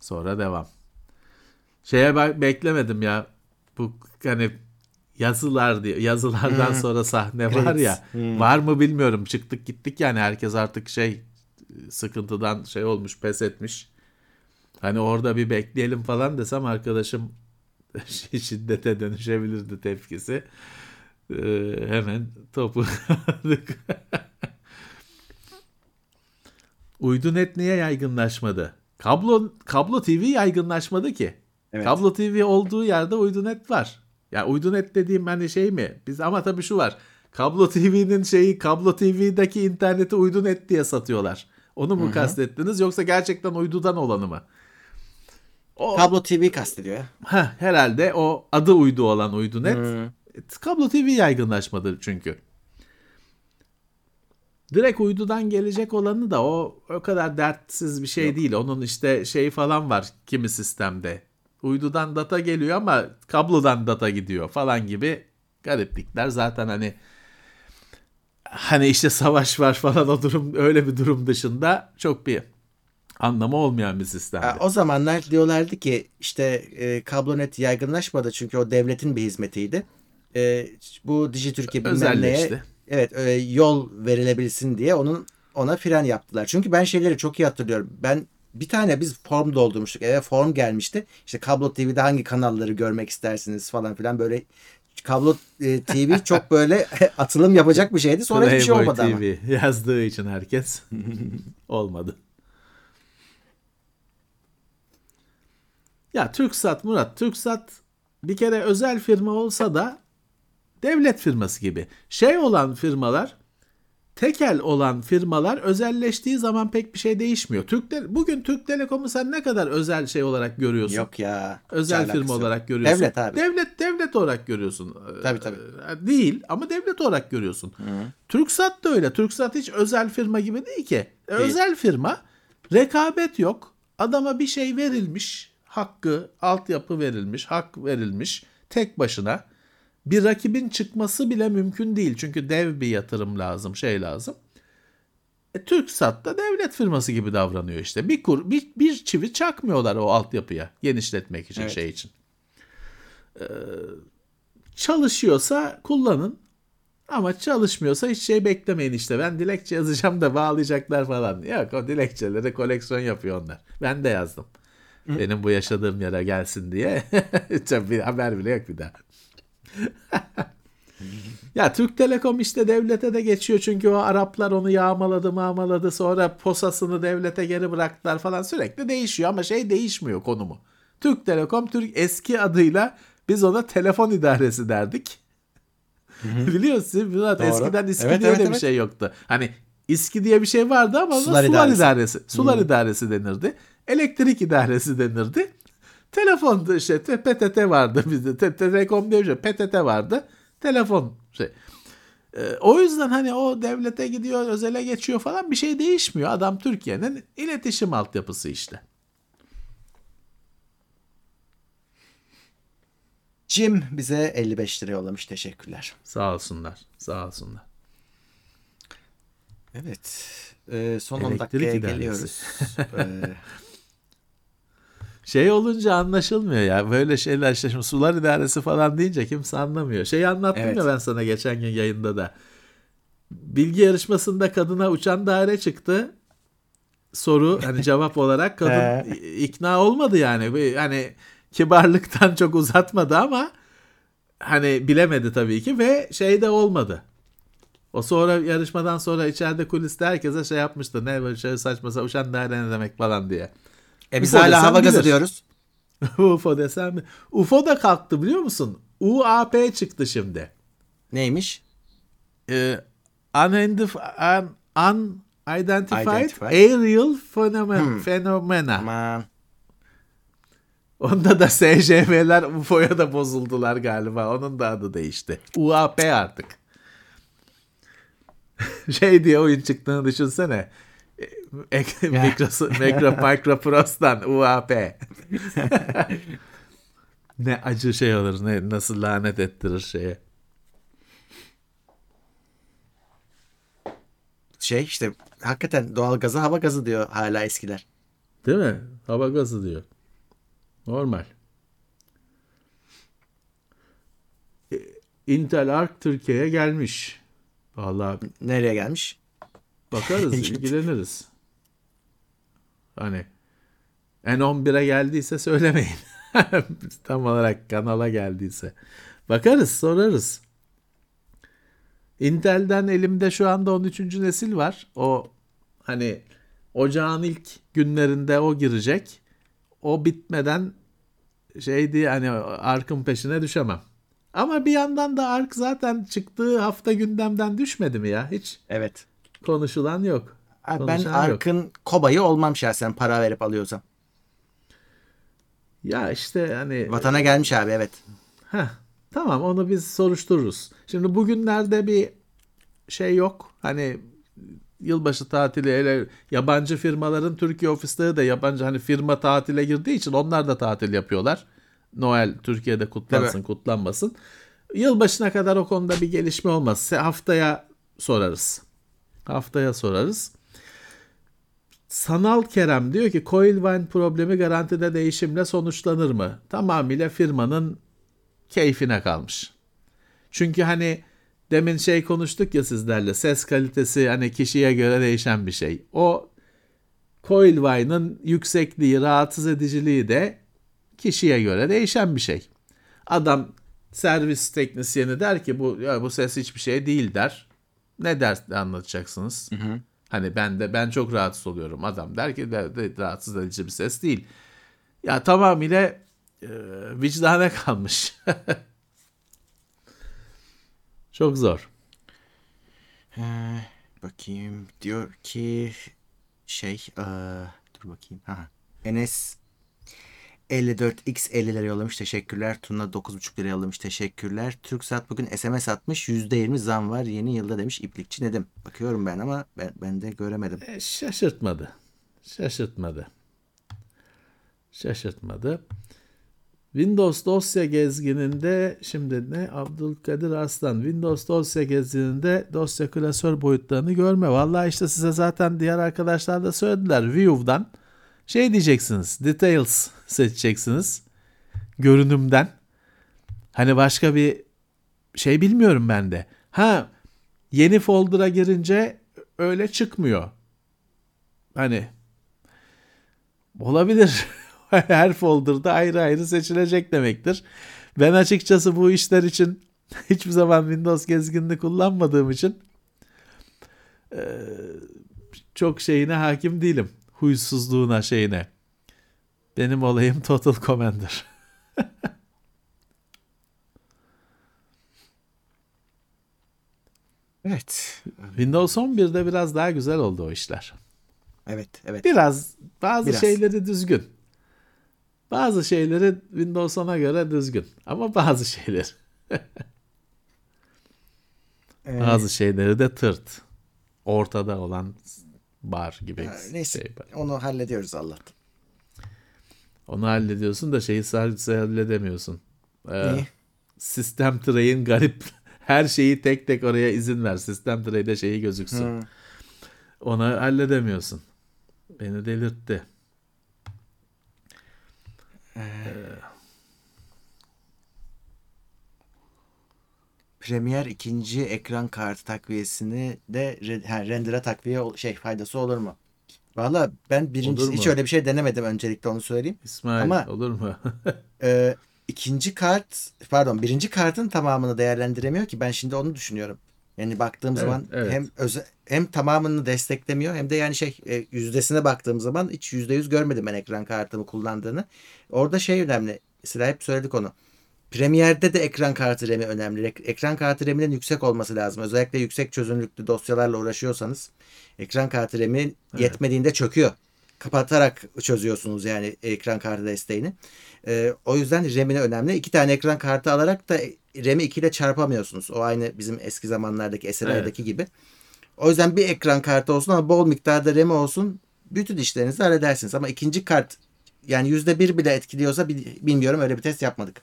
Sonra devam. Şeye bak beklemedim ya. Bu hani yazılar diye yazılardan sonra sahne var Credits. ya. Hmm. Var mı bilmiyorum. Çıktık gittik yani herkes artık şey sıkıntıdan şey olmuş pes etmiş. Hani orada bir bekleyelim falan desem arkadaşım <laughs> şiddete dönüşebilirdi tepkisi. Ee, hemen topu aldık. <laughs> Uydunet niye yaygınlaşmadı? Kablo kablo TV yaygınlaşmadı ki. Evet. Kablo TV olduğu yerde uydunet var. Ya uydunet dediğim hani şey mi? Biz ama tabii şu var. Kablo TV'nin şeyi kablo TV'deki interneti uydunet diye satıyorlar. Onu mu kastettiniz yoksa gerçekten uydudan olanı mı? O, Kablo TV kastediyor ya. Heh, herhalde o adı uydu olan uydunet. Hmm. Kablo TV yaygınlaşmadı çünkü. Direkt uydudan gelecek olanı da o o kadar dertsiz bir şey değil. Onun işte şey falan var kimi sistemde. Uydudan data geliyor ama kablodan data gidiyor falan gibi gariplikler. Zaten hani hani işte savaş var falan o durum öyle bir durum dışında çok bir anlamı olmayan bir sistemde. Ha, o zamanlar diyorlardı ki işte e, kablonet yaygınlaşmadı çünkü o devletin bir hizmetiydi. E, bu Dijitürk'e bilmem neye evet e, yol verilebilsin diye onun ona fren yaptılar. Çünkü ben şeyleri çok iyi hatırlıyorum. Ben bir tane biz form doldurmuştuk. Eve form gelmişti. İşte Kablo TV'de hangi kanalları görmek istersiniz falan filan böyle Kablo e, TV çok böyle <laughs> atılım yapacak bir şeydi. Sonra hiçbir şey Playboy olmadı ama. TV yazdığı için herkes <laughs> olmadı. Ya TürkSat Murat, TürkSat bir kere özel firma olsa da devlet firması gibi. Şey olan firmalar, tekel olan firmalar özelleştiği zaman pek bir şey değişmiyor. Türk Te- bugün Türk Telekom'u sen ne kadar özel şey olarak görüyorsun? Yok ya. özel firma alakası yok. olarak görüyorsun. Devlet abi. Devlet devlet olarak görüyorsun. Tabii, tabii. Ee, Değil ama devlet olarak görüyorsun. TürkSat da öyle. TürkSat hiç özel firma gibi değil ki. E, Özel firma rekabet yok. Adama bir şey verilmiş. Hakkı, altyapı verilmiş, hak verilmiş tek başına. Bir rakibin çıkması bile mümkün değil. Çünkü dev bir yatırım lazım, şey lazım. E, TürkSat da devlet firması gibi davranıyor işte. Bir kur bir, bir çivi çakmıyorlar o altyapıya genişletmek için Evet. şey için. Ee, çalışıyorsa kullanın. Ama çalışmıyorsa hiç şey beklemeyin işte. Ben dilekçe yazacağım da bağlayacaklar falan. Yok o dilekçeleri koleksiyon yapıyor onlar. Ben de yazdım. Benim bu yaşadığım yere gelsin diye. <laughs> Bir haber bile yok bir daha. Ya Türk Telekom işte devlete de geçiyor çünkü o Araplar onu yağmaladı mağmaladı sonra posasını devlete geri bıraktılar falan sürekli değişiyor ama şey değişmiyor konumu. Türk Telekom Türk eski adıyla biz ona telefon idaresi derdik. <laughs> Biliyorsun Murat Doğru. eskiden İSKİ Evet, diye evet, de bir evet. şey yoktu. Hani İSKİ diye bir şey vardı ama Sular sular, idaresi. idaresi. Sular idaresi denirdi. Elektrik idaresi denirdi. Telefonda işte te- PTT vardı bizde. Te- Telekom diye bir şey. PTT vardı. Telefon şey. Ee, o yüzden hani o devlete gidiyor, özele geçiyor falan bir şey değişmiyor. Adam Türkiye'nin iletişim altyapısı işte. Jim bize 55 lira yollamış. Teşekkürler. Sağ olsunlar. Sağ olsunlar. Evet. Ee, son 10 Elektrik dakikaya idaresi. geliyoruz. <laughs> Ee, Şey olunca anlaşılmıyor ya. Böyle şeyler işte şimdi sular idaresi falan deyince kimse anlamıyor. Şeyi anlattım Evet. ya ben sana geçen gün yayında da. Bilgi yarışmasında kadına uçan daire çıktı. Soru hani cevap <laughs> olarak kadın ikna olmadı yani. Hani kibarlıktan <laughs> çok uzatmadı ama hani bilemedi tabii ki ve şey de olmadı. O sonra yarışmadan sonra içeride kuliste herkese şey yapmıştı. Ne böyle şey saçma uçan daire ne demek falan diye. E biz UFO hala hava gazı diyoruz. <laughs> UFO desem mi? UFO da kalktı biliyor musun? UAP çıktı şimdi. Neymiş? Ee, unidentified, un, unidentified Identified. aerial phenomen, Hmm. phenomena. Aman. Onda da SJV'ler UFO'ya da bozuldular galiba. Onun da adı değişti. UAP artık. <laughs> şey diye oyun çıktığını düşünsene. Mikro, Mikro, Micro Pros'tan UAP. <laughs> ne acı şey olur. Ne, nasıl lanet ettirir şeye. Şey işte hakikaten doğal gazı hava gazı diyor hala eskiler. Değil mi? Hava gazı diyor. Normal. E, Intel Arc Türkiye'ye gelmiş. Vallahi Nereye gelmiş? bakarız, <laughs> ilgileniriz. Hani N11'e geldiyse söylemeyin. <laughs> Tam olarak kanala geldiyse. Bakarız, sorarız. Intel'den elimde şu anda 13. nesil var. O hani ocağın ilk günlerinde o girecek. O bitmeden şey diye hani Ark'ın peşine düşemem. Ama bir yandan da Ark zaten çıktığı hafta gündemden düşmedi mi ya? Hiç Evet. konuşulan yok. Ben Konuşan yok. Ark'ın kobayı olmam şahsen para verip alıyorsam. Ya işte hani Vatana gelmiş abi evet. Heh, tamam onu biz soruştururuz. Şimdi bugünlerde bir şey yok. Hani yılbaşı tatili hele yabancı firmaların Türkiye ofisleri de yabancı hani firma tatile girdiği için onlar da tatil yapıyorlar. Noel Türkiye'de kutlansın Evet. kutlanmasın. Yılbaşına kadar o konuda bir gelişme olmaz. Haftaya sorarız. Haftaya sorarız. Sanal Kerem diyor ki Coilvine problemi garantide değişimle sonuçlanır mı? Tamamıyla firmanın keyfine kalmış. Çünkü hani demin şey konuştuk ya sizlerle ses kalitesi hani kişiye göre değişen bir şey. O Coilvine'ın yüksekliği, rahatsız ediciliği de kişiye göre değişen bir şey. Adam servis teknisyeni der ki bu ya bu ses hiçbir şey değil der. Ne der anlatacaksınız? Hani ben de ben çok rahatsız oluyorum. Adam der ki de, de rahatsız edici bir ses değil. Ya tamamıyla e, vicdana <laughs> kalmış. çok zor. Ee, bakayım diyor ki şey ee, dur bakayım. Ha. Enes 54x 50 lira yollamış. Teşekkürler. Tuna 9,5 lira yollamış. Teşekkürler. Türksat bugün SMS atmış. %20 zam var yeni yılda demiş. İplikçi Nedim. Bakıyorum ben ama ben, ben de göremedim. E, şaşırtmadı. Şaşırtmadı. Şaşırtmadı. Windows dosya gezgininde şimdi ne Abdülkadir Arslan Windows dosya gezgininde dosya klasör boyutlarını görme. Vallahi işte size zaten diğer arkadaşlar da söylediler. View'dan şey diyeceksiniz. Details seçeceksiniz. Görünümden. Hani başka bir şey bilmiyorum ben de. Ha yeni folder'a girince öyle çıkmıyor. Hani olabilir. <laughs> Her folder'da ayrı ayrı seçilecek demektir. Ben açıkçası bu işler için <laughs> hiçbir zaman Windows gezginini kullanmadığım için çok şeyine hakim değilim. Huysuzluğuna şeyine. Benim olayım Total Commander. <laughs> Evet. Windows 11'de biraz daha güzel oldu o işler. Evet. Evet. Biraz bazı Biraz. şeyleri düzgün. Bazı şeyleri Windows 10'a göre düzgün. Ama bazı şeyler. <laughs> Ee, Bazı şeyleri de tırt. Ortada olan bar gibi ha, neyse. şey var. Onu hallediyoruz Allah'tan. Onu hallediyorsun da şeyi sadece halledemiyorsun. Ee, Neyi? sistem tray'in garip <laughs> her şeyi tek tek oraya izin ver. Sistem tray'de şeyi gözüksün. Hı. Onu halledemiyorsun. Beni delirtti. Premiere ikinci ekran kartı takviyesini de ha, render'a takviye şey faydası olur mu? Valla ben birinci Olur hiç öyle bir şey denemedim öncelikle onu söyleyeyim. İsmail Ama- olur mu? Ee, <laughs> ikinci kart pardon birinci kartın tamamını değerlendiremiyor ki ben şimdi onu düşünüyorum. Yani baktığım Evet, zaman evet. hem öze, hem tamamını desteklemiyor hem de yani şey e, yüzdesine baktığım zaman hiç yüzde yüz görmedim ben ekran kartımı kullandığını. Orada şey önemli. Mesela hep söyledik onu. Premiere'de de ekran kartı RAM'i önemli. Ek- Ekran kartı RAM'inin yüksek olması lazım. Özellikle yüksek çözünürlüklü dosyalarla uğraşıyorsanız ekran kartı RAM'i yetmediğinde çöküyor. Kapatarak çözüyorsunuz yani ekran kartı desteğini. Ee, o yüzden RAM'ine önemli. İki tane ekran kartı alarak da RAM'i 2 ile çarpamıyorsunuz. O aynı bizim eski zamanlardaki SLR'daki gibi. O yüzden bir ekran kartı olsun ama bol miktarda RAM'i olsun. Bütün işlerinizi halledersiniz. Ama ikinci kart yani %1 bile etkiliyorsa bil- bilmiyorum öyle bir test yapmadık.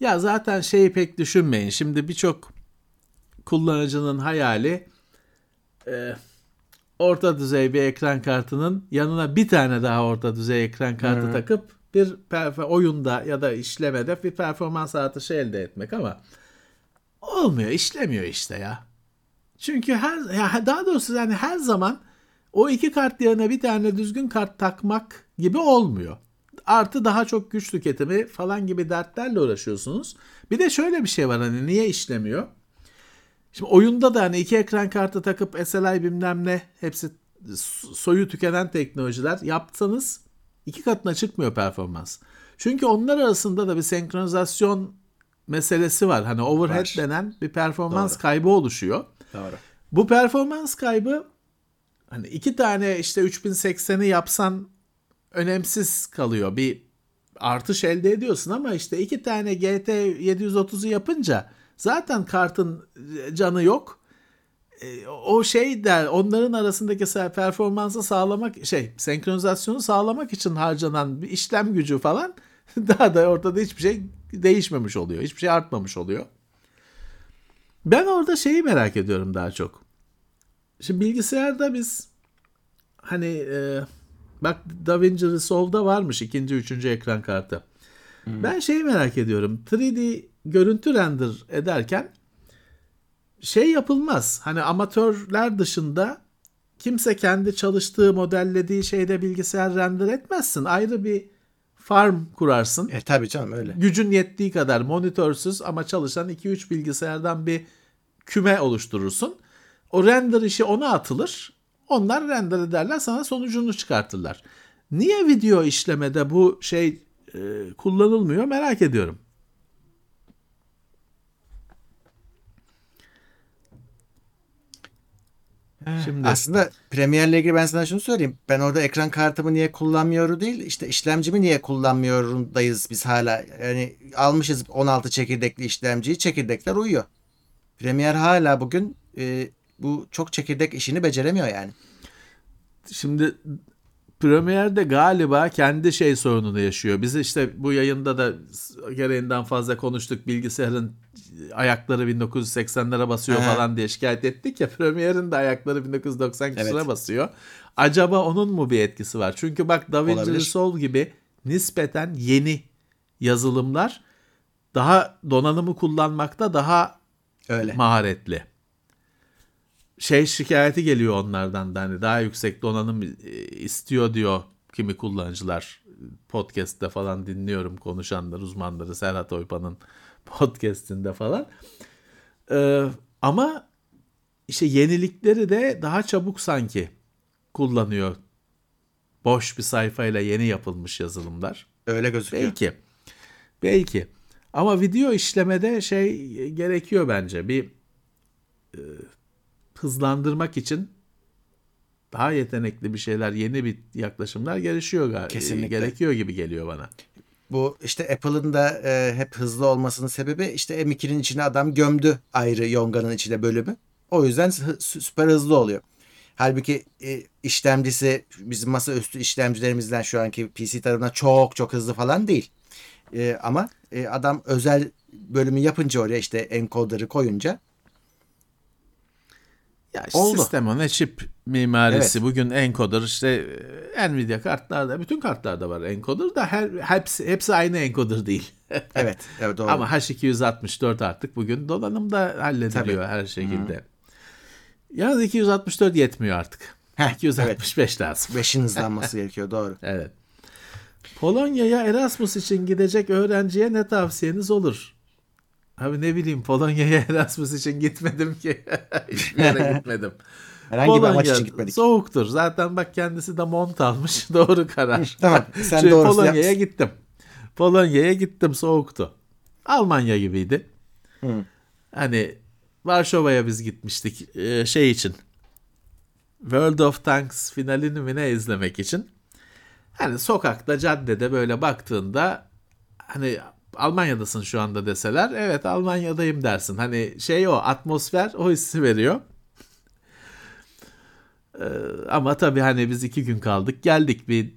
Ya zaten şeyi pek düşünmeyin. Şimdi birçok kullanıcının hayali e, orta düzey bir ekran kartının yanına bir tane daha orta düzey ekran kartı Hı. takıp bir oyunda ya da işlemede bir performans artışı elde etmek ama olmuyor, işlemiyor işte ya. Çünkü her ya daha doğrusu yani her zaman o iki kart yerine bir tane düzgün kart takmak gibi olmuyor. Artı daha çok güç tüketimi falan gibi dertlerle uğraşıyorsunuz. Bir de şöyle bir şey var hani niye işlemiyor? Şimdi oyunda da hani iki ekran kartı takıp SLI bilmem ne hepsi soyu tükenen teknolojiler yapsanız iki katına çıkmıyor performans. Çünkü onlar arasında da bir senkronizasyon meselesi var. Hani overhead Var. denen bir performans Doğru. kaybı oluşuyor. Doğru. Bu performans kaybı hani iki tane işte 3080'i yapsan önemsiz kalıyor. Bir artış elde ediyorsun ama işte iki tane GT 730'u yapınca zaten kartın canı yok. e, o şey der onların arasındaki performansı sağlamak şey senkronizasyonu sağlamak için harcanan bir işlem gücü falan <laughs> daha da ortada hiçbir şey değişmemiş oluyor. Hiçbir şey artmamış oluyor. Ben orada şeyi merak ediyorum daha çok. Şimdi bilgisayarda biz hani e, bak DaVinci Resolve'da varmış ikinci, üçüncü ekran kartı. Hmm. Ben şeyi merak ediyorum. 3D görüntü render ederken şey yapılmaz. Hani amatörler dışında kimse kendi çalıştığı, modellediği şeyde bilgisayar render etmezsin. Ayrı bir farm kurarsın. E tabii canım öyle. Gücün yettiği kadar monitörsüz ama çalışan 2-3 bilgisayardan bir küme oluşturursun. O render işi ona atılır. Onlar render ederler sana sonucunu çıkartırlar. Niye video işlemede bu şey e, kullanılmıyor merak ediyorum. Şimdi aslında Premier'le ilgili ben sana şunu söyleyeyim. Ben orada ekran kartımı niye kullanmıyorum değil, işte işlemcimi niye kullanmıyorumdayız biz hala. Yani almışız 16 çekirdekli işlemciyi, çekirdekler uyuyor. Premier hala bugün e, bu çok çekirdek işini beceremiyor yani. Şimdi Premier'de galiba kendi şey sorununu yaşıyor. Biz işte bu yayında da gereğinden fazla konuştuk. Bilgisayarın ayakları 1980'lere basıyor He. falan diye şikayet ettik ya. Premier'in de ayakları 1990 küsura evet. basıyor. Acaba onun mu bir etkisi var? Çünkü bak DaVinci Resolve gibi nispeten yeni yazılımlar daha donanımı kullanmakta daha Öyle. maharetli şey şikayeti geliyor onlardan da hani daha yüksek donanım e, istiyor diyor kimi kullanıcılar podcast'te falan dinliyorum konuşanlar uzmanları Serhat Oypan'ın <laughs> podcast'inde falan. Ee, ama işte yenilikleri de daha çabuk sanki kullanıyor. Boş bir sayfayla yeni yapılmış yazılımlar. Öyle gözüküyor. Belki. Belki. Ama video işlemede şey gerekiyor bence. Bir e, hızlandırmak için daha yetenekli bir şeyler, yeni bir yaklaşımlar gelişiyor galiba. Kesinlikle. Gerekiyor gibi geliyor bana. Bu işte Apple'ın da e, hep hızlı olmasının sebebi işte M2'nin içine adam gömdü ayrı Yonga'nın içine bölümü. O yüzden süper hızlı oluyor. Halbuki e, işlemcisi bizim masaüstü işlemcilerimizden şu anki PC tarafından çok çok hızlı falan değil. E, ama e, adam özel bölümü yapınca oraya işte encoder'ı koyunca ya işte Oldu. sistem ona chip mimarisi. Evet. Bugün encoder işte e, Nvidia kartlarda, bütün kartlarda var encoder da her hepsi hepsi aynı encoder değil. <laughs> evet, evet doğru. Ama H264 artık bugün donanımda hallediliyor Tabii. her şekilde. Hmm. Yalnız 264 yetmiyor artık. Heh, 265 evet. lazım. 5'in hızlanması <laughs> gerekiyor doğru. Evet. Polonya'ya Erasmus için gidecek öğrenciye ne tavsiyeniz olur? Abi ne bileyim Polonya'ya Erasmus için gitmedim ki. <laughs> Hiçbir yere gitmedim. Herhangi Polonya, bir amaç için gitmedik. Soğuktur. Zaten bak kendisi de mont almış. <laughs> doğru karar. <laughs> tamam. Sen Çünkü Polonya'ya gittim. Polonya'ya gittim. Soğuktu. Almanya gibiydi. Hı. Hani Varşova'ya biz gitmiştik e, şey için. World of Tanks finalini mi ne izlemek için. Hani sokakta, caddede böyle baktığında hani Almanya'dasın şu anda deseler evet Almanya'dayım dersin. Hani şey o atmosfer o hissi veriyor. Ee, ama tabii hani biz iki gün kaldık geldik bir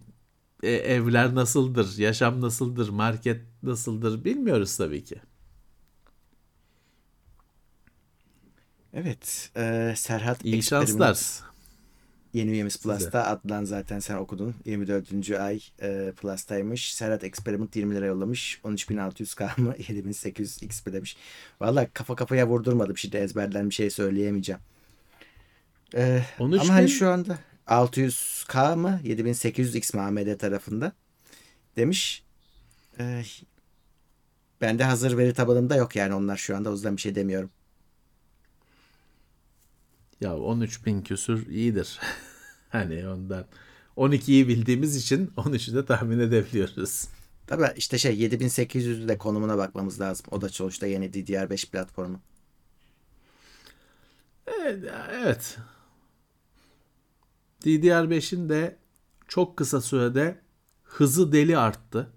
e, evler nasıldır, yaşam nasıldır, market nasıldır bilmiyoruz tabii ki. Evet. E, Serhat İyi şanslar yeni üyemiz Plus'ta. Adnan zaten sen okudun. 24. ay e, Plus'taymış. Serhat Experiment 20 lira yollamış. 13.600K mı? <laughs> 7800 XP demiş. Valla kafa kafaya vurdurmadım. Şimdi ezberden bir şey söyleyemeyeceğim. E, ama bin... hani şu anda 600K mı? 7800 X mi AMD tarafında? Demiş. E, bende hazır veri tabanımda yok yani onlar şu anda. O yüzden bir şey demiyorum. Ya 13 bin küsür iyidir. <laughs> hani ondan 12'yi bildiğimiz için 13'ü de tahmin edebiliyoruz. Tabii işte şey 7800'ü de konumuna bakmamız lazım. O da sonuçta yeni DDR5 platformu. Evet. evet. DDR5'in de çok kısa sürede hızı deli arttı.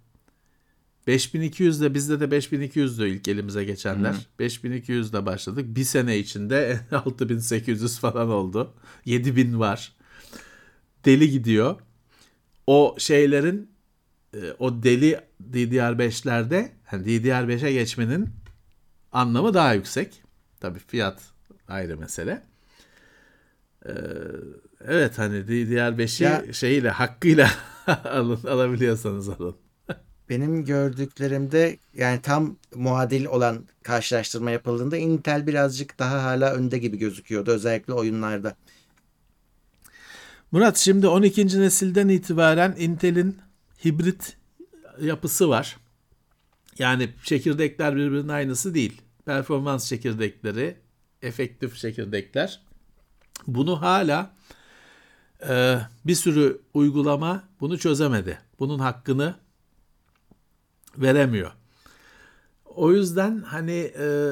5200 de bizde de 5200'dü ilk elimize geçenler. 5200 de başladık. Bir sene içinde <laughs> 6800 falan oldu. 7000 var. Deli gidiyor. O şeylerin e, o deli DDR5'lerde yani DDR5'e geçmenin anlamı daha yüksek. Tabii fiyat ayrı mesele. Ee, evet hani DDR5'i Ya- şeyiyle hakkıyla <laughs> alın, alabiliyorsanız alın. Benim gördüklerimde yani tam muadil olan karşılaştırma yapıldığında Intel birazcık daha hala önde gibi gözüküyordu özellikle oyunlarda. Murat şimdi 12. nesilden itibaren Intel'in hibrit yapısı var. Yani çekirdekler birbirinin aynısı değil. Performans çekirdekleri, efektif çekirdekler. Bunu hala e, bir sürü uygulama bunu çözemedi. Bunun hakkını veremiyor. O yüzden hani e,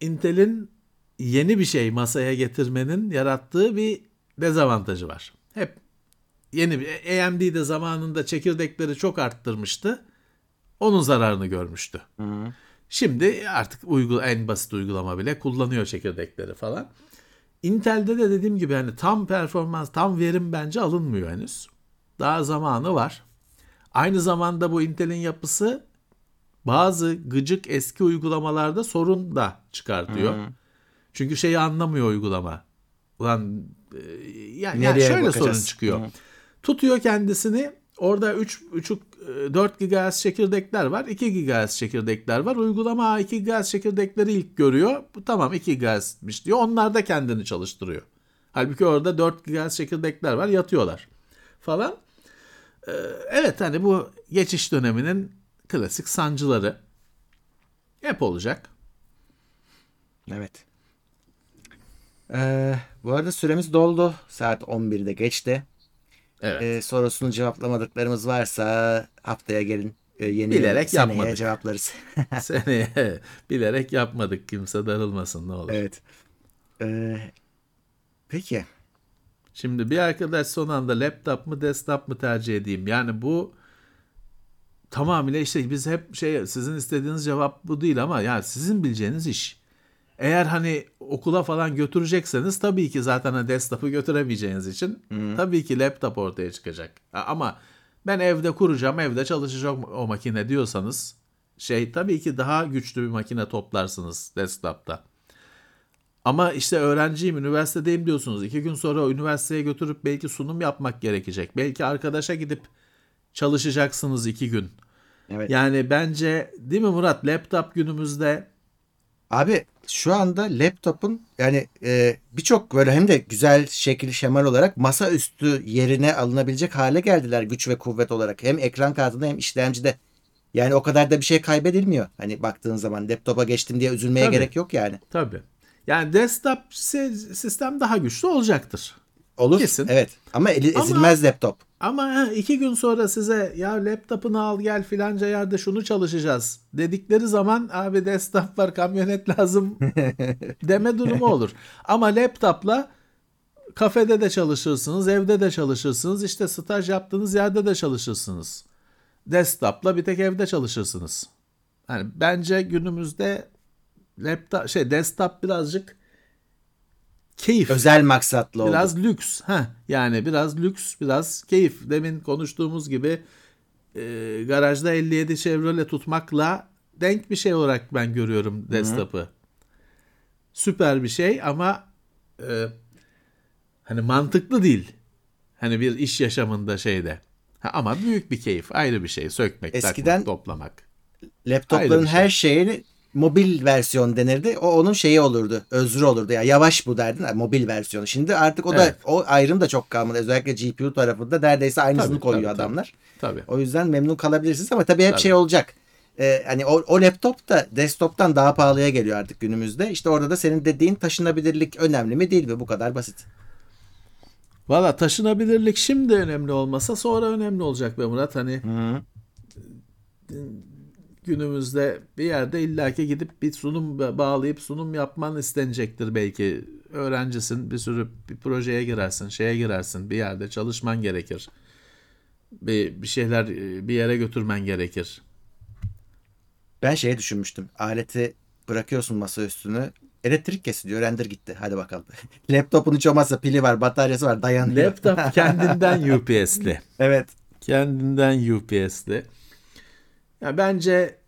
Intel'in yeni bir şey masaya getirmenin yarattığı bir dezavantajı var. Hep yeni bir AMD de zamanında çekirdekleri çok arttırmıştı. Onun zararını görmüştü. Şimdi artık uygul en basit uygulama bile kullanıyor çekirdekleri falan. Intel'de de dediğim gibi hani tam performans, tam verim bence alınmıyor henüz. Daha zamanı var. Aynı zamanda bu Intel'in yapısı bazı gıcık eski uygulamalarda sorun da çıkartıyor. Çünkü şeyi anlamıyor uygulama. Ulan e, yani, yani Nereye şöyle bakacağız? sorun çıkıyor. Hı. Tutuyor kendisini orada 3 3 4 GHz çekirdekler var. 2 GHz çekirdekler var. Uygulama "Aa, 2 GHz çekirdekleri ilk görüyor. Bu tamam 2 GHz'miş diyor. Onlar da kendini çalıştırıyor. Halbuki orada 4 GHz çekirdekler var. Yatıyorlar falan. Ee, evet hani bu geçiş döneminin klasik sancıları hep olacak. Evet. Ee, bu arada süremiz doldu. Saat 11'de geçti. Evet. Ee, sorusunu cevaplamadıklarımız varsa haftaya gelin. Ee, yeni Bilerek seneye yapmadık. cevaplarız. <laughs> Seneye bilerek yapmadık. Kimse darılmasın ne olur. evet. Ee, peki. Şimdi bir arkadaş son anda laptop mu desktop mu tercih edeyim? Yani bu tamamıyla işte biz hep şey sizin istediğiniz cevap bu değil ama yani sizin bileceğiniz iş. Eğer hani okula falan götürecekseniz tabii ki zaten hani desktop'u götüremeyeceğiniz için tabii ki laptop ortaya çıkacak. Ama ben evde kuracağım, evde çalışacak o makine diyorsanız şey tabii ki daha güçlü bir makine toplarsınız desktop'ta. Ama işte öğrenciyim, üniversitedeyim diyorsunuz. İki gün sonra üniversiteye götürüp belki sunum yapmak gerekecek. Belki arkadaşa gidip çalışacaksınız iki gün. Evet. Yani bence değil mi Murat? Laptop günümüzde Abi şu anda laptopun yani e, birçok böyle hem de güzel şekil şemal olarak masaüstü yerine alınabilecek hale geldiler güç ve kuvvet olarak. Hem ekran kartında hem işlemcide. Yani o kadar da bir şey kaybedilmiyor. Hani baktığın zaman laptopa geçtim diye üzülmeye Tabii. gerek yok yani. tabii. Yani desktop si- sistem daha güçlü olacaktır. Olur. Kesin. Evet. Ama eli, Ama- ezilmez laptop. Ama iki gün sonra size ya laptopunu al gel filanca yerde şunu çalışacağız dedikleri zaman abi desktop var kamyonet lazım <laughs> deme durumu olur. Ama laptopla kafede de çalışırsınız, evde de çalışırsınız, işte staj yaptığınız yerde de çalışırsınız. Desktopla bir tek evde çalışırsınız. Yani bence günümüzde laptop şey desktop birazcık keyif. Özel maksatlı oldu. Biraz lüks. ha Yani biraz lüks, biraz keyif. Demin konuştuğumuz gibi e, garajda 57 Chevrolet tutmakla denk bir şey olarak ben görüyorum desktop'ı. Süper bir şey ama e, hani mantıklı değil. Hani bir iş yaşamında şeyde. Ha, ama büyük bir keyif. Ayrı bir şey. Sökmek, Eskiden- takmak, toplamak. Laptopların şey. her şeyini mobil versiyon denirdi. O onun şeyi olurdu. Özrü olurdu. Ya yavaş bu derdin. Mobil versiyonu. Şimdi artık o da Evet. o ayrım da çok kalmadı. Özellikle GPU tarafında neredeyse aynısını Tabii, koyuyor tabii, tabii. adamlar. Tabii. O yüzden memnun kalabilirsiniz ama tabii hep Tabii. şey olacak. Ee, hani o, o laptop da desktop'tan daha pahalıya geliyor artık günümüzde. İşte orada da senin dediğin taşınabilirlik önemli mi değil mi? Bu kadar basit. Valla taşınabilirlik şimdi önemli olmasa sonra önemli olacak be Murat. Hani günümüzde bir yerde illaki gidip bir sunum ba- bağlayıp sunum yapman istenecektir belki. Öğrencisin bir sürü bir projeye girersin, şeye girersin, bir yerde çalışman gerekir. Bir, bir şeyler e, bir yere götürmen gerekir. Ben şeye düşünmüştüm. Aleti bırakıyorsun masa üstünü. Elektrik kesiliyor. Render gitti. Hadi bakalım. <laughs> Laptopun hiç olmazsa pili var, bataryası var, dayanıyor. Laptop <laughs> kendinden UPS'li. evet. Kendinden UPS'li. Ya bence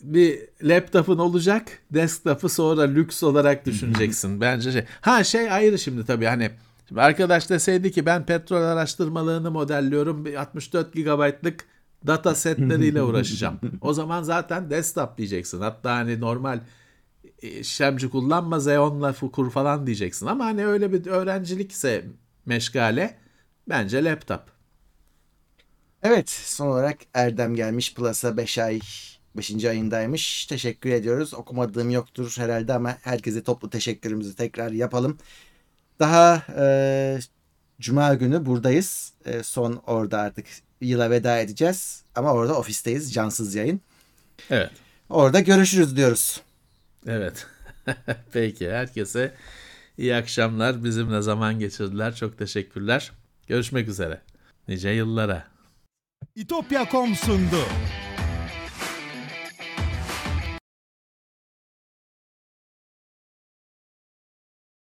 bir laptopun olacak, desktop'ı sonra lüks olarak düşüneceksin. Bence şey. Ha şey ayrı şimdi tabii hani şimdi arkadaş deseydi ki ben petrol araştırmalığını modelliyorum. Bir 64 GB'lık data setleriyle <laughs> uğraşacağım. O zaman zaten desktop diyeceksin. Hatta hani normal işlemci kullanma Xeon'la kur falan diyeceksin. Ama hani öyle bir öğrencilikse meşgale bence laptop. Evet son olarak Erdem gelmiş Plus'a 5 ay 5. ayındaymış. Teşekkür ediyoruz. Okumadığım yoktur herhalde ama herkese toplu teşekkürümüzü tekrar yapalım. Daha e, Cuma günü buradayız. E, son orada artık yıla veda edeceğiz. Ama orada ofisteyiz. Cansız yayın. Evet. Orada görüşürüz diyoruz. Evet. <laughs> Peki herkese iyi akşamlar. Bizimle zaman geçirdiler. Çok teşekkürler. Görüşmek üzere. Nice yıllara. İtopya.com sundu.